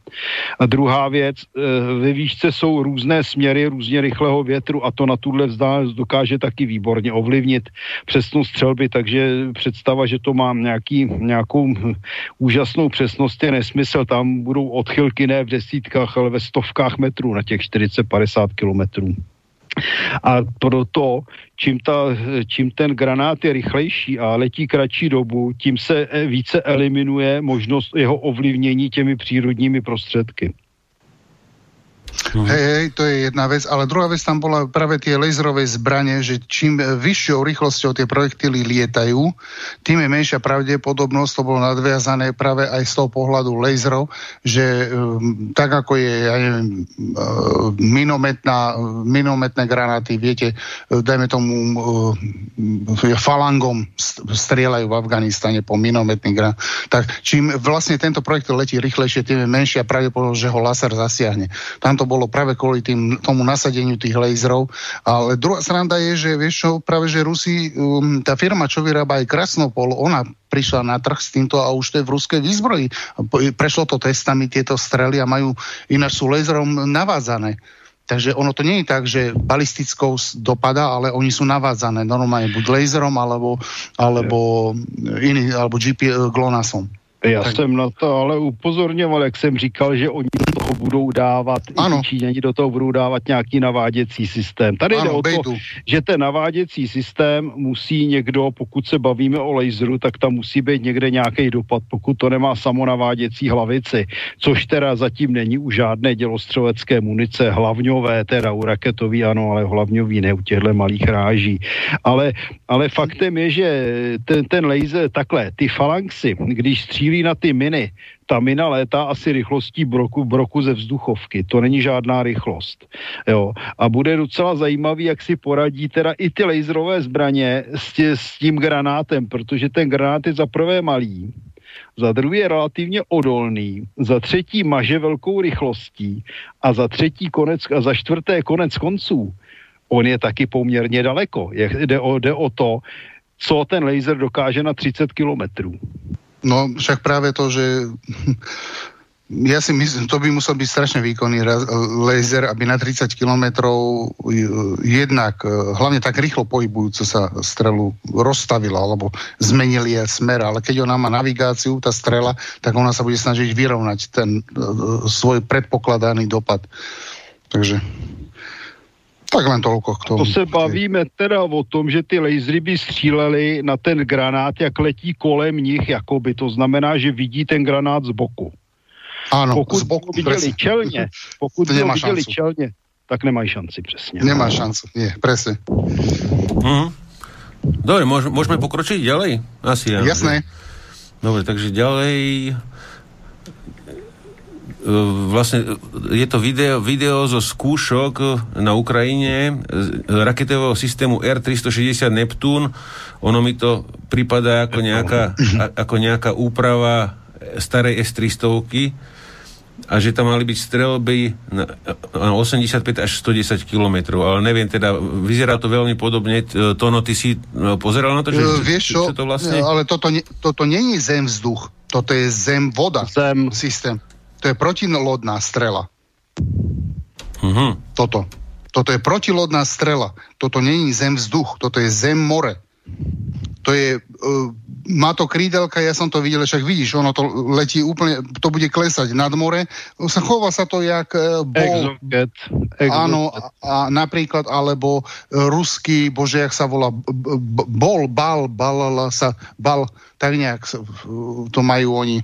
A druhá věc, eh, ve výšce jsou různé směry různě rychlého větru a to na tuhle vzdálenost dokáže taky výborně ovlivnit přesnost střelby, takže představa, že to mám nějaký, nějakou úžasnou přesnost je nesmysl. Tam budou odchylky ne v desítkách, ale ve stovkách metrů na těch 40-50 kilometrů. A proto, čím, ta, čím ten granát je rychlejší a letí kratší dobu, tím se eh, více eliminuje možnost jeho ovlivnění těmi přírodními prostředky. Mm. Hej, hej, to je jedna vec, ale druhá vec tam bola práve tie laserové zbranie, že čím vyššou rýchlosťou tie projektily lietajú, tým je menšia pravdepodobnosť, to bolo nadviazané práve aj z toho pohľadu laserov, že um, tak ako je, ja neviem, uh, minometná, minometné granáty, viete, uh, dajme tomu uh, falangom strieľajú v Afganistane po minometných granát, tak čím vlastne tento projekt letí rýchlejšie, tým je menšia pravdepodobnosť, že ho laser zasiahne. Tam to bolo práve kvôli tým, tomu nasadeniu tých laserov. Ale druhá sranda je, že vieš čo, práve že Rusi, um, tá firma, čo vyrába aj Krasnopol, ona prišla na trh s týmto a už to je v ruskej výzbroji. Prešlo to testami tieto strely a majú, ináč sú laserom navádzané. Takže ono to nie je tak, že balistickou dopada, ale oni sú navádzané normálne buď laserom, alebo, alebo iný, alebo GP GLONASom. Já tak. jsem na to ale upozorňoval, jak jsem říkal, že oni do toho budou dávat, ano. i Číňani do toho budou dávat nějaký naváděcí systém. Tady ano, jde o bejdu. to, že ten naváděcí systém musí někdo, pokud se bavíme o laseru, tak tam musí být někde nějaký dopad, pokud to nemá samonaváděcí hlavici, což teda zatím není u žádné dělostřelecké munice, hlavňové, teda u raketový ano, ale hlavňový ne u těchto malých ráží. Ale, ale faktem je, že ten, ten laser, takhle, ty falanxy, když střílí cílí na ty miny. Ta mina létá asi rychlostí broku, broku ze vzduchovky. To není žádná rychlost. Jo. A bude docela zajímavý, jak si poradí teda i ty laserové zbraně s, tě, s tím granátem, protože ten granát je za prvé malý, za druhý je relativně odolný, za třetí maže velkou rychlostí a za třetí konec a za čtvrté konec konců on je taky poměrně daleko. Jde, o, jde o to, co ten laser dokáže na 30 kilometrů. No však práve to, že ja si myslím, to by musel byť strašne výkonný laser, aby na 30 kilometrov jednak, e, hlavne tak rýchlo pohybujúcu sa strelu rozstavila, alebo zmenili je smer, ale keď ona má navigáciu, tá strela, tak ona sa bude snažiť vyrovnať ten svoj predpokladaný dopad. Takže Tak len toľko k tomu. To se bavíme teda o tom, že ty lasery by stříleli na ten granát, jak letí kolem nich, jakoby. To znamená, že vidí ten granát z boku. Áno, Pokud z boku, viděli čelně, pokud To by ho viděli šancu. čelně, tak nemají šanci přesně. Nemá šancu, nie, presne. Mhm. Dobre, môž, môžeme pokročiť ďalej? Asi áno. Jasné. Dobre, takže ďalej... E, Vlastne e, je to video, video zo skúšok na Ukrajine z raketového systému R-360 Neptún. Ono mi to prípada ako nejaká, ako nejaká úprava starej S-300 a že tam mali byť strelby na, na 85 až 110 kilometrov, ale neviem, teda vyzerá to veľmi podobne. T- Tono, ty si pozeral na to, že, E, vieš čo, čo to vlastne... ale toto, ne, toto není zem vzduch, toto je zem voda Zem. systém. To je protilodná strela. Mhm. Toto. Toto je protilodná strela. Toto není zem vzduch, toto je zem more. To je, uh, má to krídelka, ja som to videl, však vidíš, ono to letí úplne, to bude klesať nad more, sa chová sa to jak uh, bol, Exoget. Exoget. Áno, a, a napríklad, alebo e, ruský, bože, jak sa volá, b- b- bol, bal, balala sa, bal, tak nejak to majú oni,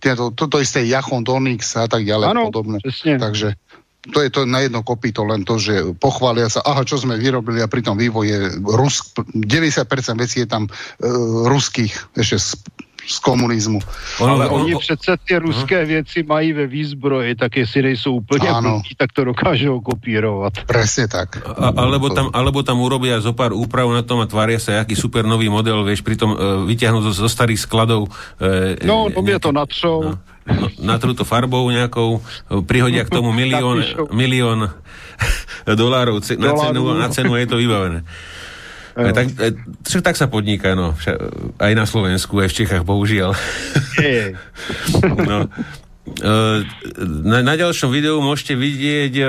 tieto, toto isté Jachon, Donix a tak ďalej Áno, podobné. presne. Takže to je to na jedno kopito, len to, že pochvália sa, aha, čo sme vyrobili a pri tom vývoje Rus, 90% vecí je tam e, ruských, ešte z, komunizmu. Ale on- oni on- přece ty ruské věci mají ve výzbroji, tak jestli nejsou úplně blbí, tak to dokážou kopírovat. Presne tak. A, alebo, tam, alebo tam urobia zo pár úprav na tom a tvária sa, aký super nový model, vieš, pritom e, vyťahnú zo, zo starých skladov. E, No, to mě to natřou. no, no, natrú to farbou nejakou, prihodia k tomu milión, milión dolárov ce, na, cenu, na cenu je to vybavené. E, tak, e, však tak sa podniká, no. Vša, aj na Slovensku, aj v Čechách, bohužiaľ. Je. No. E, Na, na ďalšom videu môžete vidieť, e,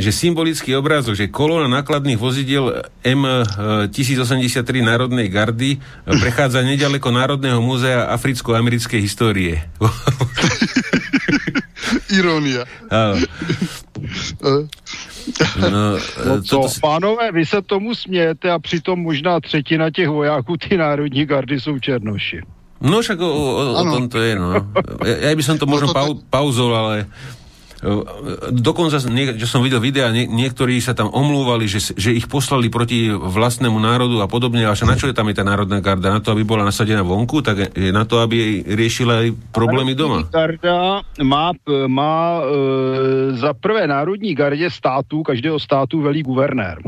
že symbolický obrázok, že kolóna nákladných vozidiel M1083 Národnej gardy e, prechádza nedaleko Národného múzea africko-americkej histórie. Irónia. Áno. No, No co, toto si- pánové, vy se tomu smějete a přitom možná třetina těch vojáků ty národní gardy jsou černoši. No však o, o, o tom to je, no. Ja, ja by som to možno No pau, pauzol, ale dokonca, že som videl videa, nie, niektorí sa tam omlúvali, že, že ich poslali proti vlastnému národu a podobne, a na čo je tam je tá národná garda? Na to, aby bola nasadená vonku, tak je na to, aby riešila aj problémy doma. Garda má, má e, za prvé národní gardě států, každého státu velí guvernér.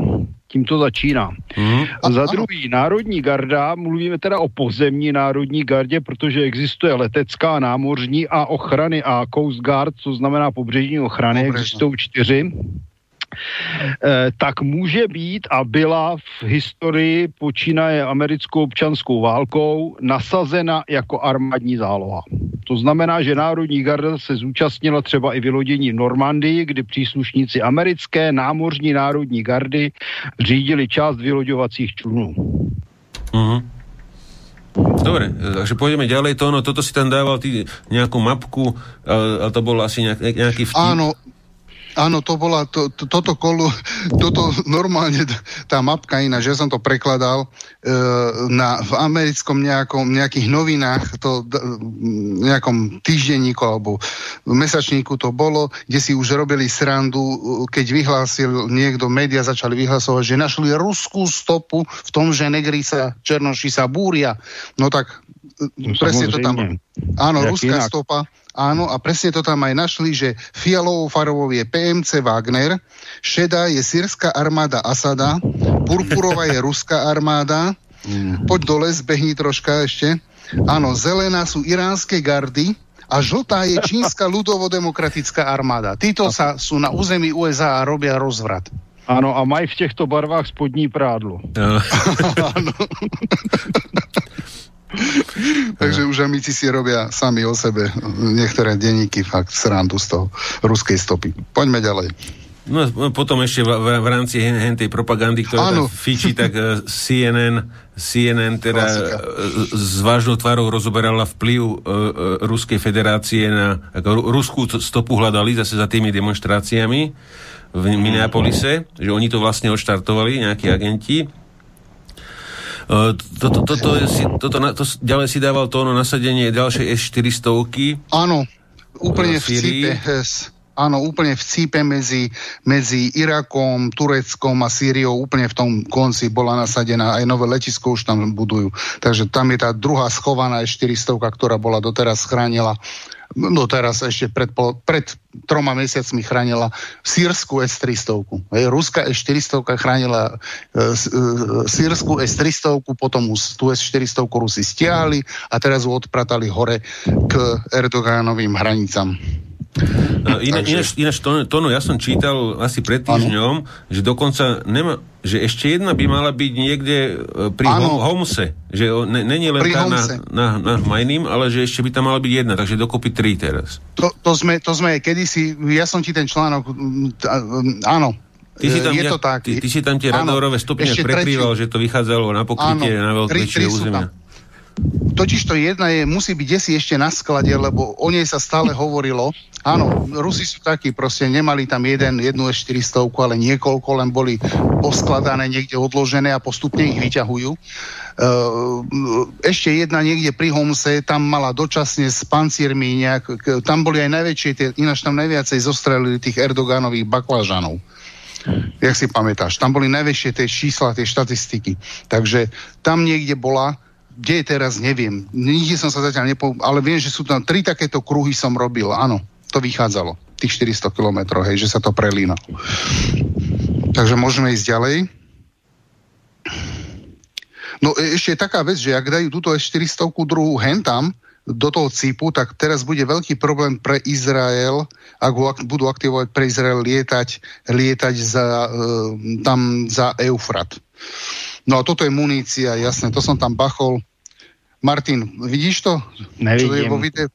Tím to začíná. Mhm. A za druhý, národní garda, mluvíme teda o pozemní národní gardě, protože existuje letecká, námořní a ochrany a Coast Guard, co znamená pobřežní ochrany, existují čtyři. Eh, tak může být a byla v historii počínaje americkou občanskou válkou nasazena jako armádní záloha. To znamená, že Národní garda se zúčastnila třeba i vylodění v Normandii, kdy příslušníci americké námořní národní gardy řídili část vyloďovacích člunů. Mhm. Dobre, e, takže pôjdeme ďalej. To, no, toto si tam dával ty nejakú mapku, ale, ale to bol asi nejak, nejaký vtip. Áno, áno, to bola, to, to, toto kolo, toto normálne, tá mapka iná, že som to prekladal e, na, v americkom nejakom, nejakých novinách, to nejakom týždenníku alebo mesačníku to bolo, kde si už robili srandu, keď vyhlásil niekto, média začali vyhlasovať, že našli ruskú stopu v tom, že negri sa, černoši sa búria. No tak e, presne to tam... Áno, Jak ruská inak. stopa. Áno, a presne to tam aj našli, že fialovou farbou je PMC Wagner, šedá je sírska armáda Asada, purpurová je ruská armáda, poď dole, zbehni troška ešte. Áno, zelená sú iránske gardy a žltá je čínska ľudovo-demokratická armáda. Títo sa sú na území USA a robia rozvrat. Ano, a mají v těchto barvách spodní prádlo. No. Takže už amici si robia sami o sebe niektoré denníky fakt srandu z toho ruskej stopy. Poďme ďalej. No potom ešte v, v, v rámci hen, hen tej propagandy, ktorá tam fičí, tak eh, CNN, CNN teda Klasika. eh, s vážnou tvárou rozoberala vplyv uh, Ruskej federácie na ako Ru- ruskú stopu hľadali zase za tými demonstráciami. v Minneapolise, že oni to vlastne odštartovali, nejakí agenti. Toto, to, to, to, to, to, ďalej si dával tóno nasadenie ďalšej S-400. Áno, úplne v cípe. Áno, úplne v cípe medzi, medzi Irakom, Tureckom a Sýriou, úplne v tom konci bola nasadená, aj nové letisko už tam budujú. Takže tam je tá druhá schovaná S-400, ktorá bola doteraz chránila no teraz ešte pred, pol- pred troma mesiacmi chránila sírsku S-300. Hej, Ruská S-400 chránila e, e, sírsku S-300, potom tú S-400 Rusi stiahli a teraz ju odpratali hore k Erdogánovým hranicám. No, ináč, ináč to, Tono, ja som čítal asi pred týždňom, že dokonca nema, že ešte jedna by mala byť niekde e, pri. Hom- Homse. Že ne, není len Pri tá na, Homse. na, na Majným, ale že ešte by tam mala byť jedna, takže dokopy tri teraz. To, to, sme, to sme kedysi, ja som ti ten článok, t- áno, Ty si tam, je to tak. Ty, ty si tam tie radorové stupne prekrýval, tretiu. že to vychádzalo na pokrytie Áno, na sú územia. tam. Totiž to jedna je, musí byť desi ešte na sklade, lebo o nej sa stále hovorilo. Áno, Rusi sú takí, proste nemali tam jeden, jednu S-400, ale niekoľko, len boli poskladané, niekde odložené a postupne ich vyťahujú. Uh, ešte jedna niekde pri Homse, tam mala dočasne s pancírmi nejak, tam boli aj najväčšie, tie, ináč tam najviacej zostrelili tých Erdoganových baklažanov. Jak si pamätáš, tam boli najväčšie tie čísla, tie štatistiky. Takže tam niekde bola, kde je teraz, neviem. Nikde som sa zatiaľ nepo... Ale viem, že sú tam tri takéto kruhy som robil. Áno, to vychádzalo. Tých 400 kilometrov, hej, že sa to prelína. Takže môžeme ísť ďalej. No e- ešte je taká vec, že ak dajú túto S-400 druhú hentam do toho cípu, tak teraz bude veľký problém pre Izrael, ak- budú aktivovať pre Izrael lietať, lietať za, e, tam za Eufrat. No a toto je munícia, jasné, to som tam bachol. Martin, vidíš to? Čo je Nevidím. vo videu?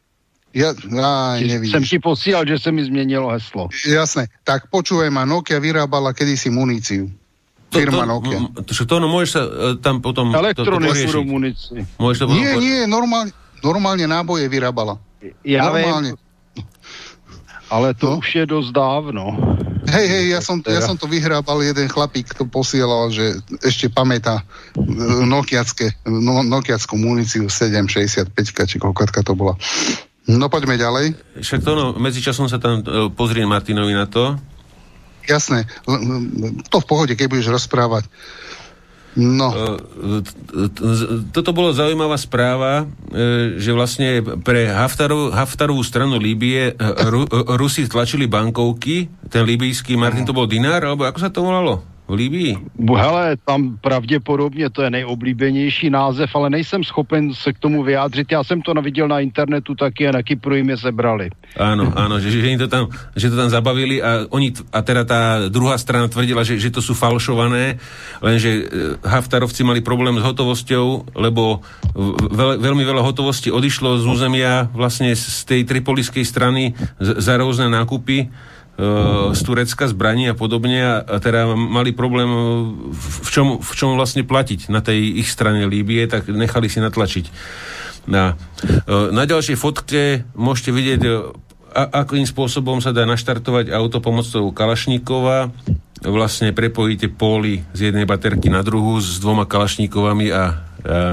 Ja, aj, nevidíš. Jsem ti posílal, že se mi změnilo heslo. Jasné, tak počúvaj ma, Nokia vyrábala kedysi muníciu. Firma Nokia. m- to, to, no, môžeš sa e, tam potom to, to Elektrony munici. Môžeš to potom Nie, po- nie, normálne, normálne náboje vyrábala. Já normálne. vím, ale to No. už je dost dávno. Hej, hej, ja som, ja Teda. som to vyhrábal, jeden chlapík to posielal, že ešte pamätá e, nokiacké, no, nokiackú muníciu 765, či koľkatka to bola. No poďme ďalej. Však to no, medzičasom sa tam e, pozrie Martinovi na to. Jasné, to v pohode, keď budeš rozprávať. No, E, Toto bolo zaujímavá správa, e, že vlastne pre Haftarov, Haftarovú stranu Líbie e, Rusi tlačili bankovky, ten libijský, Martin, to bol dinár, alebo ako sa to volalo? V Líbii? Hele, tam pravděpodobně to je nejoblíbenější název, ale nejsem schopen se k tomu vyjádřit. Já jsem to viděl na internetu taky a na Kypru jim je zebrali. Áno, áno, že, že, to tam, že to tam zabavili a oni, a teda tá druhá strana tvrdila, že, že to sú falšované, lenže e, Haftarovci mali problém s hotovosťou, lebo veľ, veľmi veľa hotovosti odišlo z územia vlastne z tej tripoliskej strany za rôzne nákupy z Turecka, zbraní a podobne a, teda mali problém e, v, čom, v čom vlastne platiť na tej ich strane Líbie, tak nechali si natlačiť. Na, e, na ďalšej fotke môžete vidieť, e, a, akým spôsobom sa dá naštartovať auto pomocou Kalašníkova. Vlastne prepojíte póly z jednej baterky na druhú s dvoma Kalašníkovami a, a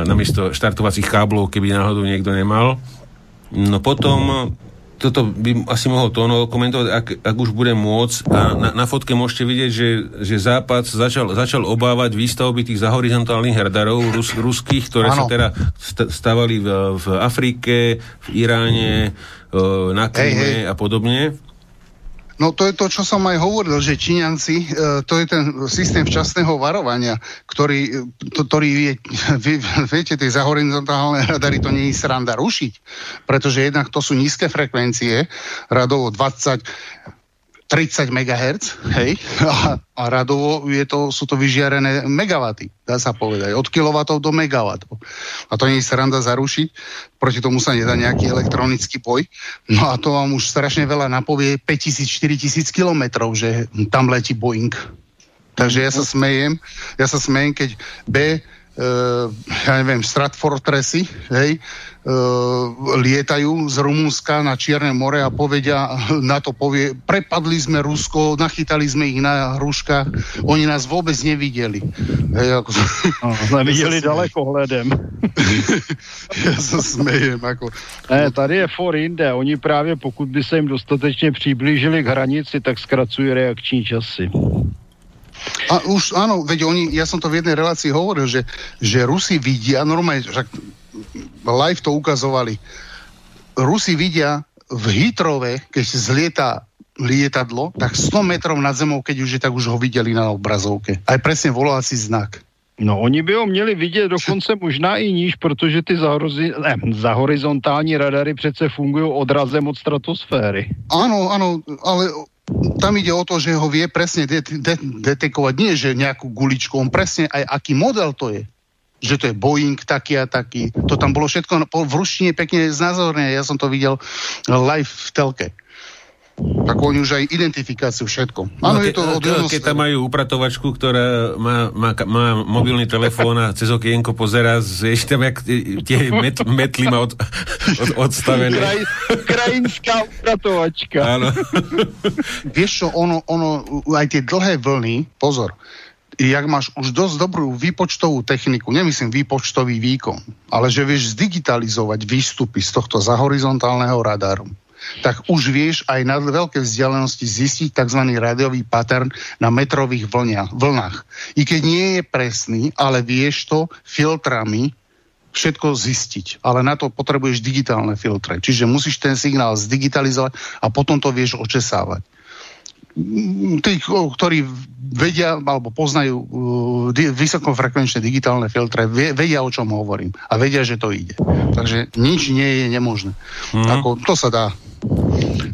namiesto štartovacích káblov, keby náhodou niekto nemal. No potom toto by asi mohol Tóno komentovať, ak, ak už bude môcť. A na, na fotke môžete vidieť, že, že Západ začal, začal obávať výstavby tých zahorizontálnych radarov rus, ruských, ktoré Áno. sa teda st- stavali v, v Afrike, v Iráne, e, na Kríme a podobne. No to je to, čo som aj hovoril, že Číňanci, e, to je ten systém včasného varovania, ktorý, e, to, ktorý je, vy, viete, tie zahorizontálne radary to nie je sranda rušiť, pretože jednak to sú nízke frekvencie, radovo 20, 30 MHz, hej, a, a radovo je to, sú to vyžiarené megawaty, dá sa povedať, od kilowatov do megawatov. A to nie je sranda zarušiť, proti tomu sa nedá nejaký elektronický boj. No a to vám už strašne veľa napovie 5000-4000 kilometrov, že tam letí Boeing. Takže ja sa smejem, ja sa smejem, keď B ja neviem, Stratfortressy, hej, uh, lietajú z Rumúnska na Čierne more a povedia, na to povie, prepadli sme Rusko, nachytali sme ich na hruškách, oni nás vôbec nevideli. Hej, ako... No, sme videli ďaleko hledem. ja sa smejem. Ako... Ne, tady je for jinde. Oni právě pokud by se jim dostatečně přiblížili k hranici, tak zkracují reakční časy. A už áno, veď oni, ja som to v jednej relácii hovoril, že, že Rusi vidia, normálne, však live to ukazovali, Rusi vidia v Hitrove, keď zlieta lietadlo, tak 100 metrov nad zemou, keď už je, tak už ho videli na obrazovke. Aj presne voláci znak. No, oni by ho měli vidět dokonce možná i níž, protože ty zahorozi, ne, za horizontální radary přece fungují odrazem od stratosféry. Áno, áno, ale tam ide o to, že ho vie presne de- de- detekovať. Nie, že nejakú guličku, on presne aj aký model to je. Že to je Boeing taký a taký. To tam bolo všetko v ruštine pekne znázorné. Ja som to videl live v telke. Tak oni už aj identifikáciu, všetko. Áno, no, je to od ke, keď tam majú upratovačku, ktorá má, má, má mobilný telefón a cez okienko pozera, ešte tam jak tie met, metly má od, od, odstavené. Kraj, krajinská upratovačka. Áno. Vieš čo, ono, ono, aj tie dlhé vlny, pozor, jak máš už dosť dobrú výpočtovú techniku, nemyslím výpočtový výkon, ale že vieš zdigitalizovať výstupy z tohto zahorizontálneho radaru, tak už vieš aj na veľké vzdialenosti zistiť tzv. rádiový pattern na metrových vlnia, vlnách. I keď nie je presný, ale vieš to filtrami všetko zistiť. Ale na to potrebuješ digitálne filtre. Čiže musíš ten signál zdigitalizovať a potom to vieš očesávať tí, ktorí vedia alebo poznajú uh, vysokofrekvenčné digitálne filtre, vedia, o čom hovorím. A vedia, že to ide. Takže nič nie je nemožné. Mm. Ako, to sa dá.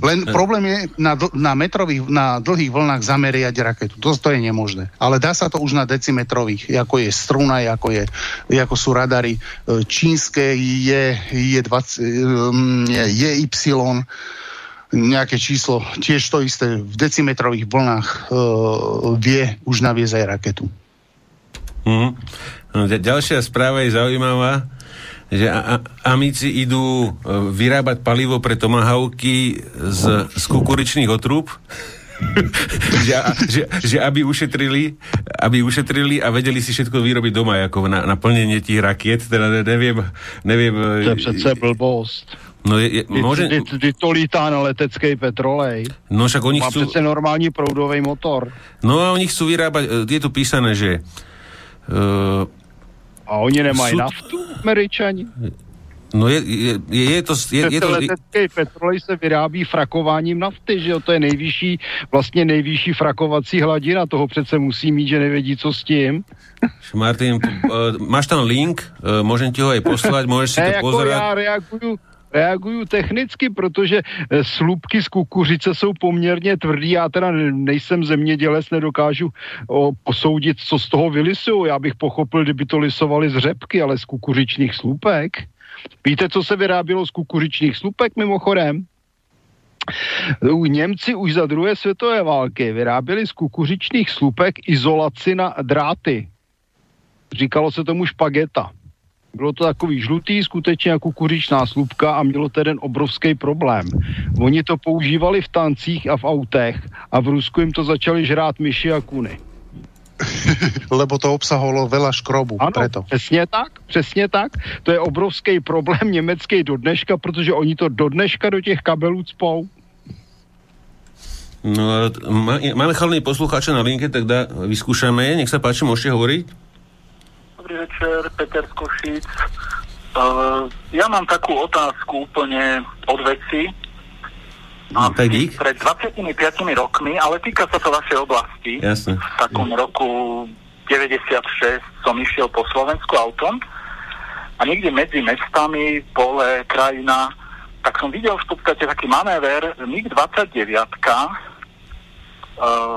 Len problém je na, dl- na metrových, na dlhých vlnách zameriať raketu. To, to je nemožné. Ale dá sa to už na decimetrových, ako je struna, ako, je, ako sú radary e, čínske, je, je, 20, je, je Y, nejaké číslo, tiež to isté, v decimetrových vlnách e, vie už naviesť aj raketu. Mm. Ďalšia správa je zaujímavá, že a- amici idú e, vyrábať palivo pre tomahawky z, z kukuričných otrúb. že, že, že aby ušetrili aby ušetrili a vedeli si všetko vyrobiť doma ako na, na plnenie tých rakiet teda neviem, neviem To je přece blbost. No je, je, môže... Ty, ty, ty to lítá na leteckej petrolej. No však oni Má chcú... přece normální proudový motor. No a oni chcú vyrábať, e, je tu písané, že uh, A oni nemají Sú- naftu, Američani? No je, je, je, to... Je, je to letecký petrolej se vyrábí frakováním nafty, že jo? To je nejvyšší, vlastně nejvyšší frakovací hladina, toho přece musí mít, že nevědí, co s tím. Martin, uh, máš tam link, uh, môžem ti ho aj poslať, môžeš si Ne, to jako pozerať. já reaguju, reaguju technicky, protože eh, slupky z kukuřice jsou poměrně tvrdý. Já teda nejsem zemědělec, nedokážu o, posoudit, co z toho vylisují. Já bych pochopil, kdyby to lisovali z řepky, ale z kukuřičných slupek. Víte, co se vyrábělo z kukuřičných slupek mimochodem? Němci už za druhé světové války vyráběli z kukuřičných slupek izolaci na dráty. Říkalo se tomu špageta. Bylo to takový žlutý, skutečně jako kukuřičná slupka a mělo to jeden obrovský problém. Oni to používali v tancích a v autech a v Rusku jim to začali žrát myši a kuny. Lebo to obsahovalo veľa škrobu. Ano, Preto. přesně tak, přesně tak. To je obrovský problém německý do dneška, protože oni to do dneška do těch kabelů cpou. No, máme chalný poslucháča na linke, tak dá, vyskúšame. Nech sa páči, môžete hovoriť. Dobrý večer, Peter z Košic. Uh, ja mám takú otázku úplne od veci. No, dík. Pred 25 rokmi, ale týka sa to vašej oblasti. Jasne. V takom roku 96 som išiel po Slovensku autom a niekde medzi mestami, pole, krajina, tak som videl v podstate taký manéver MiG-29 uh,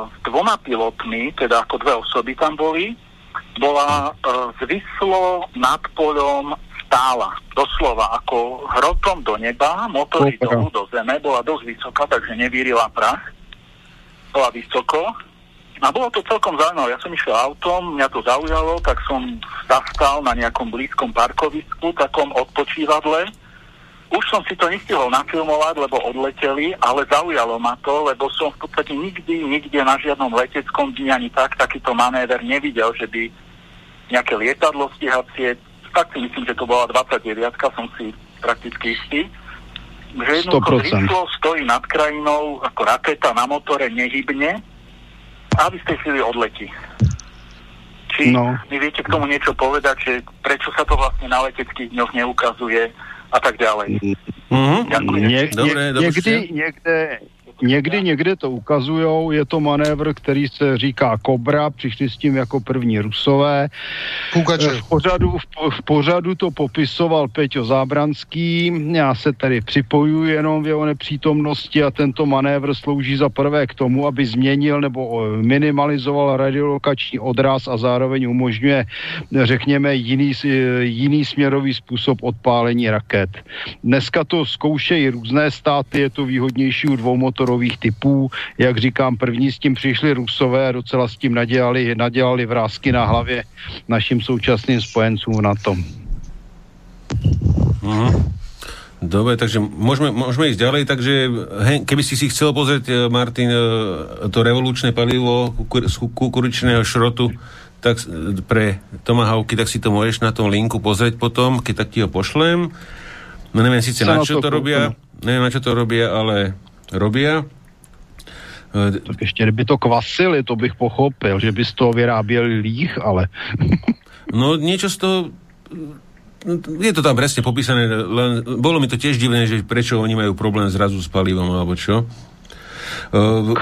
s dvoma pilotmi, teda ako dve osoby tam boli, bola uh, zvislo nad poľom stála. Doslova ako hrotom do neba, motory Super. dolu do zeme, bola dosť vysoká, takže nevírila prach. Bola vysoko. A bolo to celkom zaujímavé. Ja som išiel autom, mňa to zaujalo, tak som zastal na nejakom blízkom parkovisku, takom odpočívadle. Už som si to nestihol nafilmovať, lebo odleteli, ale zaujalo ma to, lebo som v podstate nikdy, nikde na žiadnom leteckom dni ani tak takýto manéver nevidel, že by nejaké lietadlo stíhacie, tak si myslím, že to bola 29, som si prakticky istý, že jednoducho 100%. rýchlo stojí nad krajinou ako raketa na motore nehybne a v istej chvíli odletí. Či No. mi viete k tomu niečo povedať, že prečo sa to vlastne na leteckých dňoch neukazuje a tak ďalej. Mhm. Ďakujem. Ně, Dobré, ně, dobré. Někdy, někde, to ukazujou, je to manévr, který se říká Kobra, přišli s tím jako první Rusové. V pořadu, v, v pořadu to popisoval Peťo Zábranský, já se tady připojuji jenom v jeho nepřítomnosti a tento manévr slouží za prvé k tomu, aby změnil nebo o, minimalizoval radiolokační odraz a zároveň umožňuje, řekněme, jiný, s- jiný směrový způsob odpálení raket. Dneska to zkoušejí různé státy, je to výhodnější u dvoumotorových typů. Jak říkám, první s tím přišli Rusové a docela s tím nadělali, nadělali vrázky na hlavě našim současným spojencům na tom. Mhm. Dobre, takže môžeme, môžeme ísť ďalej, takže hej, keby si si chcel pozrieť, e, Martin, e, to revolučné palivo z kukuričného šrotu tak, s- pre Tomahawky, tak si to môžeš na tom linku pozrieť potom, keď tak ti ho pošlem. No neviem síce na čo to robia, neviem na čo to robia, ale robia. E, Tak ještě kdyby to kvasili, to bych pochopil, že by z toho vyráběli líh, ale No niečo z toho je to tam presne popísané, len bolo mi to tiež divné, že prečo oni majú problém zrazu s palivom, alebo čo. K-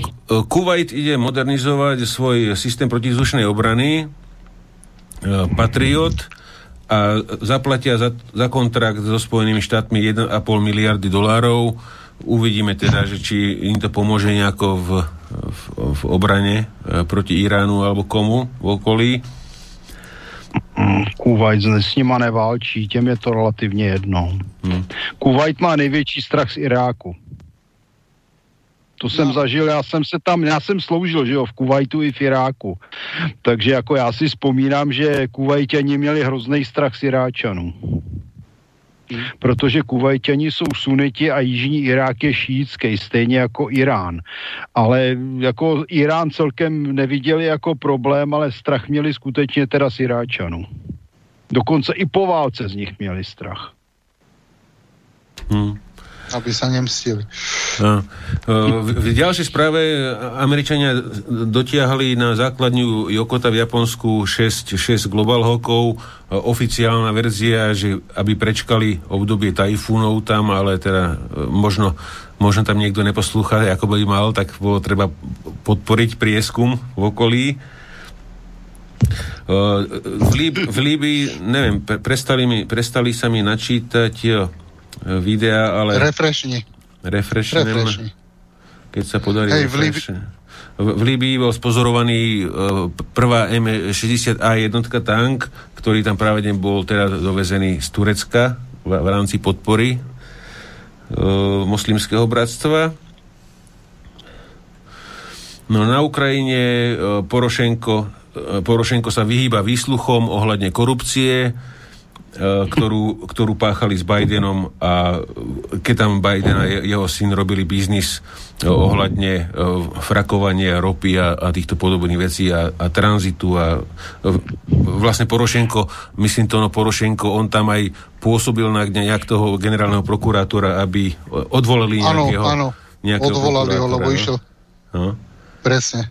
K- Kuwait ide modernizovať svoj systém protizdušnej obrany Patriot a zaplatia za, za kontrakt so Spojenými štátmi 1,5 miliardy dolárov. Uvidíme teda, že či im to pomôže nejako v, v, v obrane uh, proti Iránu alebo komu v okolí. Kuwait s nima neválčí, těm je to relativně jedno. Hmm. Kuwait má největší strach z Iráku. To jsem No. zažil, já jsem se tam, já jsem sloužil, že jo, v Kuwaitu i v Iráku. Takže jako já si vzpomínám, že Kuwaitěni měli hrozný strach z Iráčanů. Protože Kuwaitěni jsou suniti a jižní Irák je šítský, stejně jako Irán. Ale jako Irán celkem neviděli jako problém, ale strach měli skutečně teda z Iráčanů. Dokonce i po válce z nich měli strach. Hmm. Aby sa nemstili. A, v, v ďalšej správe Američania dotiahli na základňu Jokota v Japonsku 6, 6 Global Hawkov. Oficiálna verzia, že aby prečkali obdobie tajfúnov tam, ale teda možno, možno tam niekto neposlúcha, ako by mal, tak bolo treba podporiť prieskum v okolí. V, Lib- v Líbii, neviem, pre- prestali, mi, prestali sa mi načítať videa, ale... Refreshni. Refreshnem, Refreshni. keď sa podarí Hej, v refresh. V, v Líbii bol spozorovaný uh, prvá M60A jednotka tank, ktorý tam práve deň bol teda dovezený z Turecka v, v rámci podpory uh, moslimského bratstva. No na Ukrajine uh, Porošenko, uh, Porošenko sa vyhýba výsluchom ohľadne korupcie, ktorú, ktorú páchali s Bidenom a keď tam Biden a je- jeho syn robili biznis uh, ohľadne uh, frakovania ropy a, a týchto podobných vecí a, a tranzitu a vlastne Porošenko, myslím to, no Porošenko, on tam aj pôsobil na nejak toho generálneho prokurátora, aby odvolali Áno, nejakého, áno. nejakého Odvolali ho, lebo no. išiel. No. Presne.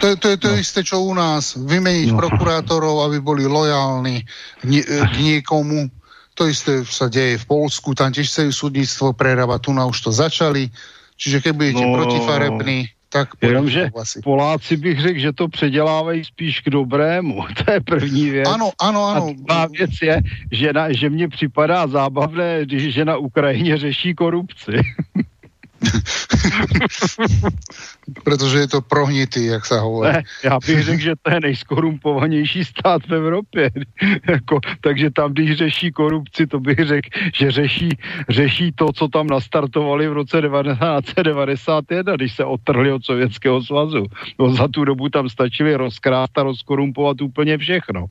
To je to, je to no. isté, čo u nás. Vymeniť no. prokurátorov, aby boli lojálni nie, k niekomu. To isté sa deje v Polsku, tam tiež chcú súdnictvo prerábať, tu na už to začali. Čiže keď budete no. Protifarební, tak Jenomže. Poláci bych řekl, že to předělávají spíš k dobrému. To je první věc. Áno, áno, áno. A druhá věc je, že, na, že mně připadá zábavné, že na Ukrajině řeší korupci. Pretože je to prohnitý, jak sa hovorí. Ne, já bych řekl, že to je nejskorumpovanější stát v Evropě. jako, takže tam, když řeší korupci, to bych řekl, že řeší, řeší to, co tam nastartovali v roce 1991, když se odtrhli od Sovětského svazu. No, za tu dobu tam stačili rozkrást a rozkorumpovat úplně všechno.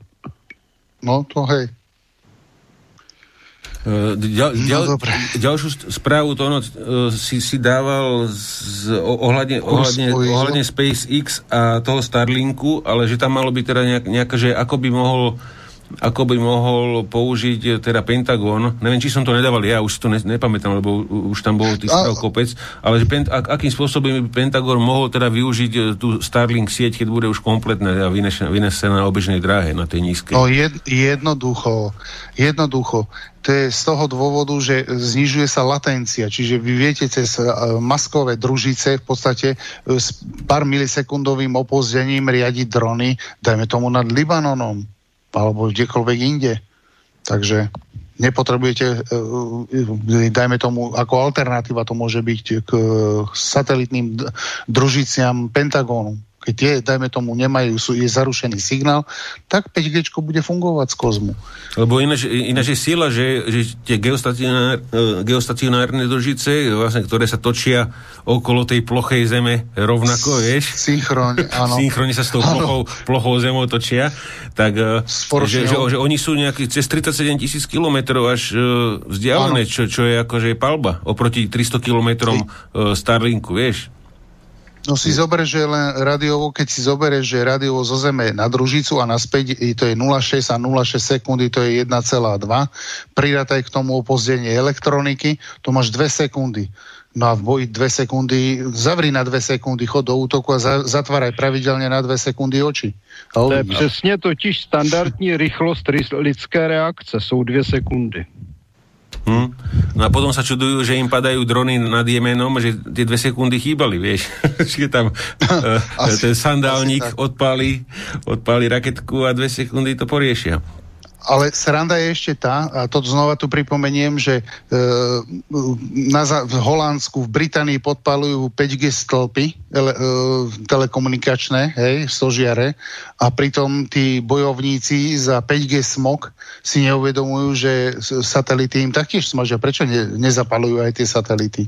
No to hej. Ďal, ďal, no, ďalšiu správu to ono, si, si dával z, ohľadne, ohľadne, ohľadne SpaceX a toho Starlinku, ale že tam malo byť teda nejak, nejaká, že ako by mohol ako by mohol použiť eh, teda Pentagon. Neviem, či som to nedával ja, už to ne, nepamätám, lebo už tam bol tých a... kopec, ale že pent, ak, akým spôsobom by Pentagon mohol teda využiť eh, tú Starlink sieť, keď bude už kompletná a vynesená na obežnej dráhe, na tej nízkej. No jed, jednoducho, jednoducho. To je z toho dôvodu, že znižuje sa latencia, čiže vy viete cez uh, maskové družice v podstate s pár milisekundovým opozdením riadiť drony, dajme tomu nad Libanonom alebo kdekoľvek inde. Takže nepotrebujete, e, e, dajme tomu, ako alternatíva to môže byť k satelitným družiciam Pentagónu keď tie, dajme tomu, nemajú, sú, je zarušený signál, tak 5G bude fungovať z kozmu. Lebo ináč, ináč je sila, že, že tie geostacionár, e, geostacionárne družice, vlastne, ktoré sa točia okolo tej plochej zeme rovnako, vieš? Synchrone, áno. Synchrone sa s tou plochou, plochou zemou točia, tak e, že, že, že, oni sú nejaký cez 37 tisíc kilometrov až uh, vzdialené, čo, čo je akože palba oproti 300 kilometrom Starlinku, vieš? No si zober, že len radiovo, keď si zoberieš, že radiovo zo Zeme na družicu a naspäť to je 0,6 a 0,6 sekundy, to je 1,2. Pridataj k tomu opozdenie elektroniky, to máš 2 sekundy. No a v boji 2 sekundy, zavri na 2 sekundy, chod do útoku a za, zatváraj pravidelne na 2 sekundy oči. To je přesně totiž standardní rychlost lidské reakce, jsou 2 sekundy. Hm? No a potom sa čudujú, že im padajú drony nad Jemenom, že tie dve sekundy chýbali, vieš. že tam uh, asi, ten sandálnik odpáli, odpáli raketku a dve sekundy to poriešia. Ale sranda je ešte tá, a to znova tu pripomeniem, že e, na, v Holandsku, v Británii podpalujú 5G stĺpy ele, e, telekomunikačné, hej, sožiare, a pritom tí bojovníci za 5G smog si neuvedomujú, že satelity im taktiež smažia. Prečo ne, nezapalujú aj tie satelity?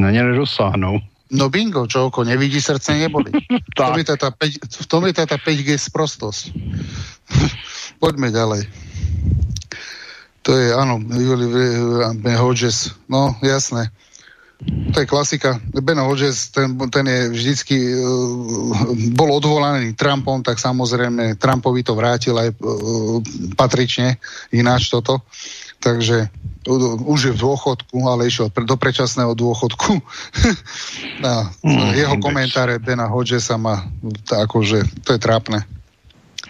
Na ne nedosáhnou. No bingo, čo oko nevidí, srdce neboli. v, tom je tá, v tom je tá 5G sprostosť. Poďme ďalej. To je, áno, Juli Ben Hodges. No, jasné. To je klasika. Ben Hodges, ten, ten je vždycky uh, bol odvolaný Trumpom, tak samozrejme Trumpovi to vrátil aj uh, patrične, ináč toto. Takže už je v dôchodku, ale išiel do predčasného dôchodku. a, mm, jeho komentáre Bena Hodgesa ma, akože, to je trápne.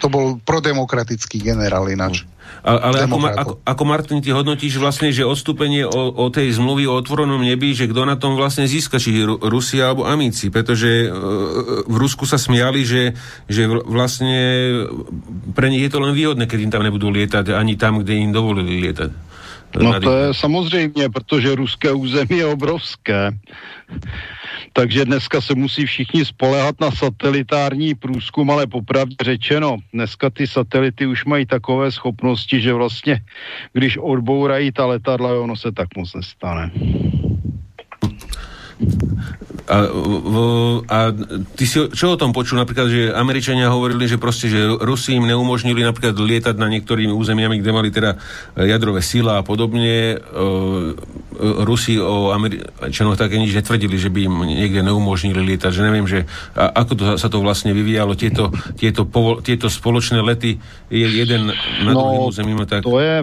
To bol prodemokratický generál ináč. A, ale ako, ako, ako Martin, ty hodnotíš vlastne, že odstúpenie o, o tej zmluvy o otvorenom nebi, že kto na tom vlastne získa, či Rusi alebo Amici, pretože e, v Rusku sa smiali, že, že vlastne pre nich je to len výhodné, keď im tam nebudú lietať, ani tam, kde im dovolili lietať. No to je samozřejmě, protože ruské území je obrovské. Takže dneska se musí všichni spolehat na satelitární průzkum, ale popravdě řečeno, dneska ty satelity už mají takové schopnosti, že vlastně, když odbourají ta letadla, ono se tak moc nestane. A, v, a ty si čo o tom počul napríklad, že Američania hovorili, že proste, že Rusi im neumožnili napríklad lietať na niektorými územiami, kde mali teda e, jadrové síla a podobne. Uh, Rusi o Američanoch také nič netvrdili, že by im niekde neumožnili lietať, že neviem, že a, ako to, sa to vlastne vyvíjalo, tieto, tieto, povol, tieto spoločné lety je jeden na no, druhým území. Tak... To je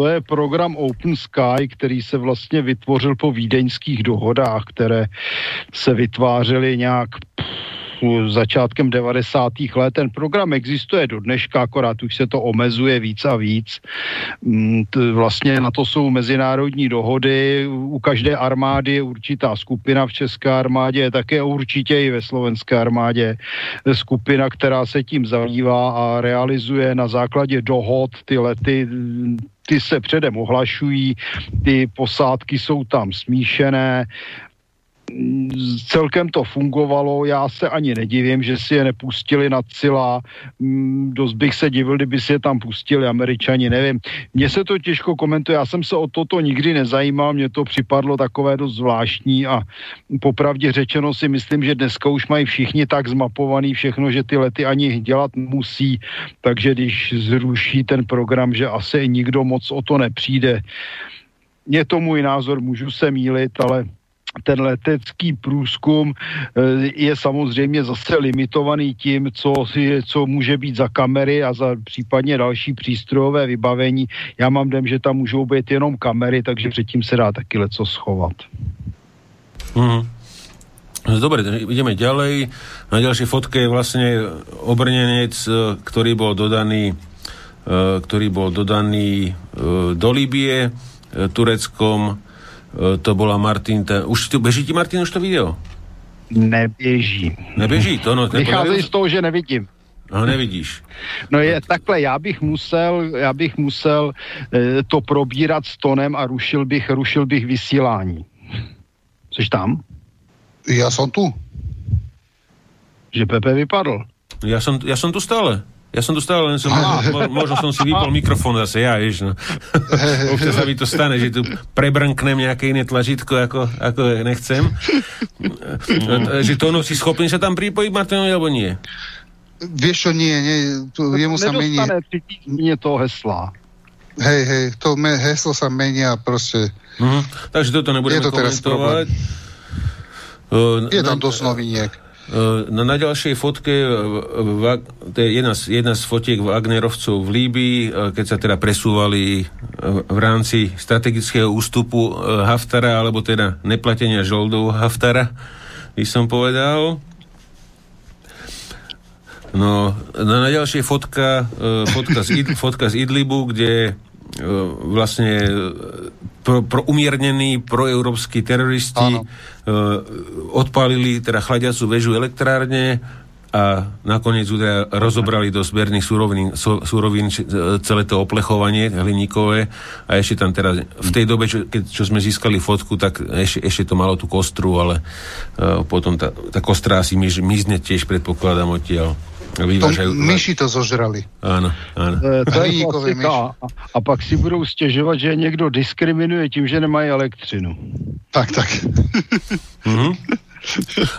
to je program Open Sky, který se vlastně vytvořil po vídeňských dohodách, které se vytvářely nějak začátkem 90. let. Ten program existuje do dneška, akorát už se to omezuje víc a víc. Mm, vlastně na to jsou mezinárodní dohody. U každé armády je určitá skupina v České armádě, také určitě i ve slovenské armádě skupina, která se tím zabývá a realizuje na základě dohod ty lety ty se předem ohlašují, ty posádky jsou tam smíšené, celkem to fungovalo, já se ani nedivím, že si je nepustili na cila, mm, dost bych se divil, kdyby si je tam pustili američani, nevím. Mně se to těžko komentuje, já jsem se o toto nikdy nezajímal, mně to připadlo takové dost zvláštní a popravdě řečeno si myslím, že dneska už mají všichni tak zmapovaný všechno, že ty lety ani dělat musí, takže když zruší ten program, že asi nikdo moc o to nepřijde. Je to můj názor, můžu se mílit, ale ten letecký průzkum eh, je samozřejmě zase limitovaný tím, co, co může být za kamery a za případně další přístrojové vybavení. Já mám dem, že tam můžou být jenom kamery, takže předtím se dá taky leco schovat. Mm. Dobre, ideme ďalej. Na ďalšej fotke je vlastne obrnenec, eh, ktorý bol dodaný eh, ktorý bol dodaný do Líbie Tureckom E, to bola Martin, ten, už tu, beží ti Martin už to video? Neběží. Neběží to, no. Vychází z toho, že nevidím. No, nevidíš. No je takhle, já bych musel, já bych musel e, to probírat s tonem a rušil bych, rušil bych vysílání. Jsi tam? Já jsem tu. Že Pepe vypadl. Já jsem, já jsem tu stále. Ja som tu stále, len som, mo, možno som si vypol mikrofón zase, ja, vieš, no. Občas sa mi to stane, že tu prebrnknem nejaké iné tlačítko, ako, ako nechcem. že to ono si schopný sa tam pripojiť, Martinovi, alebo nie? Vieš čo, nie, nie, tu, jemu sa mení... Nedostane toho hesla. Hej, hej, to me, heslo sa menia proste... Uh-huh. Takže toto nebudeme je to komentovať. Uh, je tam dosť noviniek. No na ďalšej fotke, to je jedna z, jedna z fotiek Wagnerovcov v Líbii, keď sa teda presúvali v rámci strategického ústupu Haftara, alebo teda neplatenia žoldov Haftara, by som povedal. No, na ďalšej fotka, fotka, z, Id, fotka z Idlibu, kde vlastne pro, pro umiernení proeurópsky teroristi uh, odpálili teda chladiacu väžu elektrárne a nakoniec teda rozobrali do zberných súrovín, súrovín e, celé to oplechovanie hliníkové a ešte tam teda v tej dobe, čo, keď, čo sme získali fotku, tak ešte, ešte to malo tú kostru, ale uh, potom tá, tá kostra asi mizne tiež predpokladám odtiaľ. Vyvážajú... To, myši to zožrali. Áno, áno. E, to je klasika. A, a pak si budou stěžovat, že někdo diskriminuje tím, že nemají elektřinu. Tak, tak. mm-hmm.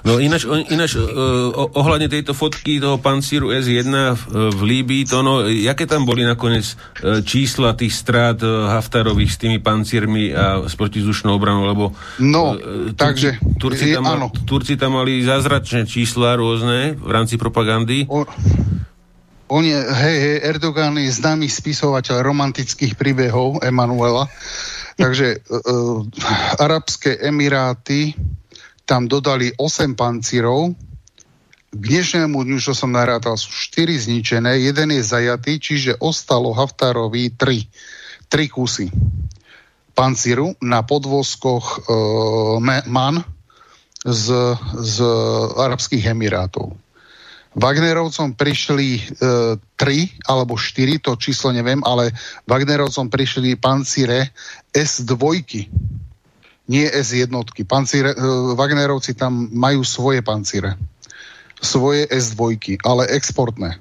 No ináč, ináč uh, ohľadne tejto fotky toho pancíru S1 v, Líbii, to no, jaké tam boli nakoniec uh, čísla tých strát uh, Haftarových s tými pancírmi a s protizdušnou obranou, lebo no, uh, takže, Turci, tam, áno. Turci tam mali zázračné čísla rôzne v rámci propagandy. O, on je, hej, hej, Erdogan je známy spisovateľ romantických príbehov Emanuela, takže uh, Arabské Emiráty tam dodali 8 pancírov. K dnešnému dňu, čo som narátal, sú 4 zničené, jeden je zajatý, čiže ostalo Haftarovi 3, 3 kusy pancíru na podvozkoch e, MAN z, z Arabských Emirátov. Wagnerovcom prišli e, tri alebo štyri, to číslo neviem, ale Wagnerovcom prišli pancíre S2 nie S1. Pancíre, uh, Wagnerovci tam majú svoje pancíre. Svoje S2, ale exportné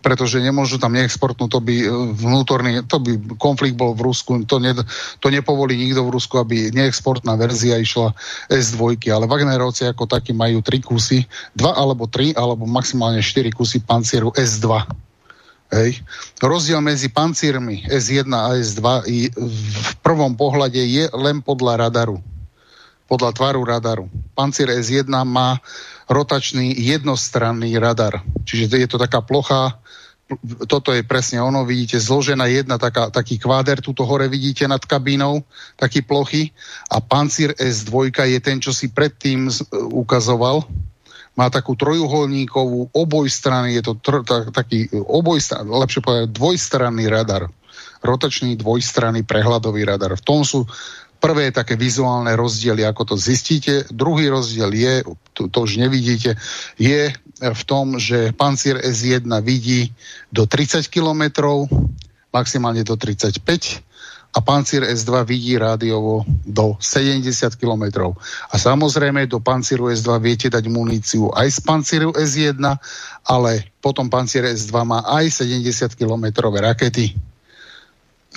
pretože nemôžu tam neexportnúť, to by e, vnútorný, to by konflikt bol v Rusku, to, ne, to nepovolí nikto v Rusku, aby neexportná verzia išla S2, ale Wagnerovci ako takí majú tri kusy, dva alebo tri, alebo maximálne štyri kusy pancieru S2. Hej. Rozdiel medzi pancírmi S1 a S2 v prvom pohľade je len podľa radaru podľa tvaru radaru. Pancier S1 má rotačný jednostranný radar. Čiže je to taká plocha, toto je presne ono, vidíte, zložená jedna taká, taký kváder, túto hore vidíte nad kabínou, taký plochy a pancír S2 je ten, čo si predtým ukazoval, má takú trojuholníkovú obojstrany, je to tr- tak, taký obojstranný, lepšie povedať, dvojstranný radar. Rotačný dvojstranný prehľadový radar. V tom sú Prvé také vizuálne rozdiely, ako to zistíte. Druhý rozdiel je, to, to už nevidíte, je v tom, že pancier S1 vidí do 30 km, maximálne do 35 a pancír S2 vidí rádiovo do 70 km. A samozrejme do pancíru S2 viete dať muníciu aj z pancíru S1, ale potom pancír S2 má aj 70 km rakety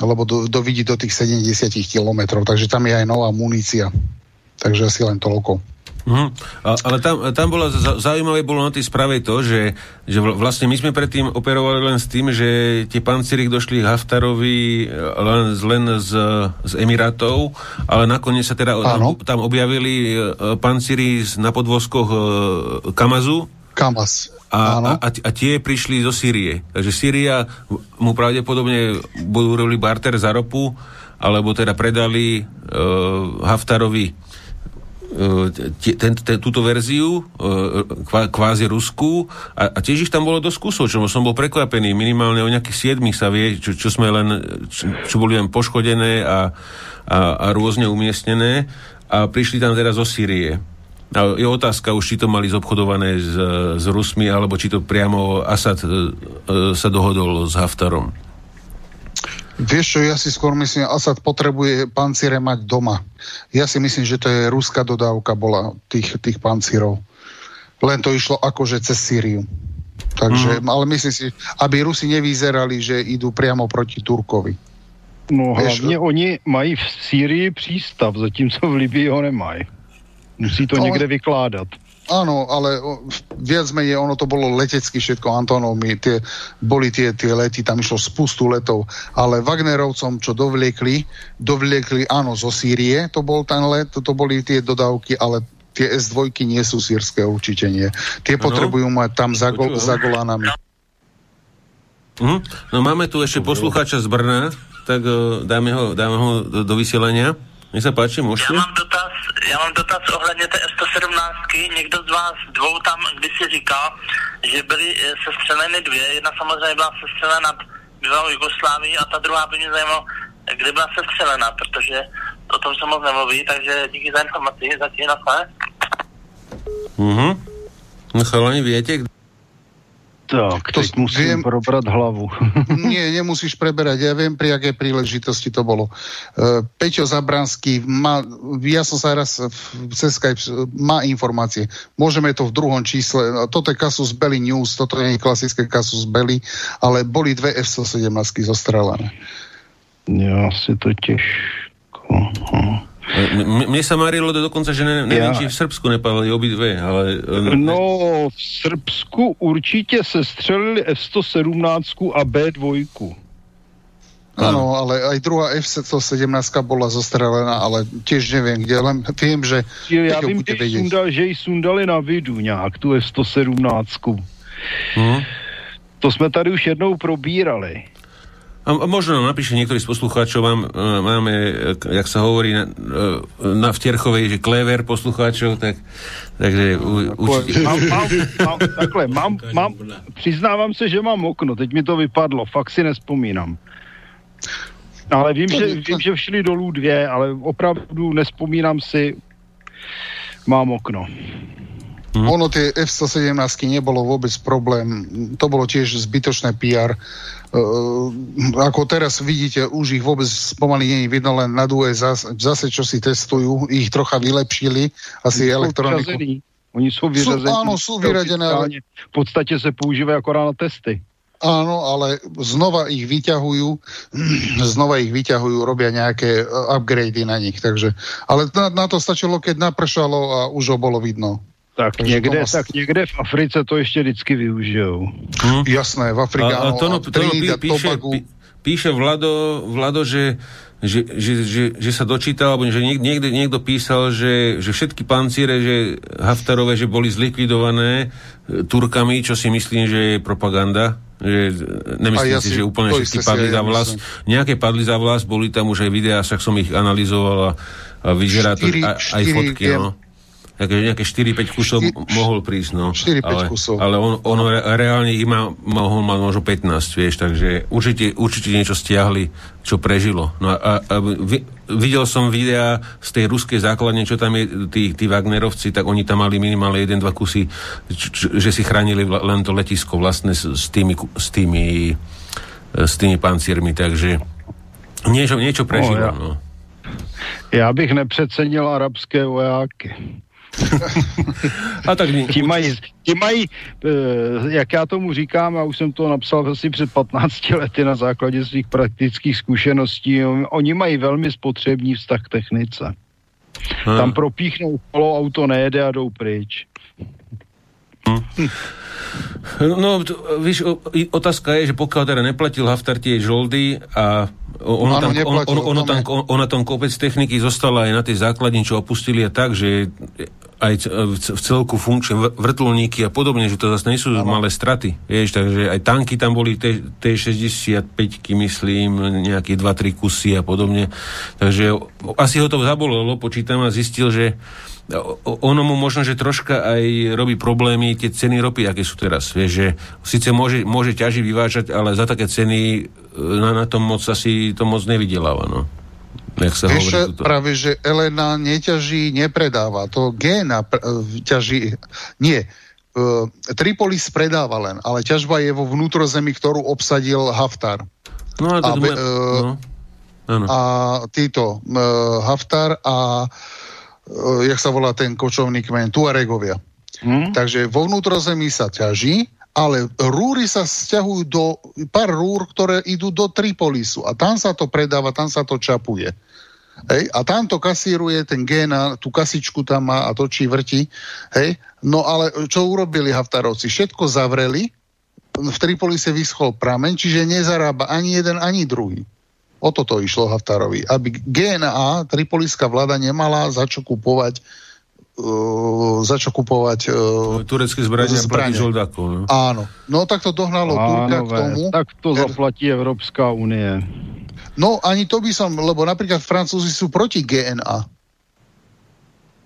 lebo do, do vidí do tých 70 km, takže tam je aj nová munícia. Takže asi len toľko. Mm, ale tam, tam bolo zaujímavé bolo na tej správe to, že, že vlastne my sme predtým operovali len s tým, že tie pancíry došli Haftarovi len, len z, z Emirátov, ale nakoniec sa teda Áno. tam objavili e, pancíry na podvozkoch e, Kamazu. Kamaz. A, a, a, a tie prišli zo Sýrie. Takže Sýria mu pravdepodobne budú robili barter za ropu, alebo teda predali uh, Haftarovi E, ten, túto verziu, e, kvázi ruskú, a, a tiež ich tam bolo dosť kusov, čo som bol prekvapený. Minimálne o nejakých siedmých sa vie, čo, čo sme len, čo, čo boli len poškodené a, a, a rôzne umiestnené a prišli tam teraz zo Sýrie. A je otázka už, či to mali zobchodované s, s Rusmi, alebo či to priamo Asad e, e, sa dohodol s Haftarom. Vieš čo, ja si skôr myslím, Asad potrebuje panciere mať doma. Ja si myslím, že to je ruská dodávka bola tých, tých pancírov. Len to išlo akože cez Sýriu. Takže, mm. ale myslím si, aby Rusi nevyzerali, že idú priamo proti Turkovi. No Vieš, hlavně oni mají v Sýrii přístav, zatímco v Libii ho nemají. Musí to no, někde vykládat. Áno, ale viac menej ono to bolo letecky všetko Antonovmi, tie, boli tie, tie lety, tam išlo spustu letov, ale Wagnerovcom, čo dovliekli, dovliekli áno zo Sýrie, to bol ten let, to, to boli tie dodávky, ale tie S2 nie sú sírske určite nie. Tie ano. potrebujú mať tam za, go, za Golánami. Mhm. No máme tu ešte poslucháča z Brna, tak uh, dáme ho, dáme ho do, do vysielania. Nech sa páči, môžete? Ja mám dotaz, ja mám dotaz ohledně té S-117. Někdo z vás dvou tam si říkal, že byly eh, sestřeleny dvě. Jedna samozřejmě byla sestřelena nad bývalou Jugoslávií a ta druhá by mě zajímalo, kde byla sestřelena, protože o tom se moc nemluví, takže díky za informaci, zatím na Mhm. No chalani, viete, tak, to teď musím viem, probrať hlavu. nie, nemusíš preberať. Ja viem, pri akej príležitosti to bolo. Uh, Peťo Zabranský, má, ja som sa raz cez Skype, má informácie. Môžeme to v druhom čísle. Toto je kasus Belly News, toto nie je klasické kasus Belly, ale boli dve F-117 zostrelané. Ja si to ťažko... Hm. Mne sa marilo dokonca, že ne, neviem, ja. či v Srbsku nepadli obidve, ale... No, v Srbsku určitě se střelili F-117 a B-2. Áno, ale aj druhá F-117 bola zostrelená, ale tiež neviem kde, len viem, že... Ja vím, že, sundal, že ji sundali na vidu nějak, tu F-117. Hmm. To jsme tady už jednou probírali. A možno napíše niektorý z poslucháčov, mám, e, máme, e, jak sa hovorí na, e, na vtierchovej, že klever poslucháčov, tak, takže určite... Mám, mám, mám, takhle, mám, mám, přiznávám se, že mám okno, teď mi to vypadlo, fakt si nespomínám. Ale vím, že, vím, že všli dolů dvě, ale opravdu nespomínám si, mám okno. Mm. Ono tie F-117 nebolo vôbec problém, to bolo tiež zbytočné PR. Uh, ako teraz vidíte, už ich vôbec pomaly nie je vidno, len na due zase, zase čo si testujú, ich trocha vylepšili, asi Oni elektroniku. Oni sú vyřazení. Sú, áno, sú vyradené. Ale... V podstate sa používajú akorát na testy. Áno, ale znova ich vyťahujú, znova ich vyťahujú, robia nejaké upgrady na nich, takže, ale na, na to stačilo, keď napršalo a už ho bolo vidno. Tak někde, vás... tak někde v Africe to ještě vždycky využijou. Hm? Jasné, v Afrike, a, a to, no, to no, pí, píše, pí, píše Vlado, Vlado že, že, že, že, že sa dočítal, alebo že niekde, niekto písal, že, že všetky pancíre, že Haftarové, že boli zlikvidované e, Turkami, čo si myslím, že je propaganda. Že, nemyslím ja si, si, že úplne všetky padli za vlast. Ja Nejaké padli za vlast, boli tam už aj videá, však som ich analyzoval a, a vyzerá to aj, aj fotky. No také nejaké 4-5 kusov 4, mohol prísť, no. 4-5 ale, kusov. Ale on, on re, reálne ich má, mohol mať možno 15, vieš, takže určite, určite niečo stiahli, čo prežilo. No a, a, a vi, videl som videa z tej ruskej základne, čo tam je, tí, tí Wagnerovci, tak oni tam mali minimálne 1-2 kusy, č, č, že si chránili len to letisko vlastne s, s tými, s tými, s tými panciermi, takže Niečo, niečo prežíval, no. Já bych nepřecenil arabské vojáky. A tak ti mají, ti mají, eh, jak já tomu říkám, a už jsem to napsal asi před 15 lety na základě svých praktických zkušeností, oni mají velmi spotřební vztah k technice. Hmm. Tam propíchnou kolo, auto nejede a jdou pryč. Hmm. No, víš, otázka je, že pokiaľ teda neplatil Haftar tie žoldy a ono, tam, on, on, ono tam, ona tam kopec techniky zostala aj na tej základni, čo opustili a tak, že aj v celku funkčné vrtulníky a podobne, že to zase nie sú ano. malé straty. Vieš, takže aj tanky tam boli T-65, myslím, nejaké 2-3 kusy a podobne. Takže asi ho to zabolelo, počítam a zistil, že ono mu možno, že troška aj robí problémy tie ceny ropy, aké sú teraz. Vieš, že síce môže, môže ťaži vyvážať, ale za také ceny e, na, na tom moc asi to moc nevydeláva. No. Jak sa Vieš, hovorí práve, že Elena neťaží, nepredáva. To Géna pr- e, ťaží... Nie. Uh, Tripolis predáva len, ale ťažba je vo vnútrozemi, ktorú obsadil Haftar. No a, a, be, uh, no. a títo uh, Haftar a uh, jak sa volá ten kočovný kmeň, Tuaregovia. Hmm? Takže vo vnútrozemí sa ťaží, ale rúry sa stiahujú do pár rúr, ktoré idú do Tripolisu a tam sa to predáva, tam sa to čapuje. Hej, a tam to kasíruje ten géna, tú kasičku tam má a točí, vrti. Hej, no ale čo urobili Haftarovci? Všetko zavreli, v Tripolise vyschol prameň, čiže nezarába ani jeden, ani druhý. O toto išlo Haftarovi. Aby GNA, tripoliská vláda, nemala za čo kupovať uh, za čo kupovať uh, turecké zbrania, zbrania. žoldákov. No? Áno. No tak to dohnalo Áno, Turka k tomu. Tak to er... zaplatí Európska únie. No ani to by som, lebo napríklad Francúzi sú proti GNA.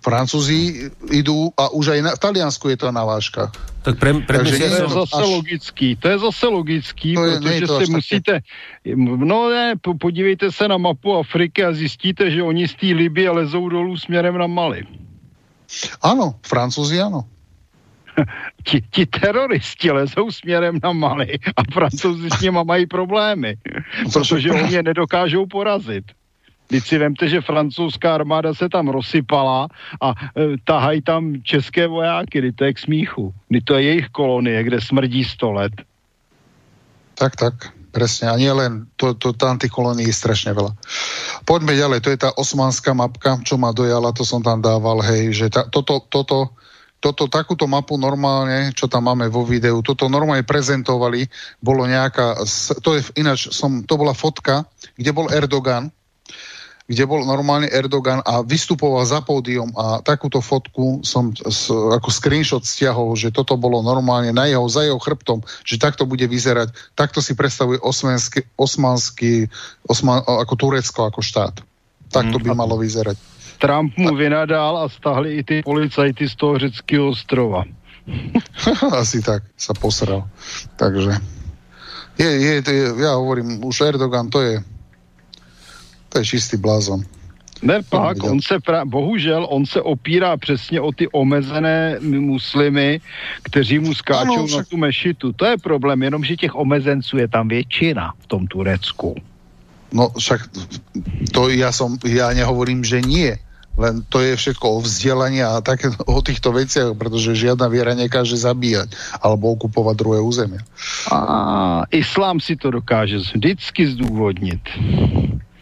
Francúzi idú, a už aj na, v Taliansku je to na váškach. Tak pre, pre Takže to je zase až... logický, to je zase logický, to je, protože to si musíte, také. no ne, podívejte se na mapu Afriky a zjistíte, že oni z té Libie lezou dolů směrem na Mali. Áno, Francúzi áno. ti, ti teroristi lezou směrem na Mali a francouzi s nima mají problémy, protože oni je nedokážou porazit. Teď si vemte, že francouzská armáda se tam rozsypala a e, tahají tam české vojáky, kdy to je k smíchu. Kdy to je jejich kolonie, kde smrdí 100 let. Tak, tak. Presne, a nie len, to, to, tam tých kolónií je strašne veľa. Poďme ďalej, to je tá osmanská mapka, čo ma dojala, to som tam dával, hej, že ta, toto, toto, toto, takúto mapu normálne, čo tam máme vo videu, toto normálne prezentovali, bolo nejaká, to je ináč, som, to bola fotka, kde bol Erdogan, kde bol normálne Erdogan a vystupoval za pódium a takúto fotku som ako screenshot stiahol, že toto bolo normálne na jeho, za jeho chrbtom, že takto bude vyzerať. Takto si predstavuje osmanský, osmanský osman, ako Turecko, ako štát. Takto by mhm. malo vyzerať. Trump mu vynadal a stahli i ty policajty z toho řeckého ostrova. Asi tak sa posral. Takže je, je, je, ja hovorím, už Erdogan to je to je čistý blázon. Ne pak, on se pra, bohužel, on se opírá přesně o ty omezené muslimy, kteří mu skáčou ano, však... na tu mešitu. To je problém, jenomže těch omezenců je tam většina v tom Turecku. No však to ja som, ja nehovorím, že nie. Len to je všetko o vzdelaní a tak o týchto veciach, pretože žiadna viera nekáže zabíjať alebo okupovať druhé územie. A islám si to dokáže vždycky zdôvodniť.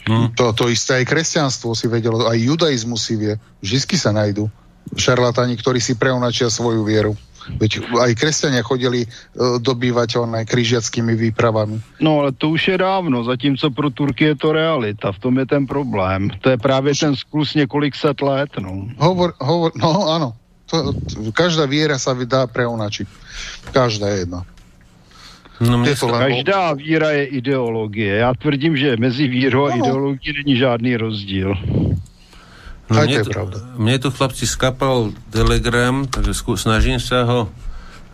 Hmm. To, to isté aj kresťanstvo si vedelo, aj judaizmus si vie. Vždy sa nájdú šarlatáni, ktorí si preonačia svoju vieru. Veď aj kresťania chodili uh, dobývať onaj križiackými výpravami. No ale to už je dávno, zatímco pro Turky je to realita, v tom je ten problém. To je právě ten sklus několik set let. No, hovor, hovor, no áno. To, to, každá viera sa dá preonačiť. Každá jedna. No, to Každá víra je ideologie. Já tvrdím, že mezi vírou a ideologií není žádný rozdíl. No, mne, to, mne tu chlapci skapal telegram, takže skú, snažím sa ho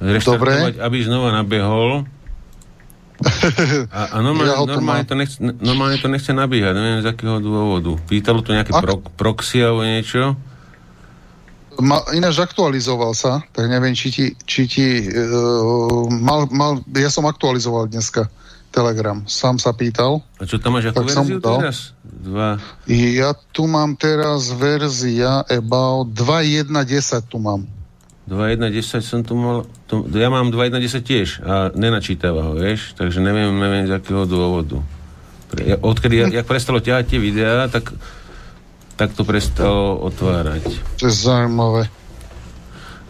reštartovať, aby znova nabehol. A, a normálne, ja normálne, to nechce, normálne to nechce nabíhať, neviem z akého dôvodu. Pýtalo tu nejaké pro, proxy alebo niečo. Ma, ináč aktualizoval sa, tak neviem, či ti, či ti uh, mal, mal, ja som aktualizoval dneska Telegram. Sám sa pýtal. A čo tam máš som verziu teraz? Dva. Ja tu mám teraz verzia about 2.1.10 tu mám. 2.1.10 som tu mal... To, ja mám 2.1.10 tiež a nenačítava ho, vieš? Takže neviem, neviem z akého dôvodu. Odkedy, ja, jak prestalo ťahať tie videá, tak, tak to prestalo otvárať. To je zaujímavé.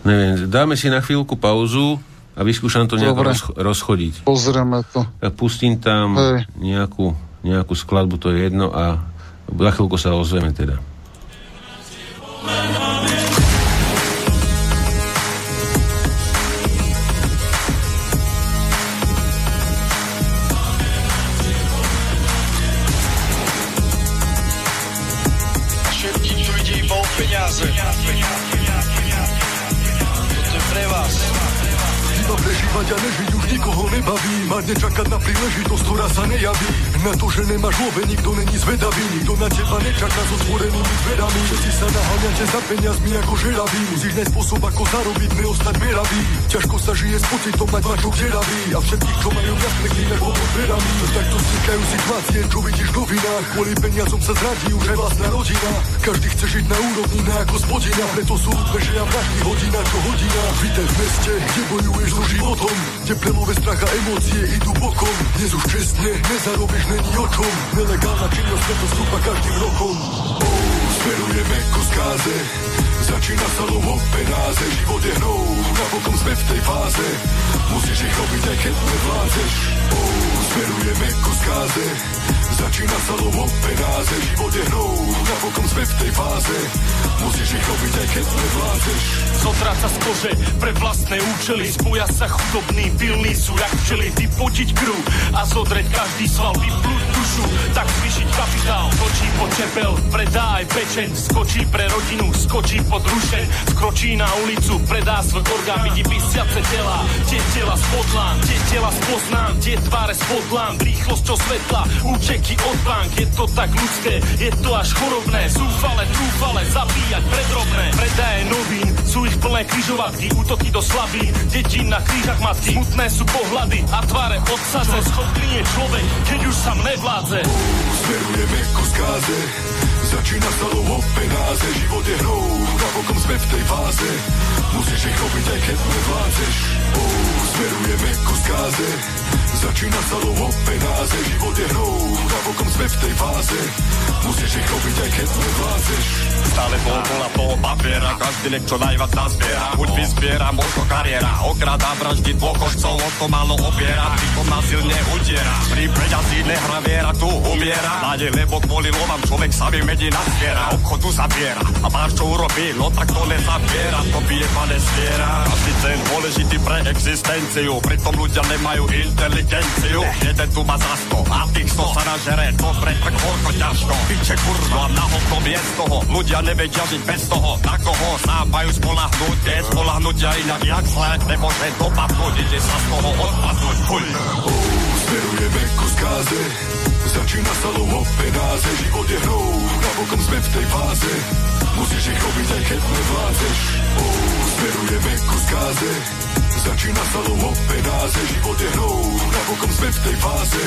Neviem, dáme si na chvíľku pauzu a vyskúšam to nejako rozch- rozchodiť. Pozrieme to. Ja pustím tam Hej. nejakú, nejakú skladbu, to je jedno a za chvíľku sa ozveme teda. Všetkým Prežívať a nežiť už nikoho nebaví. Marne čakať na príležitosť, ktorá sa nejaví Na to, že nemáš love, nikto není zvedavý Nikto na teba nečaká so stvorenými dverami. Všetci sa naháňate za peniazmi ako žeraví. Musíš nájsť spôsob, ako zarobiť, neostať beravý Ťažko sa žije s pocitom, mať mačok deravý A všetkých, čo majú viac, klínaš pod dverami. Takto vznikajú situácie, čo vidíš v novinách. Kvôli peniazom sa zradí už aj vlastná rodina. Každý chce žiť na úrovni, na ako spodina. Preto sú údveže a vraždy hodina čo hodina. Vítaj v meste, kde bojuješ so životom. Kde prelové strach a emócie idú bokom. Dnes už čestne, nezarobíš není o čom Nelegálna činnosť preto stúpa každým rokom Smerujeme ku skáze Začína sa lov o penáze. Život je hrou, napokon sme v tej fáze. Musíš ich robiť aj keď nevládzeš. oh, Smerujeme ku skáze. Začína sa lov o penáze. Život je hrou, napokon sme v tej fáze. Musíš ich robiť aj keď nevládzeš Zotráca z kože pre vlastné účely. Spoja sa chudobní, pilní sú jak včely. Vypotiť krv a zodreť každý sval. Vyplúť dušu, tak zvýšiť kapitál. Skočí po čepel, predá aj pečeň. Skočí pre rodinu, skočí pod rušeň Skročí na ulicu, predá svoj orgán. Vidí vysiace tela, tie tela z podlán Tie tela spoznám, tie tváre z podlán Rýchlosťou svetla, účeky od bank Je to tak ľudské, je to až chorobné Zúfale, trúfale, zabíjať predrobné. Predaje novín, sú ich plné križovatky Útoky do slabín, detí na krížach matky. Smutné sú pohľady a tváre odsadze Schopný je človek, keď už sám nevládze. Smerujeme ku skáze Začína sa lov o penáze Život je hrou, napokon sme v tej fáze. Musíš ich robiť aj keď nevládzeš. oh, Smerujeme ku skáze Začína sa lov o penáze Život je hrou, napokon sme v tej fáze Musíš ich robiť aj keď nevládzeš Stále bol bola toho papiera, každý nech čo najviac nazbiera. Buď vyzbiera, možno kariéra, okrada vraždy dvoch otcov, o to málo obiera, pritom násilne utiera. Pri peňazí nehra viera, tu umiera. Mladej, lebo kvôli lovám človek sa vymedí na zviera, obchodu zabiera. A máš čo urobí, no tak to nezabiera, to bije pane zviera. Každý ten dôležitý pre existenciu, pritom ľudia nemajú inteligenciu. Jeden tu má za sto, a tých sto sa nažere, to pre horko ťažko. Piče kurva, na hovno je z toho, ľudia nevedia žiť bez toho, na koho sa majú spolahnúť, je spolahnutia inak jak zle, nemôže dopadnúť, ide sa z toho odpadnúť, fuj. Smerujeme ku skáze Začína sa lov o penáze. Život je hrou, napokon sme v tej fáze. Musíš ich robiť aj keď nevládzeš. Oh, Smerujeme ku skáze Začína sa lov o penáze Život je hrou, napokon sme v tej fáze.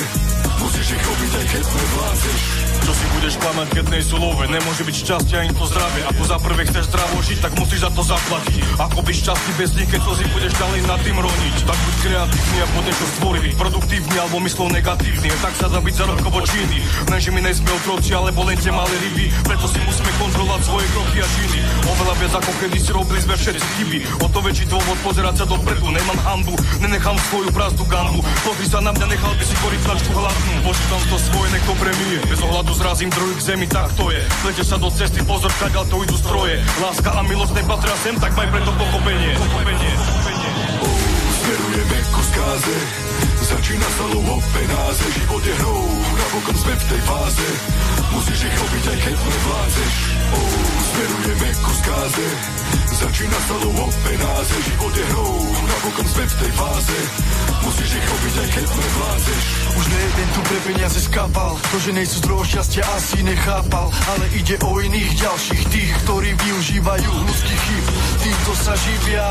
Musíš ich robiť aj keď nevládzeš Čo si budeš klamať, keď nej sú love? Nemôže byť šťastie ani to zdravie. Ako za prvé chceš zdravo žiť, tak musíš za to zaplatiť. Ako byť šťastný bez nich, keď slzy budeš ďalej nad tým roniť? Tak buď kreatívny a poď niečo stvoriť Byť produktívny alebo myslov negatívny. Tak sa dá byť zarobkovo činný Lenže my nejsme otroci, alebo len tie malé ryby. Preto si musíme kontrolovať svoje kroky a činy. Oveľa viac ako kedy si robili sme všetci chyby. O to väčší dôvod pozerať sa dopredu Nemám hambu, nenechám svoju prázdnu gambu. Pozri sa na mňa, nechal by si korytnačku hladnú. Počítam to svoje, nech to premije Bez ohľadu zrazím druhý k zemi, tak to je. Plete sa do cesty, pozor, kaďal to idú stroje. Láska a milosť nepatria sem, tak maj preto pochopenie. Pochopenie, pochopenie Smerujeme ku skáze. Začína sa lov o penáze. Život je hrou, napokon sme v tej fáze. Musíš ich robiť aj keď nevládzeš oh, Smerujeme ku skáze Začína sa lov penáze Život je hrou, napokon sme v tej fáze Musíš ich robiť, aj keď nevládzeš. Už nejeden tu pre peniaze skápal, to, že nejsú zdroj šťastia asi nechápal, ale ide o iných ďalších, tých, ktorí využívajú ľudských chyb. Týmto sa živia,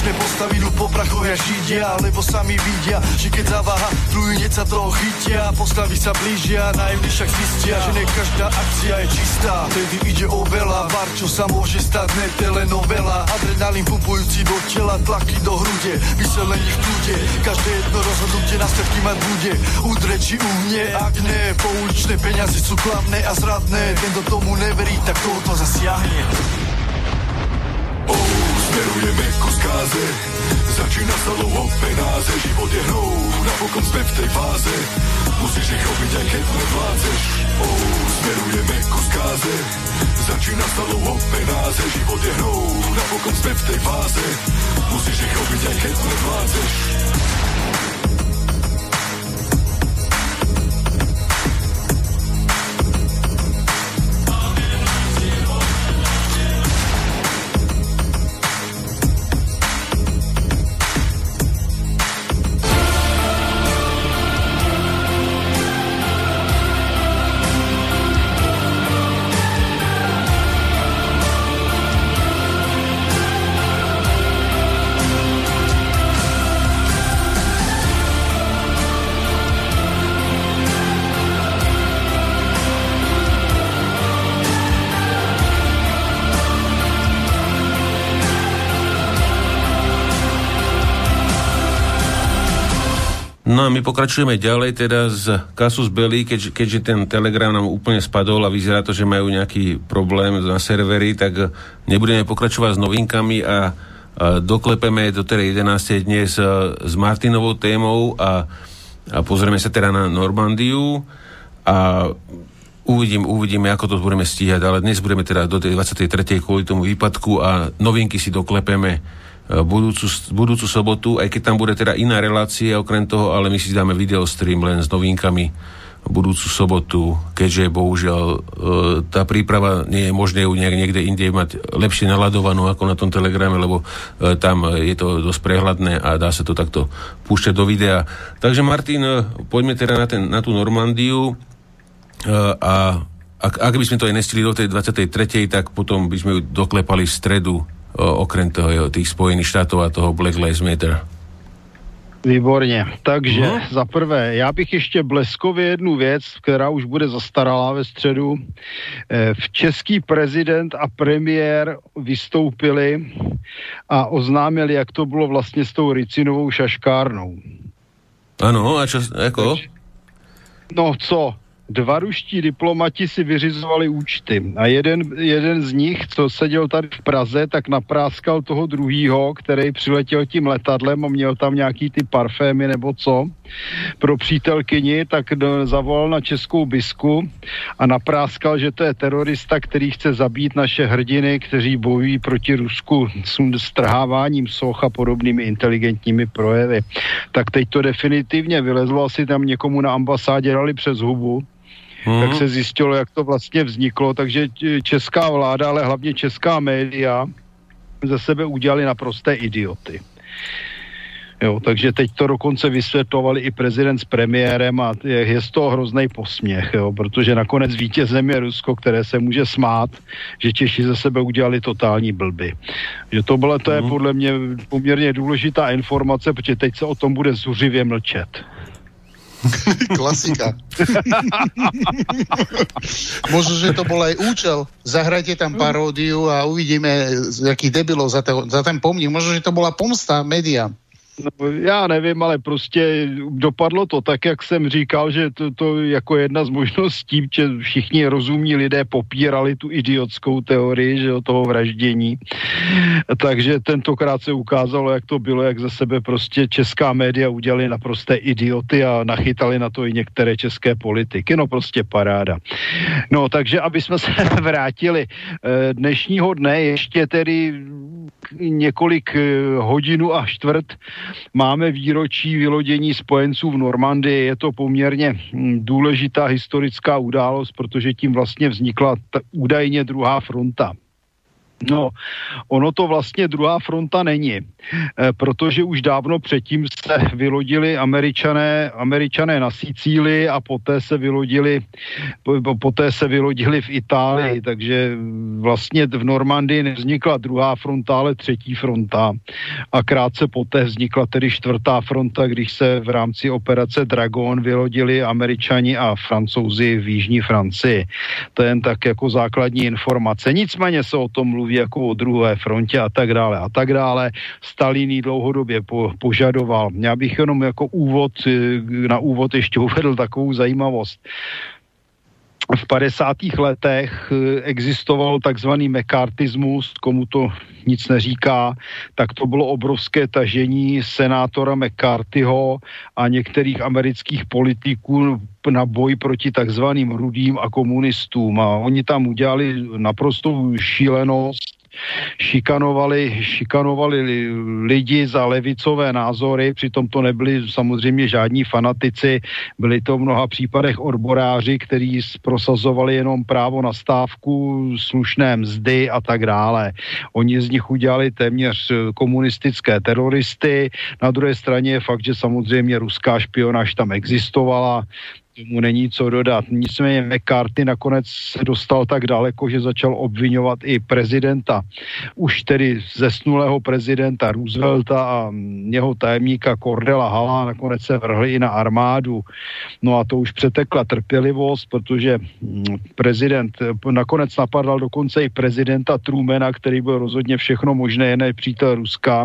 poličné postavy idú po prachoch jak židia, lebo sami vidia, že keď zaváha, druhý hneď sa toho chytia, postavy sa blížia, naivní však zistia, že ne každá akcia je čistá. Vtedy ide o veľa, var, čo sa môže stať, ne telenovela, adrenalín pumpujúci do tela, tlaky do hrude, vyselení v kľude, každé jedno rozhodnutie následky mať bude, udre či uhne, ak ne, pouličné peniaze sú klamné a zradné, ten do tomu neverí, tak toho to zasiahne. Oh, smerujeme ku skáze, začína sa lovo penáze, život je hrou, napokon sme v tej fáze, musíš ich robiť, aj keď nevládzeš. Oh, smerujeme ku skáze, začína sa lovo penáze, život je hrou, napokon sme v tej fáze, musíš ich robiť, aj keď nevládzeš. My pokračujeme ďalej teda z Kasus Belli, keď, keďže ten Telegram nám úplne spadol a vyzerá to, že majú nejaký problém na servery, tak nebudeme pokračovať s novinkami a, a doklepeme do teda 11. dnes s Martinovou témou a, a pozrieme sa teda na Normandiu a uvidím, uvidíme, ako to budeme stíhať, ale dnes budeme teda do tej 23. kvôli tomu výpadku a novinky si doklepeme budúcu, budúcu sobotu, aj keď tam bude teda iná relácia okrem toho, ale my si dáme videostream len s novinkami budúcu sobotu, keďže bohužiaľ e, tá príprava nie je možné ju nejak niekde inde mať lepšie naladovanú ako na tom telegrame, lebo e, tam je to dosť prehľadné a dá sa to takto púšťať do videa. Takže Martin, e, poďme teda na, ten, na tú Normandiu a ak, ak by sme to aj nestili do tej 23., tak potom by sme ju doklepali v stredu okrem toho, tých Spojených štátov a toho Black Lives Matter? Výborně. Takže no. za prvé, já bych ještě bleskově jednu věc, která už bude zastaralá ve středu. Eh, v český prezident a premiér vystoupili a oznámili, jak to bylo vlastně s tou Ricinovou šaškárnou. Ano, a čo, jako? No co, dva ruští diplomati si vyřizovali účty a jeden, jeden z nich, co seděl tady v Praze, tak napráskal toho druhýho, který přiletěl tím letadlem a měl tam nějaký ty parfémy nebo co pro přítelkyni, tak zavolal na českou bisku a napráskal, že to je terorista, který chce zabít naše hrdiny, kteří bojují proti Rusku s strháváním soch a podobnými inteligentními projevy. Tak teď to definitivně vylezlo, asi tam někomu na ambasádě dali přes hubu hmm. tak se zjistilo, jak to vlastně vzniklo, takže česká vláda, ale hlavně česká média ze sebe udělali naprosté idioty. Jo, takže teď to dokonce vysvětlovali i prezident s premiérem a je, je z toho hrozný posměch, jo, protože nakonec vítězem je Rusko, které se může smát, že Češi ze sebe udělali totální blby. Že to bylo, to je mhm. podle mě poměrně důležitá informace, protože teď se o tom bude zuřivě mlčet. Klasika. Možno, že to bol aj účel. Zahrajte tam paródiu a uvidíme, jakých debilov za, to, za ten pomník. Možno, že to bola pomsta média. No, já nevím, ale prostě dopadlo to tak, jak jsem říkal, že to, to jako jedna z možností, že všichni rozumní lidé popírali tu idiotskou teorii, že toho vraždění. Takže tentokrát se ukázalo, jak to bylo, jak za sebe prostě česká média udělali naprosté idioty a nachytali na to i některé české politiky. No prostě paráda. No takže, aby jsme se vrátili eh, dnešního dne, ještě tedy několik eh, hodinu a čtvrt máme výročí vylodění spojenců v Normandii. Je to poměrně hm, důležitá historická událost, protože tím vlastně vznikla údajně druhá fronta. No, ono to vlastně druhá fronta není, e, protože už dávno předtím se vylodili američané, američané na Sicílii a poté se vylodili, po, poté se vylodili v Itálii, takže vlastně v Normandii nevznikla druhá fronta, ale třetí fronta a krátce poté vznikla tedy čtvrtá fronta, když se v rámci operace Dragon vylodili američani a francouzi v Jižní Francii. To je jen tak jako základní informace. Nicméně se o tom mluví mluví jako o druhé frontě a tak dále a tak dále. Stalin ji dlouhodobě po, požadoval. Já bych jenom jako úvod, eh, na úvod ještě uvedl takovou zajímavost v 50. letech eh, existoval takzvaný mekartismus, komu to nic neříká, tak to bylo obrovské tažení senátora McCarthyho a některých amerických politiků na boj proti takzvaným rudým a komunistům. A oni tam udělali naprostou šílenost, šikanovali, šikanovali lidi za levicové názory, přitom to nebyli samozřejmě žádní fanatici, byli to v mnoha případech odboráři, kteří prosazovali jenom právo na stávku, slušné mzdy a tak dále. Oni z nich udělali téměř komunistické teroristy. Na druhé straně je fakt, že samozřejmě ruská špionáž tam existovala, tomu není co dodat. Nicméně McCarthy nakonec se dostal tak daleko, že začal obvinovat i prezidenta, už tedy zesnulého prezidenta Roosevelta a jeho tajemníka Cordela Hala nakonec se vrhli i na armádu. No a to už přetekla trpělivost, protože mm, prezident nakonec napadal dokonce i prezidenta Trumana, který byl rozhodně všechno možné, jen přítel Ruska.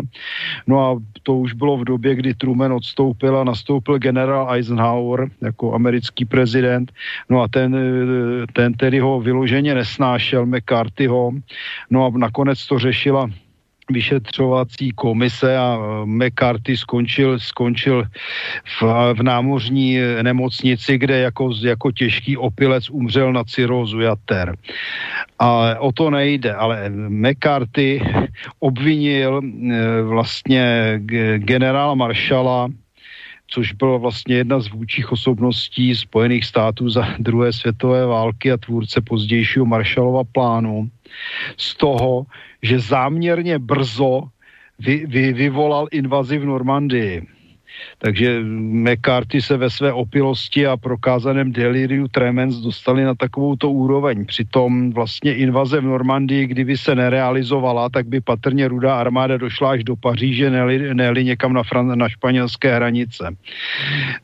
No a to už bylo v době, kdy Truman odstoupil a nastoupil generál Eisenhower jako americký americký prezident, no a ten, eh, ten tedy ho vyloženě nesnášel, McCarthyho, no a nakonec to řešila vyšetřovací komise a eh, McCarthy skončil, skončil v, v námořní nemocnici, kde jako, jako těžký opilec umřel na cirózu jater. Ale o to nejde, ale McCarthy obvinil e, vlastně generála Maršala což byla vlastně jedna z vůčích osobností Spojených států za druhé světové války a tvůrce pozdějšího Marshallova plánu, z toho, že záměrně brzo vy, vy, vyvolal invazi v Normandii. Takže McCarthy se ve své opilosti a prokázaném deliriu tremens dostali na takovouto úroveň. Přitom vlastně invaze v Normandii, kdyby se nerealizovala, tak by patrně rudá armáda došla až do Paříže, neli, neli někam na, Fran- na španělské hranice.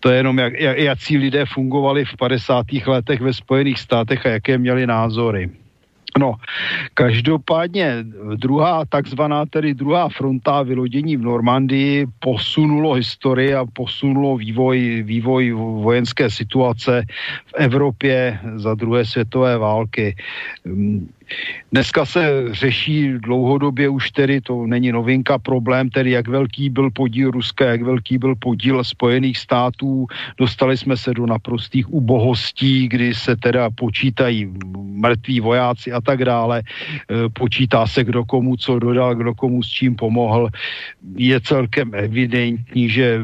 To je jenom, jak, jak, jakcí lidé fungovali v 50. letech ve Spojených státech a jaké měli názory. No, každopádně druhá, takzvaná tedy druhá fronta vylodění v Normandii posunulo historii a posunulo vývoj, vývoj vojenské situace v Evropě za druhé světové války. Dneska se řeší dlouhodobě už tedy, to není novinka, problém tedy, jak velký byl podíl Ruska, jak velký byl podíl Spojených států. Dostali jsme se do naprostých ubohostí, kdy se teda počítají mrtví vojáci a tak dále. E, počítá se, kdo komu co dodal, kdo komu s čím pomohl. Je celkem evidentní, že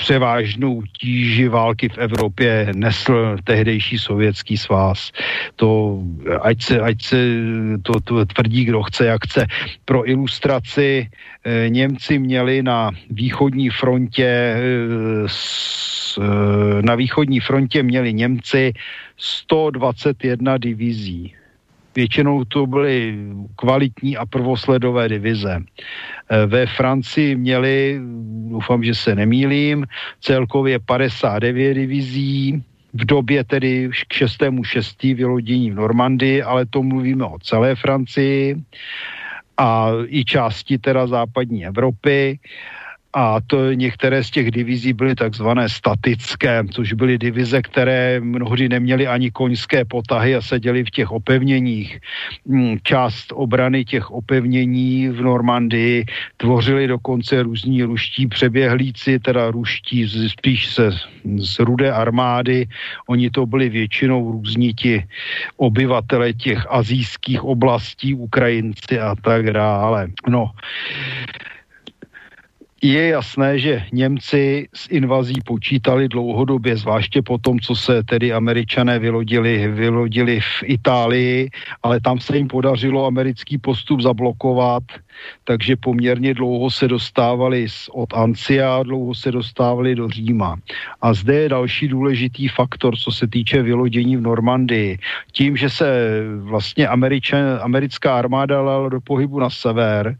převážnou tíži války v Evropě nesl tehdejší sovětský svaz. To, ať se, ať se to, to tvrdí, kdo chce, jak chce. Pro ilustraci eh, Němci měli na východní frontě eh, s, eh, na východní frontě měli Němci 121 divizí. Většinou to byly kvalitní a prvosledové divize. Eh, ve Francii měli, doufám, že se nemýlím, celkově 59 divizí, v době tedy k 6. 6. vylodění v Normandii, ale to mluvíme o celé Francii a i části teda západní Evropy. A to některé z těch divizí byly takzvané statické, což byly divize, které mnohdy neměly ani koňské potahy a seděly v těch opevněních. Hmm, část obrany těch opevnění v Normandii tvořili dokonce různí ruští přeběhlíci, teda ruští spíš se z rudé armády. Oni to byli většinou různí ti obyvatele těch azijských oblastí, Ukrajinci a tak dále. No, je jasné, že Němci s invazí počítali dlouhodobě, zvláště po tom, co se tedy američané vylodili, vylodili v Itálii, ale tam se jim podařilo americký postup zablokovat, takže poměrně dlouho se dostávali od Ancia, dlouho se dostávali do Říma. A zde je další důležitý faktor, co se týče vylodění v Normandii. Tím, že se vlastně američan, americká armáda dala do pohybu na sever,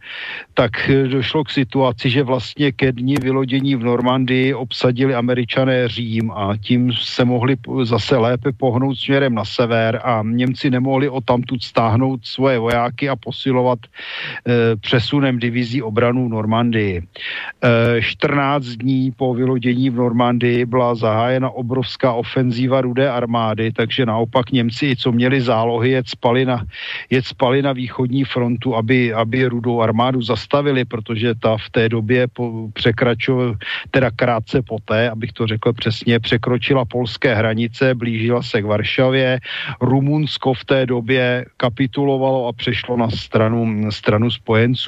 tak došlo k situaci, že vlastně ke dní vylodění v Normandii obsadili američané Řím a tím se mohli zase lépe pohnout směrem na sever a Němci nemohli o tamtud stáhnout svoje vojáky a posilovat e, přesunem divizí obranu v Normandii. E, 14 dní po vylodění v Normandii byla zahájena obrovská ofenzíva rudé armády, takže naopak Němci, co měli zálohy, jet spali na, jet spali na východní frontu, aby, aby rudou armádu zastavili, protože ta v té době překračovala, teda krátce poté, abych to řekl přesně, překročila polské hranice, blížila se k Varšavě, Rumunsko v té době kapitulovalo a přešlo na stranu, stranu spojenců.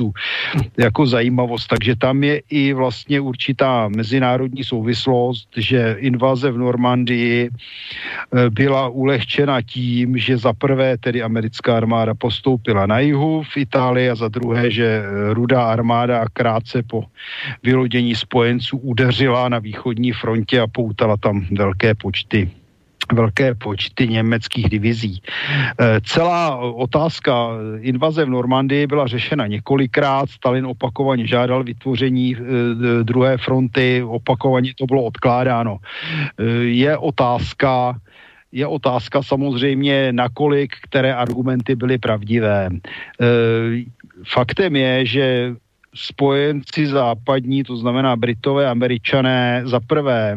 Jako zajímavost, takže tam je i vlastně určitá mezinárodní souvislost, že invaze v Normandii eh, byla ulehčena tím, že za prvé tedy americká armáda postoupila na jihu v Itálii a za druhé, že eh, rudá armáda krátce po vylodění spojenců udeřila na východní frontě a poutala tam velké počty velké počty německých divizí. E, celá otázka invaze v Normandii byla řešena několikrát. Stalin opakovaně žádal vytvoření e, druhé fronty, opakovaně to bylo odkládáno. E, je otázka, je otázka samozřejmě, nakolik které argumenty byly pravdivé. Faktem je, že spojenci západní, to znamená Britové, Američané, za prvé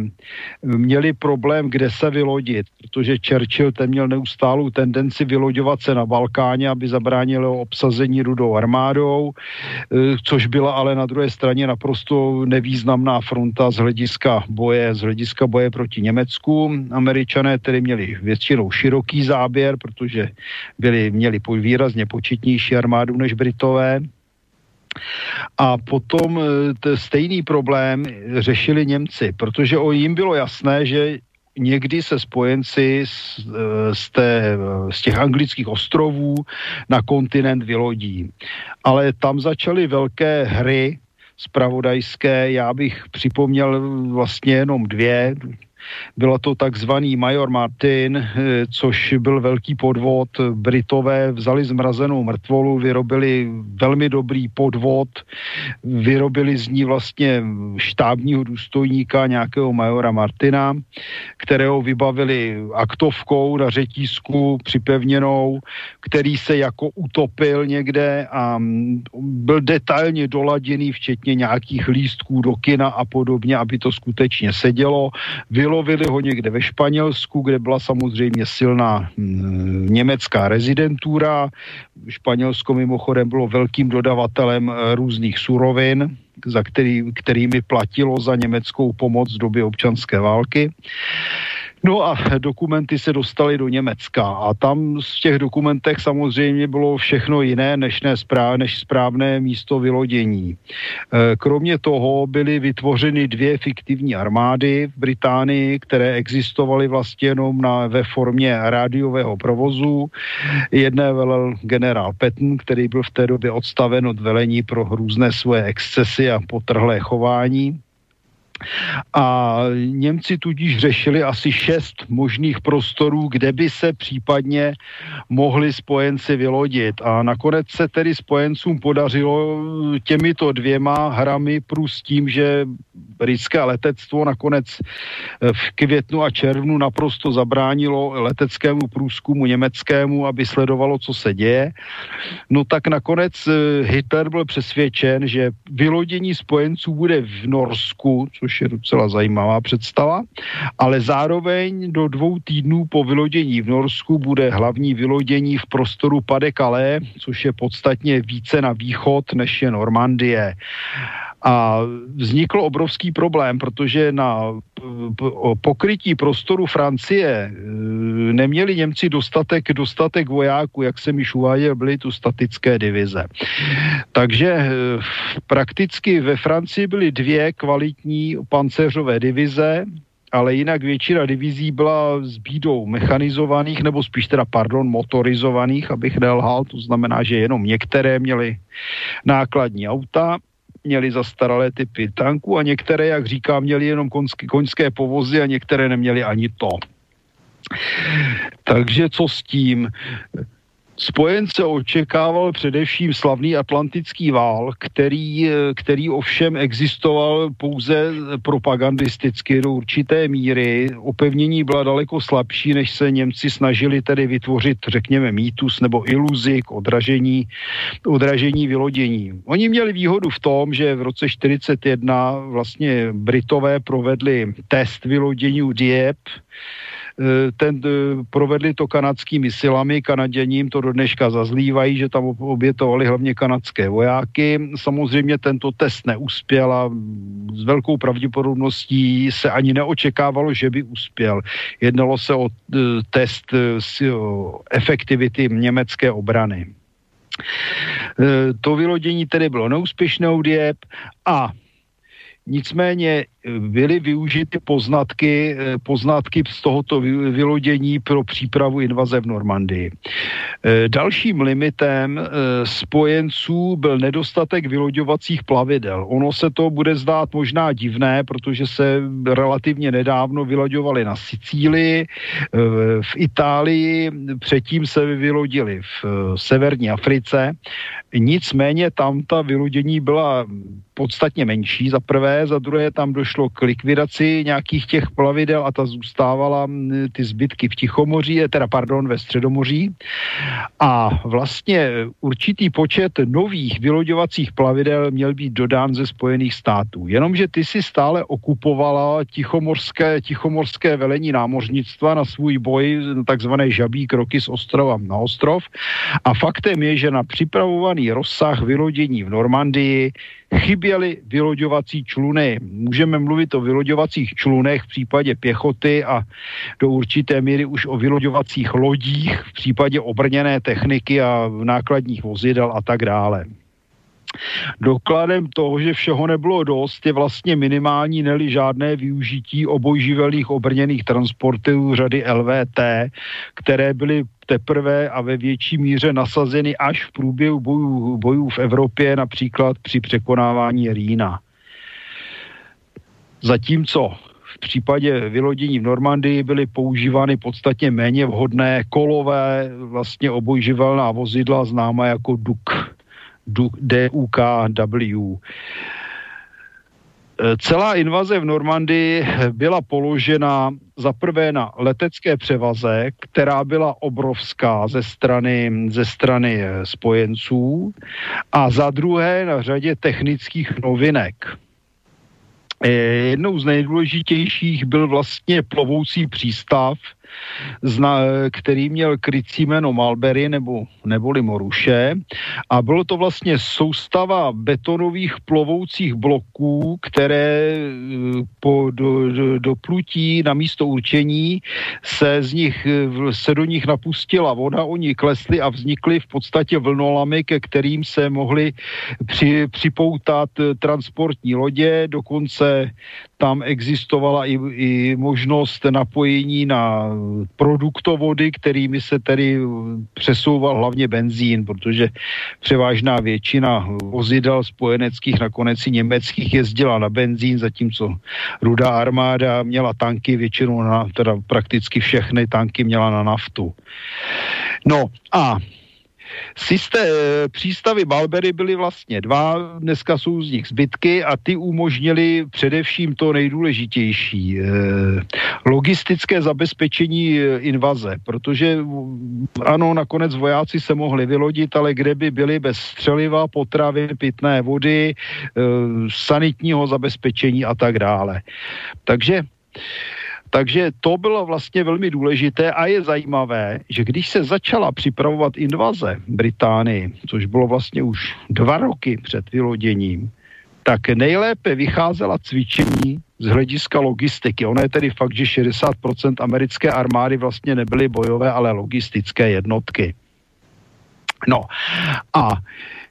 měli problém, kde se vylodit, protože Churchill ten měl neustálou tendenci vyloďovat se na Balkáně, aby zabránilo obsazení rudou armádou, eh, což byla ale na druhé straně naprosto nevýznamná fronta z hlediska boje, z hlediska boje proti Německu. Američané tedy měli většinou široký záběr, protože byli, měli výrazně početnější armádu než Britové. A potom e, stejný problém řešili Němci, protože o jim bylo jasné, že někdy se spojenci z, e, z, té, z těch anglických ostrovů na kontinent vylodí. Ale tam začaly velké hry spravodajské, já bych připomněl vlastně jenom dvě, byla to takzvaný Major Martin, eh, což byl velký podvod. Britové vzali zmrazenou mrtvolu, vyrobili velmi dobrý podvod, vyrobili z ní vlastně štábního důstojníka nějakého Majora Martina, kterého vybavili aktovkou na řetízku připevněnou, který se jako utopil někde a byl detailně doladěný, včetně nějakých lístků do kina a podobně, aby to skutečně sedělo. Vylo Vylovili ho někde ve Španělsku, kde byla samozřejmě silná hm, německá rezidentura. Španělsko mimochodem bylo velkým dodavatelem eh, různých surovin, za který, kterými platilo za německou pomoc v době občanské války. No a dokumenty se dostaly do Německa a tam z těch dokumentech samozřejmě bylo všechno jiné než, správ, než správné místo vylodění. E, kromě toho byly vytvořeny dvě fiktivní armády v Británii, které existovaly vlastně jenom na, ve formě rádiového provozu. Jedné velel generál Patton, který byl v té době odstaven od velení pro různé svoje excesy a potrhlé chování. A Němci tudíž řešili asi šest možných prostorů, kde by se případně mohli spojenci vylodit. A nakonec se tedy spojencům podařilo těmito dvěma hrami plus tím, že britské letectvo nakonec v květnu a červnu naprosto zabránilo leteckému průzkumu německému, aby sledovalo, co se děje. No tak nakonec eh, Hitler byl přesvědčen, že vylodění spojenců bude v Norsku, je docela zajímavá představa, ale zároveň do dvou týdnů po vylodění v Norsku bude hlavní vylodění v prostoru Pade Calais, což je podstatně více na východ než je Normandie. A vznikl obrovský problém, protože na pokrytí prostoru Francie e, neměli Němci dostatek, dostatek vojáků, jak jsem již uváděl, byly tu statické divize. Takže e, prakticky ve Francii byly dvě kvalitní pancéřové divize, ale jinak většina divizí byla s bídou mechanizovaných, nebo spíš teda, pardon, motorizovaných, abych nelhal, to znamená, že jenom některé měly nákladní auta, měli zastaralé typy tanků a některé, jak říkám, měli jenom konské, koňské povozy a některé neměli ani to. Takže co s tím? Spojence očekával především slavný atlantický vál, který, který ovšem existoval pouze propagandisticky do určité míry. Opevnění byla daleko slabší, než se Němci snažili tedy vytvořit, řekněme, mýtus nebo iluzi k odražení, odražení vylodění. Oni měli výhodu v tom, že v roce 1941 vlastně Britové provedli test vylodění u Dieppe, ten, eh, provedli to kanadskými silami, kanaděním to do dneška zazlívají, že tam obětovali hlavně kanadské vojáky. Samozřejmě tento test neuspěl a s velkou pravděpodobností se ani neočekávalo, že by uspěl. Jednalo se o eh, test efektivity německé obrany. To vylodění tedy bylo neúspěšné u a Nicméně eh, byly využity poznatky, eh, poznatky z tohoto vylodění pro přípravu invaze v Normandii. Eh, dalším limitem spojenců byl nedostatek vyloďovacích plavidel. Ono se to bude zdát možná divné, protože se relativně nedávno vyloďovali na Sicílii, v Itálii, předtím se vylodili v severní Africe. Nicméně tam ta vylodění byla podstatně menší za prvé, za druhé tam došlo k likvidaci nějakých těch plavidel a ta zůstávala ty zbytky v Tichomoří, eh, teda pardon, ve Středomoří a vlastně určitý počet nových vyloďovacích plavidel měl být dodán ze Spojených států. Jenomže ty si stále okupovala tichomorské, tichomorské velení námořnictva na svůj boj, takzvané žabí kroky z ostrova na ostrov a faktem je, že na připravovaný rozsah vylodění v Normandii chyběly vyloďovací čluny. Můžeme mluvit o vyloďovacích člunech v případě pěchoty a do určité míry už o vyloďovacích lodích v případě obrněné techniky a nákladních vozidel a tak dále. Dokladem toho, že všeho nebylo dost, je vlastně minimální, neli žádné využití obojživelných obrněných transportů řady LVT, které byly teprve a ve větší míře nasazeny až v průběhu bojů, bojů v Evropě, například při překonávání Rýna. Zatímco v případě vylodění v Normandii byly používány podstatně méně vhodné kolové, vlastně obojživelná vozidla známá jako DUK. DUKW. Celá invaze v Normandii byla položena za prvé na letecké převaze, která byla obrovská ze strany, ze strany spojenců a za druhé na řadě technických novinek. Jednou z nejdůležitějších byl vlastně plovoucí přístav, zna, který měl krycí jméno Malbery nebo, neboli Moruše. A bylo to vlastně soustava betonových plovoucích bloků, které po do, do, do na místo určení se z nich, se do nich napustila voda, oni klesli a vznikly v podstatě vlnolamy, ke kterým se mohly při, připoutat transportní lodě, dokonce tam existovala i, i možnost napojení na produktovody, kterými se tedy přesouval hlavně benzín, protože převážná většina vozidel spojeneckých, nakonec i německých jezdila na benzín, zatímco rudá armáda měla tanky většinou na, teda prakticky všechny tanky měla na naftu. No a Systé, eh, přístavy Balbery byly vlastně dva, dneska jsou z nich zbytky a ty umožnili především to nejdůležitější, eh, logistické zabezpečení eh, invaze, protože ano, nakonec vojáci se mohli vylodit, ale kde by byli bez střeliva, potravy, pitné vody, sanitního zabezpečení a tak dále. Takže takže to bylo vlastně velmi důležité a je zajímavé, že když se začala připravovat invaze Británii, což bylo vlastně už dva roky před vyloděním, tak nejlépe vycházela cvičení z hlediska logistiky. Ono je tedy fakt, že 60% americké armády vlastně nebyly bojové, ale logistické jednotky. No a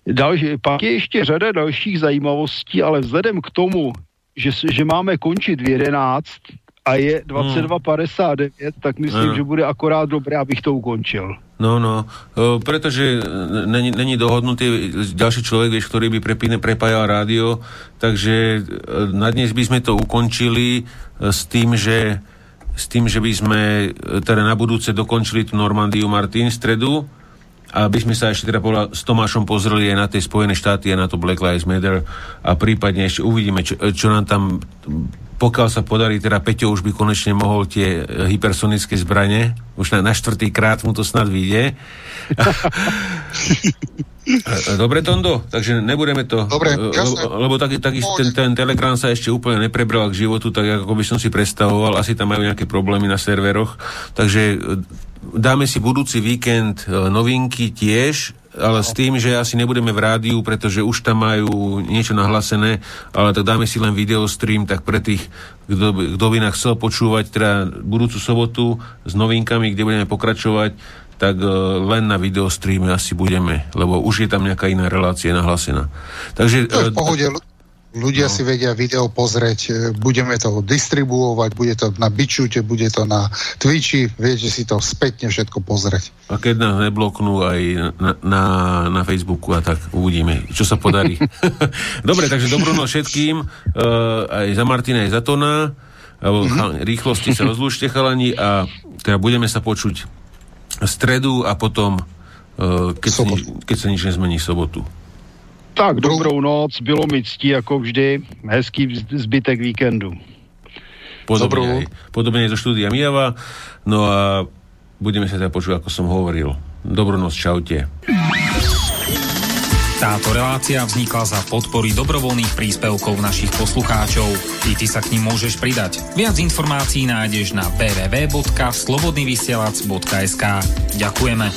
další, pak je ještě řada dalších zajímavostí, ale vzhledem k tomu, že, že máme končit v 11 a je 22.59, hmm. tak myslím, hmm. že bude akorát dobré, abych to ukončil. No, no, pretože není, není dohodnutý ďalší človek, vieš, ktorý by prepíne, prepájal rádio, takže e, na dnes by sme to ukončili e, s tým, že s tým, že by sme e, teda na budúce dokončili tú Normandiu Martin v stredu, aby sme sa ešte teda s Tomášom pozreli aj na tie Spojené štáty a na to Black Lives Matter a prípadne ešte uvidíme, čo, čo nám tam pokiaľ sa podarí, teda Peťo už by konečne mohol tie hypersonické zbranie, už na, na štvrtý krát mu to snad vyjde. Dobre, Tondo, takže nebudeme to... Dobre, jasne. Lebo tak, tak ten, ten Telegram sa ešte úplne neprebral k životu, tak ako by som si predstavoval. Asi tam majú nejaké problémy na serveroch. Takže dáme si budúci víkend e, novinky tiež, ale s tým, že asi nebudeme v rádiu, pretože už tam majú niečo nahlasené, ale tak dáme si len videostream, tak pre tých, kto, kto by nás chcel počúvať teda budúcu sobotu s novinkami, kde budeme pokračovať, tak uh, len na videostreame asi budeme, lebo už je tam nejaká iná relácia nahlasená. Takže, to je v pohode, Ľudia no. si vedia video pozrieť, e, budeme to distribuovať, bude to na Bičute, bude to na Twitchi, viete si to spätne všetko pozrieť. A keď nás nebloknú aj na, na, na Facebooku a tak uvidíme, čo sa podarí. Dobre, takže dobrú noc všetkým, uh, aj za Martina, aj za Tona. Mm-hmm. Rýchlosti sa rozlúčte chalani a teda budeme sa počuť stredu a potom, uh, keď, sa, keď sa nič nezmení sobotu. Tak, dobrou noc, bylo mi ctí jako vždy, hezký zbytek víkendu. Podobne, aj, podobne zo štúdia Mijava, no a budeme sa teda počuť, ako som hovoril. Dobrú noc, čaute. Táto relácia vznikla za podpory dobrovoľných príspevkov našich poslucháčov. I ty sa k ním môžeš pridať. Viac informácií nájdeš na www.slobodnyvysielac.sk Ďakujeme.